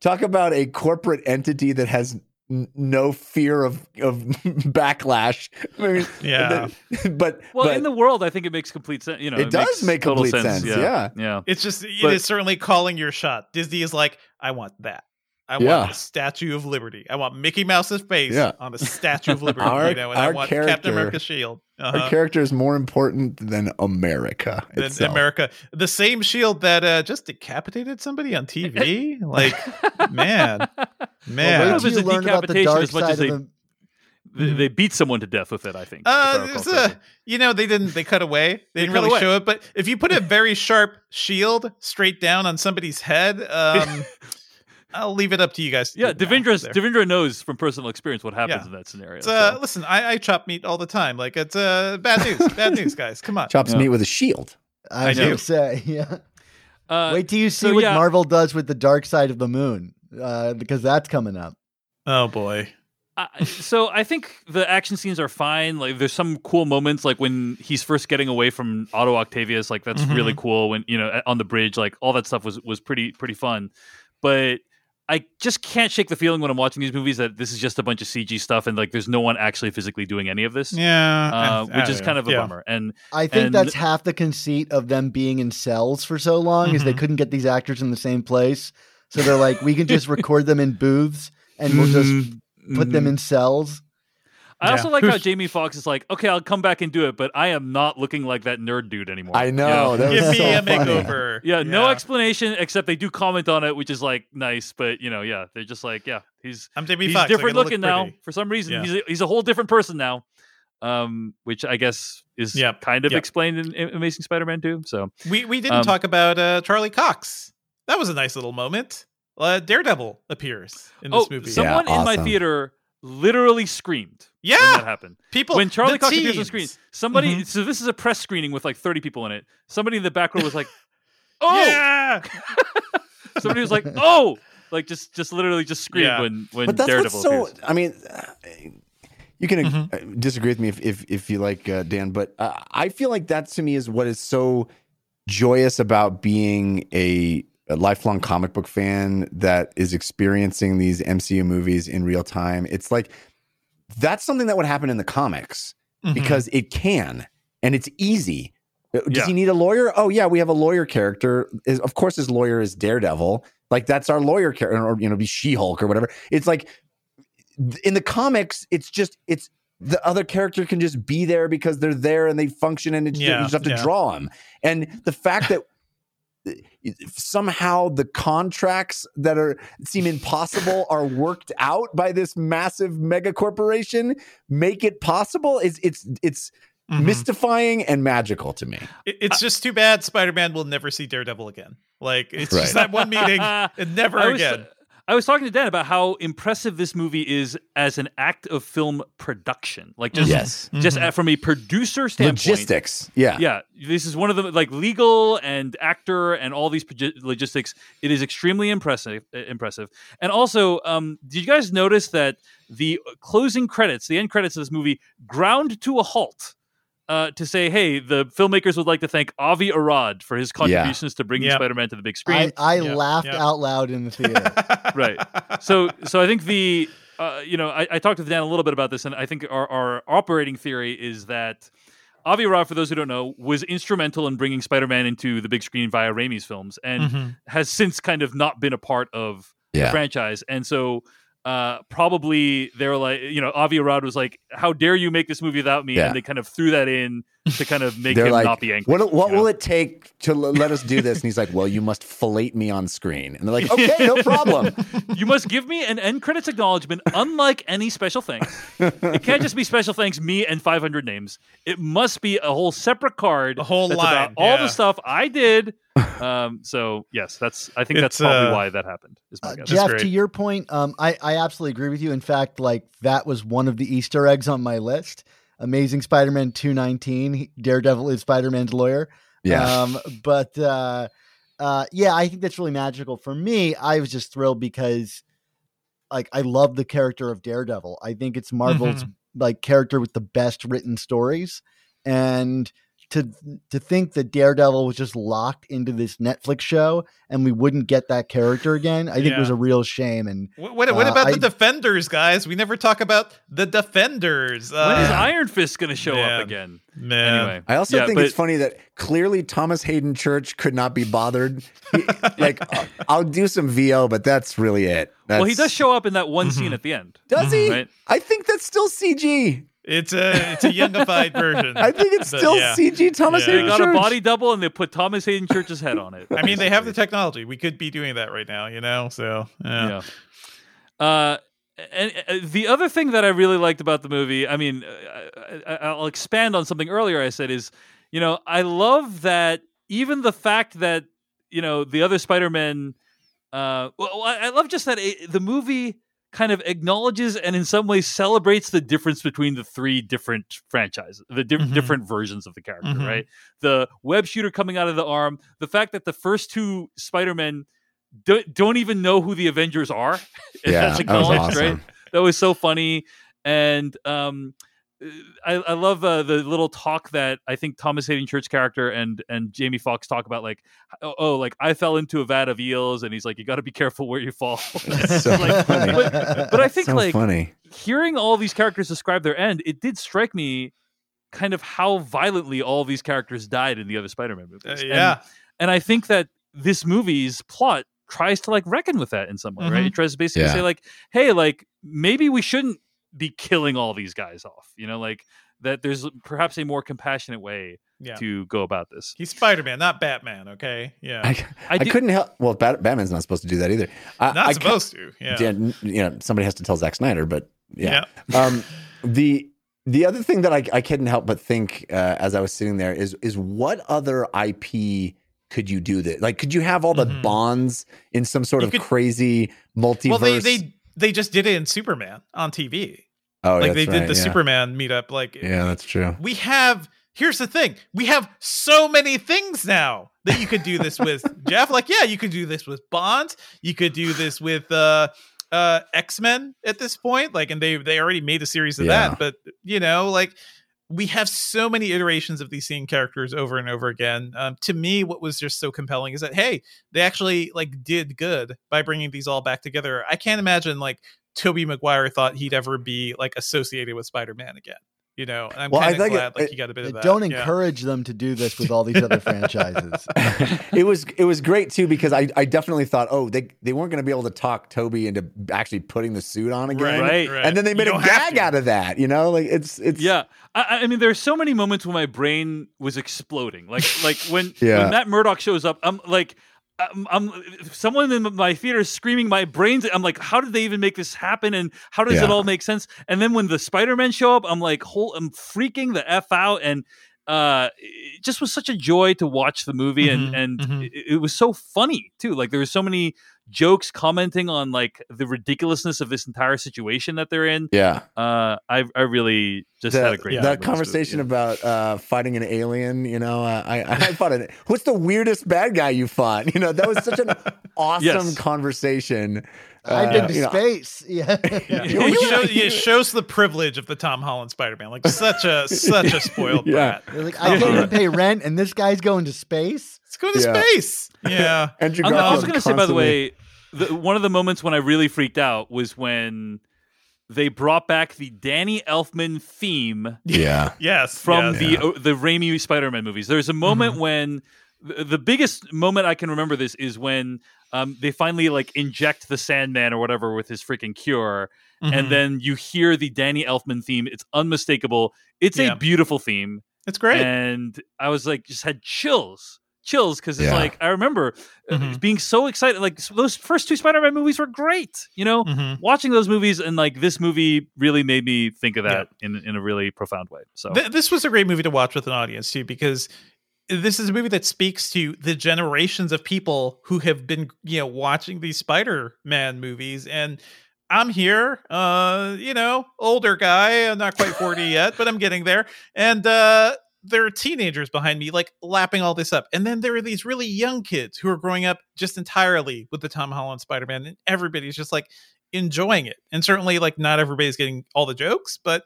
talk about a corporate entity that has n- no fear of of backlash. I mean, Yeah. but Well, but in the world, I think it makes complete sense. You know, It does make total complete sense, yeah. yeah. It's just it is But- certainly calling your shot. Disney is like, I want that. I Yeah. want a Statue of Liberty. I want Mickey Mouse's face Yeah. on a Statue of Liberty. Our- you know, and I want character- Captain America's shield. our Uh-huh. character is more important than America. Than itself. America, the same shield that uh, just decapitated somebody on TV. like, man, man. wait Well, till there's you a learn about the decapitation dark as much side as of they- the. They, they beat someone to death with it. I think. Uh, recall there's a, correctly. you know, they didn't. They cut away. They, They didn't really away. show it. But if you put a very sharp shield straight down on somebody's head, um, I'll leave it up to you guys. To yeah, do the Devindra. Devindra knows from personal experience what happens Yeah. in that scenario. It's, uh, so. listen, I, I chop meat all the time. Like it's uh, bad news. bad news, guys. Come on. chops Yeah. meat with a shield. I I do. to say, yeah. Uh, Wait till you see so, what yeah. Marvel does with the dark side of the moon, uh, because that's coming up. Oh boy. I- so I think the action scenes are fine. Like there's some cool moments, like when he's first getting away from Otto Octavius. Like that's really cool. When you know on the bridge, like all that stuff was was pretty pretty fun. But I just can't shake the feeling when I'm watching these movies that this is just a bunch of CG stuff and like there's no one actually physically doing any of this. Yeah. Uh, which is kind of a yeah. bummer. And I think And- that's half the conceit of them being in cells for so long is they Mhm. couldn't get these actors in the same place. So they're like, we can just record them in booths and we'll just put them Mhm. in cells. I also like how Jamie Foxx is like, okay, I'll come back and do it, but I am not looking like that nerd dude anymore. I You know. That was Give me so a funny. makeover. Yeah, no explanation except they do comment on it, which is like nice, but you know, yeah, they're just like, yeah, he's I'm Jamie he's Foxx. I different gotta look looking now for some reason. Yeah. He's a, he's a whole different person now, um, which I guess is Yep, kind of yep. explained in, in Amazing Spider-Man 2. So We we didn't Um, talk about uh, Charlie Cox. That was a nice little moment. Uh, Daredevil appears in this oh, movie. someone in my theater literally screamed Yeah, when that happened. people. when Charlie Cox appears on screen, somebody. Mhm. So this is a press screening with like 30 people in it. Somebody in the back row was like, "Oh!" Yeah. Somebody was like, "Oh!" Like just just literally just screamed Yeah. when when But that's Daredevil what's so. appears. I mean, uh, you can Mhm. uh, disagree with me if if, if you like, uh, Dan. But uh, I feel like that to me is what is so joyous about being a, a lifelong comic book fan that is experiencing these MCU movies in real time. It's like that's something that would happen in the comics Mhm. because it can and it's easy. Uh, Does Yeah. he need a lawyer? Oh yeah, we have a lawyer character. Is of course his lawyer is Daredevil. Like that's our lawyer character, or you know, be She Hulk or whatever. It's like in the comics, it's just it's the other character can just be there because they're there and they function, and it's Yeah, you just have to yeah. draw them. And the fact that somehow the contracts that are seem impossible are worked out by this massive mega corporation make it possible is it's it's Mhm. mystifying and magical to me It- It's just too bad Spider-Man will never see Daredevil again. Like it's Right. just that one meeting and never I was, again. I was talking to Dan about how impressive this movie is as an act of film production. Like just Yes. just Mhm. uh, from a producer standpoint. logistics yeah Yeah, this is one of the like legal and actor and all these logistics. It is extremely impressive. Impressive, and also, um, did you guys notice that the closing credits, the end credits of this movie, ground to a halt uh, to say, "Hey, the filmmakers would like to thank Avi Arad for his contributions to bringing Yep. Spider-Man to the big screen." I Yeah, laughed yeah. out loud in the theater. right. So, so I think the, uh, you know, I, I talked with Dan a little bit about this, and I think our, our operating theory is that Avi Arad, for those who don't know, was instrumental in bringing Spider-Man into the big screen via Raimi's films, and Mhm. has since kind of not been a part of the franchise. And so, uh, probably they're like, you know, Avi Arad was like, "How dare you make this movie without me?" Yeah. And they kind of threw that in to kind of make They're him like, not be angry. what, what you know? will it take to l- let us do this? And he's like, well, you must fillet me on screen. And they're like, okay, no problem. you must give me an end credits acknowledgement, unlike any special thanks. It can't just be special thanks, me and 500 names. It must be a whole separate card, A whole that's line, about all the stuff I did. Um, so yes, that's I think that's probably uh, why that happened. Is my Uh, guess. Jeff, to your point, um, I, I absolutely agree with you. In fact, like that was one of the Easter eggs on my list. Amazing Spider-Man 219. Daredevil is Spider-Man's lawyer. Yeah. Um, but uh, uh, yeah, I think that's really magical. For me, I was just thrilled because like I love the character of Daredevil. I think it's Marvel's like character with the best written stories. And to to think that Daredevil was just locked into this Netflix show and we wouldn't get that character again, I think Yeah. was a real shame. And What, what, what Uh, about I- the Defenders, guys? We never talk about the Defenders. Uh, when is Iron Fist going to show man. up again? man. Anyway, I also yeah, think but- it's funny that clearly Thomas Haden Church could not be bothered. He- like, uh, I'll do some VO, but that's really it. Well, he does show up in that one Mm-hmm. scene at the end. Does he? Right. I think that's still CG. It's a it's a youngified version. I think it's But still yeah. CG Thomas Yeah. They got Church. a body double and they put Thomas Haden Church's head on it. I mean, they have the technology. We could be doing that right now, you know. So yeah. yeah. Uh, and uh, the other thing that I really liked about the movie, I mean, uh, I, I'll expand on something earlier I said is, you know, I love that even the fact that you know the other Spider-Man. Uh, well, I, I love just that it, the movie kind of acknowledges and in some ways celebrates the difference between the three different franchises, the di- Mhm. different versions of the character, Mhm. right? The web shooter coming out of the arm, the fact that the first two Spider-Men don't, don't even know who the Avengers are. Yeah, that's that was acknowledged, right? awesome. That was so funny, and um, I, I love uh, the little talk that I think Thomas Haden Church character and and Jamie Foxx talk about, like, oh, oh, like I fell into a vat of eels, and he's like, you got to be careful where you fall. That's so Like, funny. but, but I think so like funny. hearing all these characters describe their end, it did strike me kind of how violently all these characters died in the other Spider-Man movies. Uh, yeah. and I think that this movie's plot tries to like reckon with that in some way, right? Mhm. It tries to basically Yeah. say like, hey, like maybe we shouldn't be killing all these guys off, you know, like that. There's perhaps a more compassionate way Yeah. to go about this. He's Spider Man, not Batman. Okay. Yeah. I, I I, couldn't help. Well, Bat- Batman's not supposed to do that either. I, not I supposed to. Yeah. Yeah, you know, somebody has to tell Zack Snyder, but yeah. Yeah. um, the the other thing that I, I couldn't help but think uh, as I was sitting there is is what other IP could you do that? Like, could you have all the Mhm. bonds in some sort You of could- crazy multiverse? Well, they they they just did it in Superman on TV. oh, yeah. like they did right, the yeah. Superman meetup. Like Yeah, that's true. we have here's the thing we have so many things now that you could do this with jeff like yeah you could do this with bond you could do this with uh uh x-men at this point like and they they already made a series of Yeah. that but you know like we have so many iterations of these same characters over and over again. Um, to me what was just so compelling is that hey they actually like did good by bringing these all back together. I can't imagine like tobey maguire thought he'd ever be like associated with spider-man again you know and i'm Well, kind of think it- glad like it- you got a bit of that don't yeah. encourage them to do this with all these other franchises. it was it was great too because I, I definitely thought oh they they weren't going to be able to talk Tobey into actually putting the suit on again Right. and then they made a gag out of that you know like it's it's Yeah, I, I mean, there's so many moments when my brain was exploding. Like, like when, Yeah. when Matt Murdock shows up, I'm like, I'm, I'm someone in my theater is screaming my brains. I'm like, how did they even make this happen? And how does it all make sense? And then when the Spider-Man show up, I'm like, whole, I'm freaking the f out. And uh, it just was such a joy to watch the movie, and Mhm, and mhm. It, it was so funny too. Like there was so many jokes commenting on like the ridiculousness of this entire situation that they're in. yeah Uh, I I really just had a great time that with this conversation yeah. about uh, fighting an alien. You know, uh, I I fought it. What's the weirdest bad guy you fought? You know, that was such an awesome Yes. conversation. I've Uh, been to you know, space. Yeah. Yeah. It, shows, it shows the privilege of the Tom Holland Spider-Man. Like such a such a spoiled Yeah. brat. They're like, I can't even pay rent, and this guy's going to space. Let's go to Yeah. space. Yeah. Andrew I'm, I was going to say, by the way, the, one of the moments when I really freaked out was when they brought back the Danny Elfman theme yeah, Yes. from yes. the uh, the Raimi Spider-Man movies. There's a moment Mm-hmm. when the, the biggest moment I can remember this is when um, they finally like inject the Sandman or whatever with his freaking cure, Mhm. and then you hear the Danny Elfman theme. It's unmistakable. It's Yeah. a beautiful theme, it's great. and I was like, just had chills, chills because it's Yeah. like I remember uh, Mhm. being so excited. Like those first two Spider-Man movies were great, you know. Mhm. Watching those movies and like this movie really made me think of that in in a really profound way. So Th- this was a great movie to watch with an audience too, because this is a movie that speaks to the generations of people who have been, you know, watching these Spider-Man movies. And I'm here, uh, you know, older guy. I'm not quite 40 yet, but I'm getting there. And uh there are teenagers behind me, like lapping all this up. And then there are these really young kids who are growing up just entirely with the Tom Holland Spider-Man, and everybody's just like enjoying it. And certainly, like, not everybody's getting all the jokes, but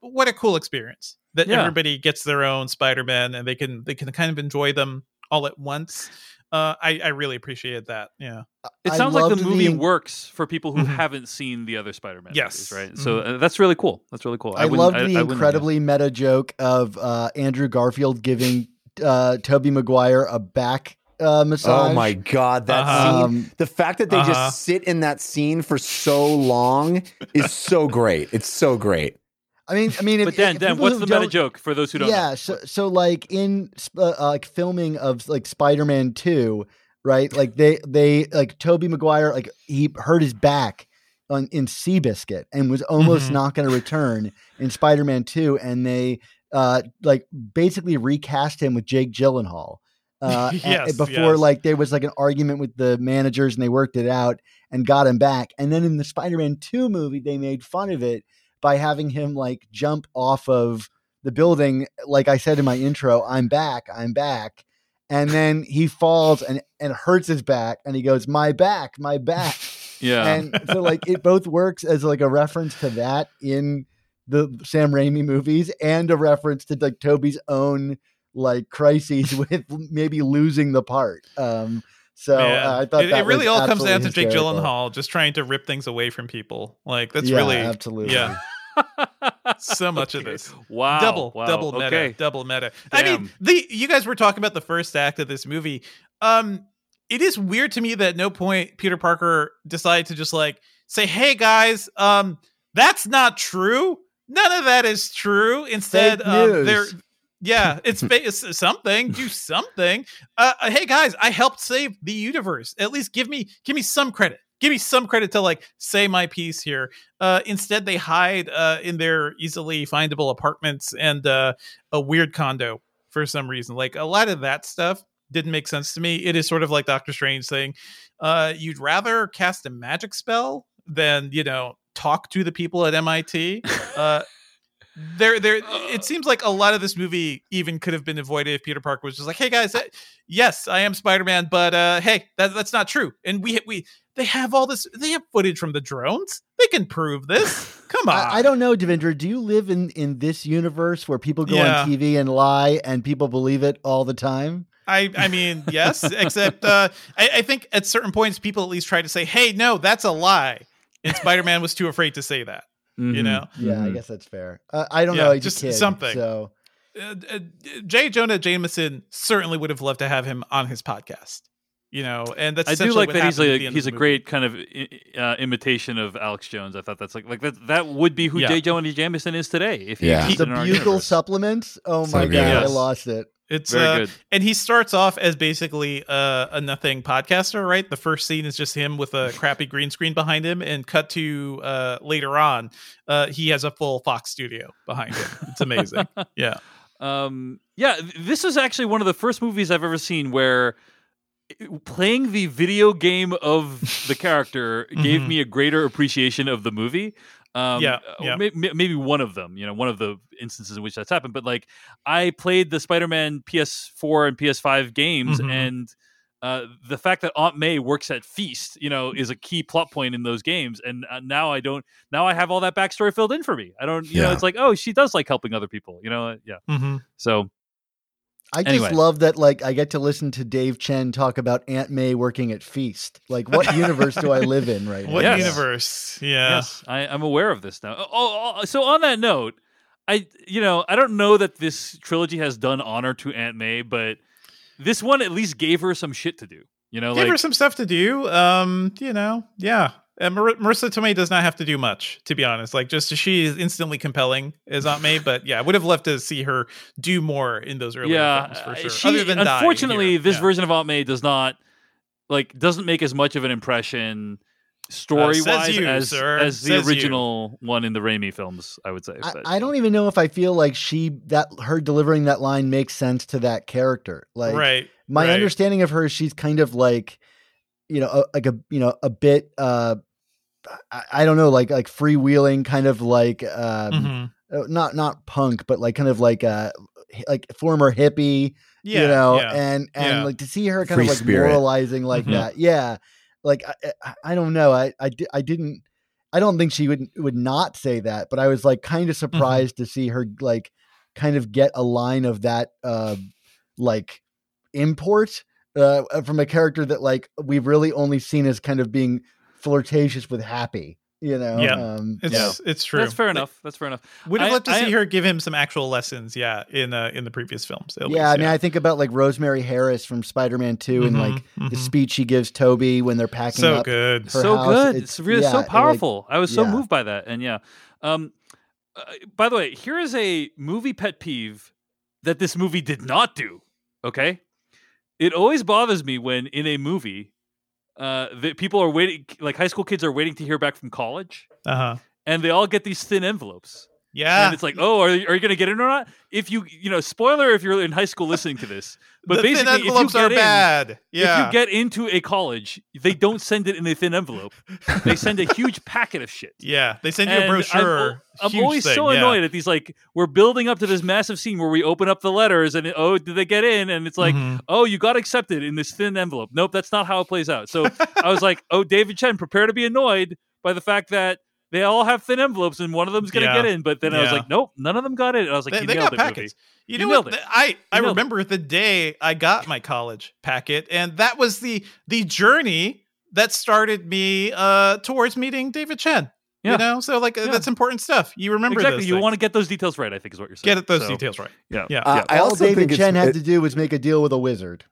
what a cool experience that Yeah. everybody gets their own Spider-Man and they can they can kind of enjoy them all at once. Uh, I I really appreciated that. Yeah. It I sounds like the movie the- works for people who Mhm. haven't seen the other Spider-Man Yes. movies, right? So uh, that's really cool. That's really cool. I, wouldn't- loved the I wouldn't- incredibly meta joke of uh, Andrew Garfield giving uh, Tobey Maguire a back uh, massage. Oh my god, that Uh-huh. scene! Um, the fact that they Uh-huh. just sit in that scene for so long is so great. It's so great. I mean, I mean, if, But Dan, if people what's the meta joke for those who don't? yeah know? so so like in uh, uh, like filming of like spider-man 2 right like they they like tobey maguire like he hurt his back on in seabiscuit and was almost Mhm. not going to return in spider-man 2 and they uh like basically recast him with jake gyllenhaal uh Yes, before yes. like there was like an argument with the managers and they worked it out and got him back and then in the spider-man 2 movie they made fun of it by having him like jump off of the building like i said in my intro i'm back i'm back and then he falls and and hurts his back and he goes my back my back yeah. and so like it both works as like a reference to that in the sam raimi movies and a reference to like tobey's own like crises with maybe losing the part um so uh, i thought it, it really all comes down to Jake. Gyllenhaal just trying to rip things away from people. Like that's yeah, really absolutely yeah. So much of this. Wow. double wow. double meta Okay. double meta i mean the you guys were talking about the first act of this movie um it is weird to me that at no point peter parker decided to just like say hey guys um that's not true none of that is true instead um, they're yeah it's, it's something do something uh, hey guys i helped save the universe at least give me give me some credit give me some credit to like say my piece here. Uh, instead they hide uh, in their easily findable apartments and uh, a weird condo for some reason. Like a lot of that stuff didn't make sense to me. It is sort of like doctor strange saying uh, you'd rather cast a magic spell than you know talk to the people at mit uh, there there it seems like a lot of this movie even could have been avoided if peter parker was just like hey guys uh, yes i am spider-man but uh hey that, that's not true and we we they have all this they have footage from the drones they can prove this come on I, I don't know, Devindra. Do you live in in this universe where people go Yeah. on TV and lie and people believe it all the time? I, I mean, yes, except uh, I, I think at certain points people at least try to say, "Hey, no, that's a lie," and Spider-Man was too afraid to say that. You Mhm. know, Yeah, I Mhm. guess that's fair. Uh, I don't Yeah, know. He's just a kid, something. So uh, uh, J. Jonah Jameson certainly would have loved to have him on his podcast. You know, and that's I do like what that he's happened at a the end of he's a movie. great kind of uh, imitation of Alex Jones. I thought that's like like that that would be who Yeah. J. Jonah Jameson is today if he Yeah. existed the bugle universe. supplements. Oh So my good. god, I lost it. It's Very uh, good. and he starts off as basically uh, a nothing podcaster, right? The first scene is just him with a crappy green screen behind him, and cut to uh, later on, uh, he has a full Fox studio behind him. It's amazing. yeah, Um, yeah, this is actually one of the first movies I've ever seen where playing the video game of the character gave Mhm. me a greater appreciation of the movie. Um, Yeah, uh, yeah. may- may- maybe one of them, you know, one of the instances in which that's happened. But like, I played the Spider-Man PS4 and PS5 games, Mhm. and uh, the fact that Aunt May works at Feast, you know, is a key plot point in those games. And uh, now I don't. Now I have all that backstory filled in for me. I don't. You know, it's like, oh, she does like helping other people. You know, yeah. mm-hmm. So I just Anyway. love that. Like, I get to listen to Dave Chen talk about Aunt May working at Feast. Like, what universe do I live in right what now? Yes. universe? Yeah, Yes, I, I'm aware of this now. Oh, oh, so on that note, I you know I don't know that this trilogy has done honor to Aunt May, but this one at least gave her some shit to do. You know, Give like her some stuff to do. Um, you know, yeah. And Mar- Marisa Tomei does not have to do much, to be honest. Like, just she is instantly compelling as Aunt May, but yeah, I would have loved to see her do more in those earlier yeah. films for uh, sure. She, Other than unfortunately, this Yeah. version of Aunt May does not like doesn't make as much of an impression story wise Uh, says you, as sir. as the Says you. original one in the Raimi films. I would say. I, I don't even know if I feel like she that her delivering that line makes sense to that character. Like right. my right. understanding of her, she's kind of like, you know, a, like a you know a bit. uh I, I don't know, like like freewheeling, kind of like um, Mhm. uh, not not punk, but like kind of like uh like former hippie, Yeah. you know, yeah. and and Yeah. like to see her kind Free of like spirit. moralizing like Mhm. that, yeah, like I, I, I don't know, I I, di- I didn't, I don't think she would would not say that, but I was like kind Mm-hmm. of surprised to see her like kind of get a line of that uh like import uh from a character that like we've really only seen as kind of being flirtatious with happy, you know. Yeah. um, it's it's true. That's fair enough. That's fair enough. We'd have I- loved to I- see her give him some actual lessons, yeah, in uh, in the previous films. at yeah, I least, mean, I think about like Rosemary Harris from Spider Man 2 and like Mhm, the speech she gives Tobey when they're packing so up. good. her so house, good. it's- It's, really yeah, so like- powerful. I was so yeah. moved by that. And yeah. Um uh, by the way, here is a movie pet peeve that this movie did not do. Okay? It always bothers me when in a movie uh that people are waiting like high school kids are waiting to hear back from college Uh huh. and they all get these thin envelopes. Yeah. And it's like, "Oh, are you, are you going to get in or not?" If you, you know, spoiler if you're in high school listening to this. But basically if you envelopes get are in, bad. Yeah. if you get into a college, they don't send it in a thin envelope. They send a huge packet of shit. yeah, they send you a And I'm brochure. I'm, always thing, so yeah. annoyed at these like we're building up to this massive scene where we open up the letters and oh did they get in and it's like Mhm. oh you got accepted in this thin envelope. Nope, that's not how it plays out. So I was like oh David Chen, prepare to be annoyed by the fact that they all have thin envelopes and one of them's gonna Yeah. get in. But then I was like nope, none of them got in. And I was like they, you they nailed got it, packets. You You know nailed what? it. I I You nailed it. remember the day I got my college packet, and that was the the journey that started me uh towards meeting David Chen. Yeah. You know, so like uh Yeah. that's important stuff. You remember Exactly. those You things. want to get those details right. I think is what you're saying. get those So, details right. Yeah. Yeah. Uh, I All also David think it's- Chen had it- to do was make a deal with a wizard.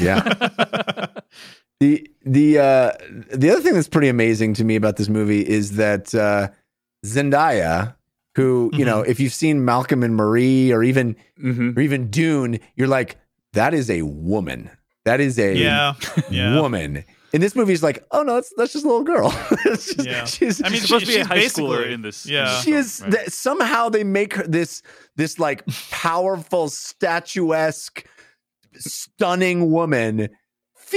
Yeah. the the uh, the other thing that's pretty amazing to me about this movie is that uh, Zendaya, who you know, if you've seen Malcolm and Marie or even Mhm. or even Dune, you're like, that is a woman. That is a yeah. Yeah. woman. In this movie, it's like, oh no, that's that's just a little girl. Just- Yeah. she's, I mean, She's she- supposed to be a high schooler basically- in this. yeah. she film, is right? that somehow they make her this this like powerful statuesque stunning woman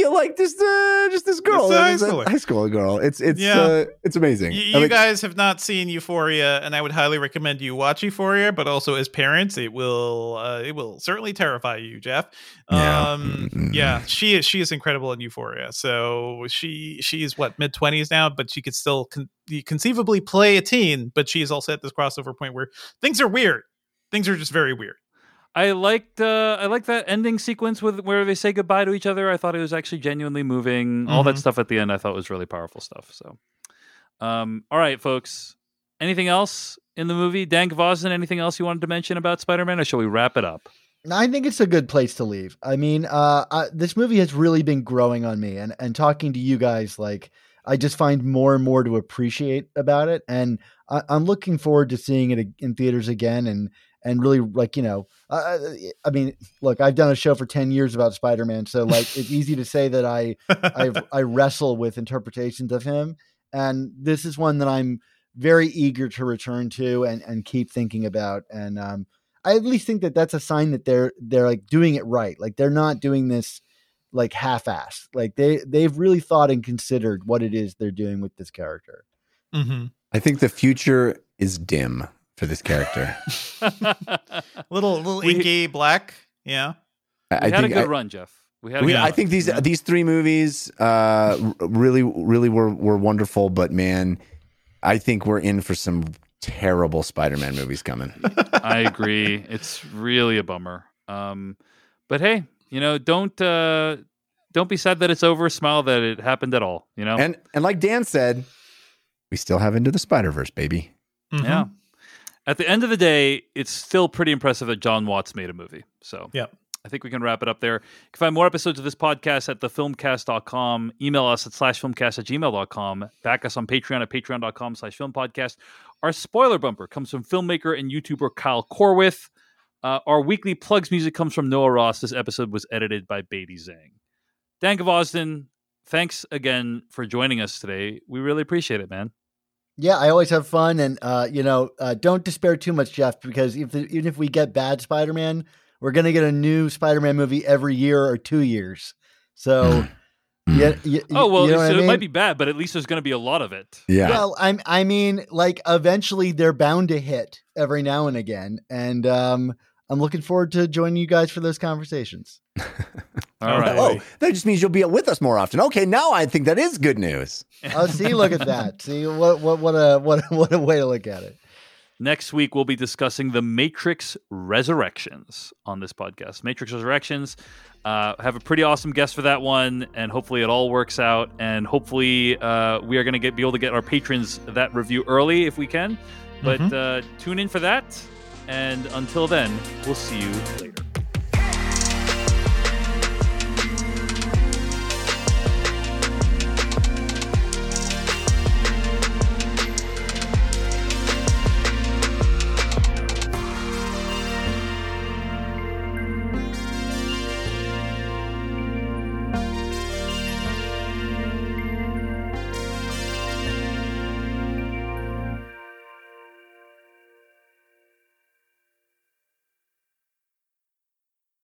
feel like this uh, just this girl high schooler. high school girl it's it's Yeah. uh, it's amazing You, I you mean, guys have not seen Euphoria, and I would highly recommend you watch Euphoria. But also, as parents, it will uh, it will certainly terrify you, Jeff. Yeah. Um, Mm. yeah, she is she is incredible in Euphoria. So she she is what mid twenties now, but she could still con- conceivably play a teen. But she is also at this crossover point where things are weird. Things are just very weird. I liked uh, I liked that ending sequence with where they say goodbye to each other. I thought it was actually genuinely moving. All that Mhm. stuff at the end I thought was really powerful stuff. So, um, all right, folks. Anything else in the movie? Dan Gvozden, anything else you wanted to mention about Spider Man, or shall we wrap it up? I think it's a good place to leave. I mean, uh, I, this movie has really been growing on me, and and talking to you guys, like I just find more and more to appreciate about it, and I, I'm looking forward to seeing it in theaters again, and and really like you know, uh, I mean, look, I've done a show for ten years about Spider-Man, so like it's easy to say that I I I wrestle with interpretations of him, and this is one that I'm very eager to return to and and keep thinking about, and um, I at least think that that's a sign that they're they're like doing it right, like they're not doing this like half-assed, like they they've really thought and considered what it is they're doing with this character. Mm-hmm. i think the future is dim for this character Little little We- inky black. Yeah. i, we I had think a good I, run, Jeff. We had. A we, good I run. think these Yeah. these three movies uh really really were were wonderful but man i think we're in for some terrible spider-man movies coming I agree. It's really a bummer. Um, but hey, you know, don't uh, don't be sad that it's over. Smile that it happened at all. You know, and and like dan said we still have into the spider-verse baby Mhm. yeah. At the end of the day, it's still pretty impressive that Jon Watts made a movie. So yeah. I think we can wrap it up there. You can find more episodes of this podcast at thefilmcast.com. Email us at slashfilmcast at gmail.com. Back us on Patreon at patreon.com slash filmpodcast. Our spoiler bumper comes from filmmaker and YouTuber Kyle Corwith. Uh, our weekly plugs music comes from Noah Ross. This episode was edited by Beatty Zhang. Dan Gvozden, thanks again for joining us today. We really appreciate it, man. Yeah, I always have fun, and uh, you know, uh, don't despair too much, Jeff, because if the, even if we get bad Spider-Man, we're gonna get a new Spider-Man movie every year or two years. So, yeah. y- y- Oh well, you know so what I it might be bad, but at least there's going to be a lot of it. Yeah. Well, I'm. I mean, like eventually they're bound to hit every now and again, and um, I'm looking forward to joining you guys for those conversations. All right. Oh, that just means you'll be with us more often. Okay, now I think that is good news. Oh, see, look at that. See what what what a what what a way to look at it. Next week, we'll be discussing the Matrix Resurrections on this podcast. Matrix Resurrections. Uh, have a pretty awesome guest for that one, and hopefully it all works out. And hopefully, uh, we are going to get be able to get our patrons that review early if we can. But uh, tune in for that. And until then, we'll see you later.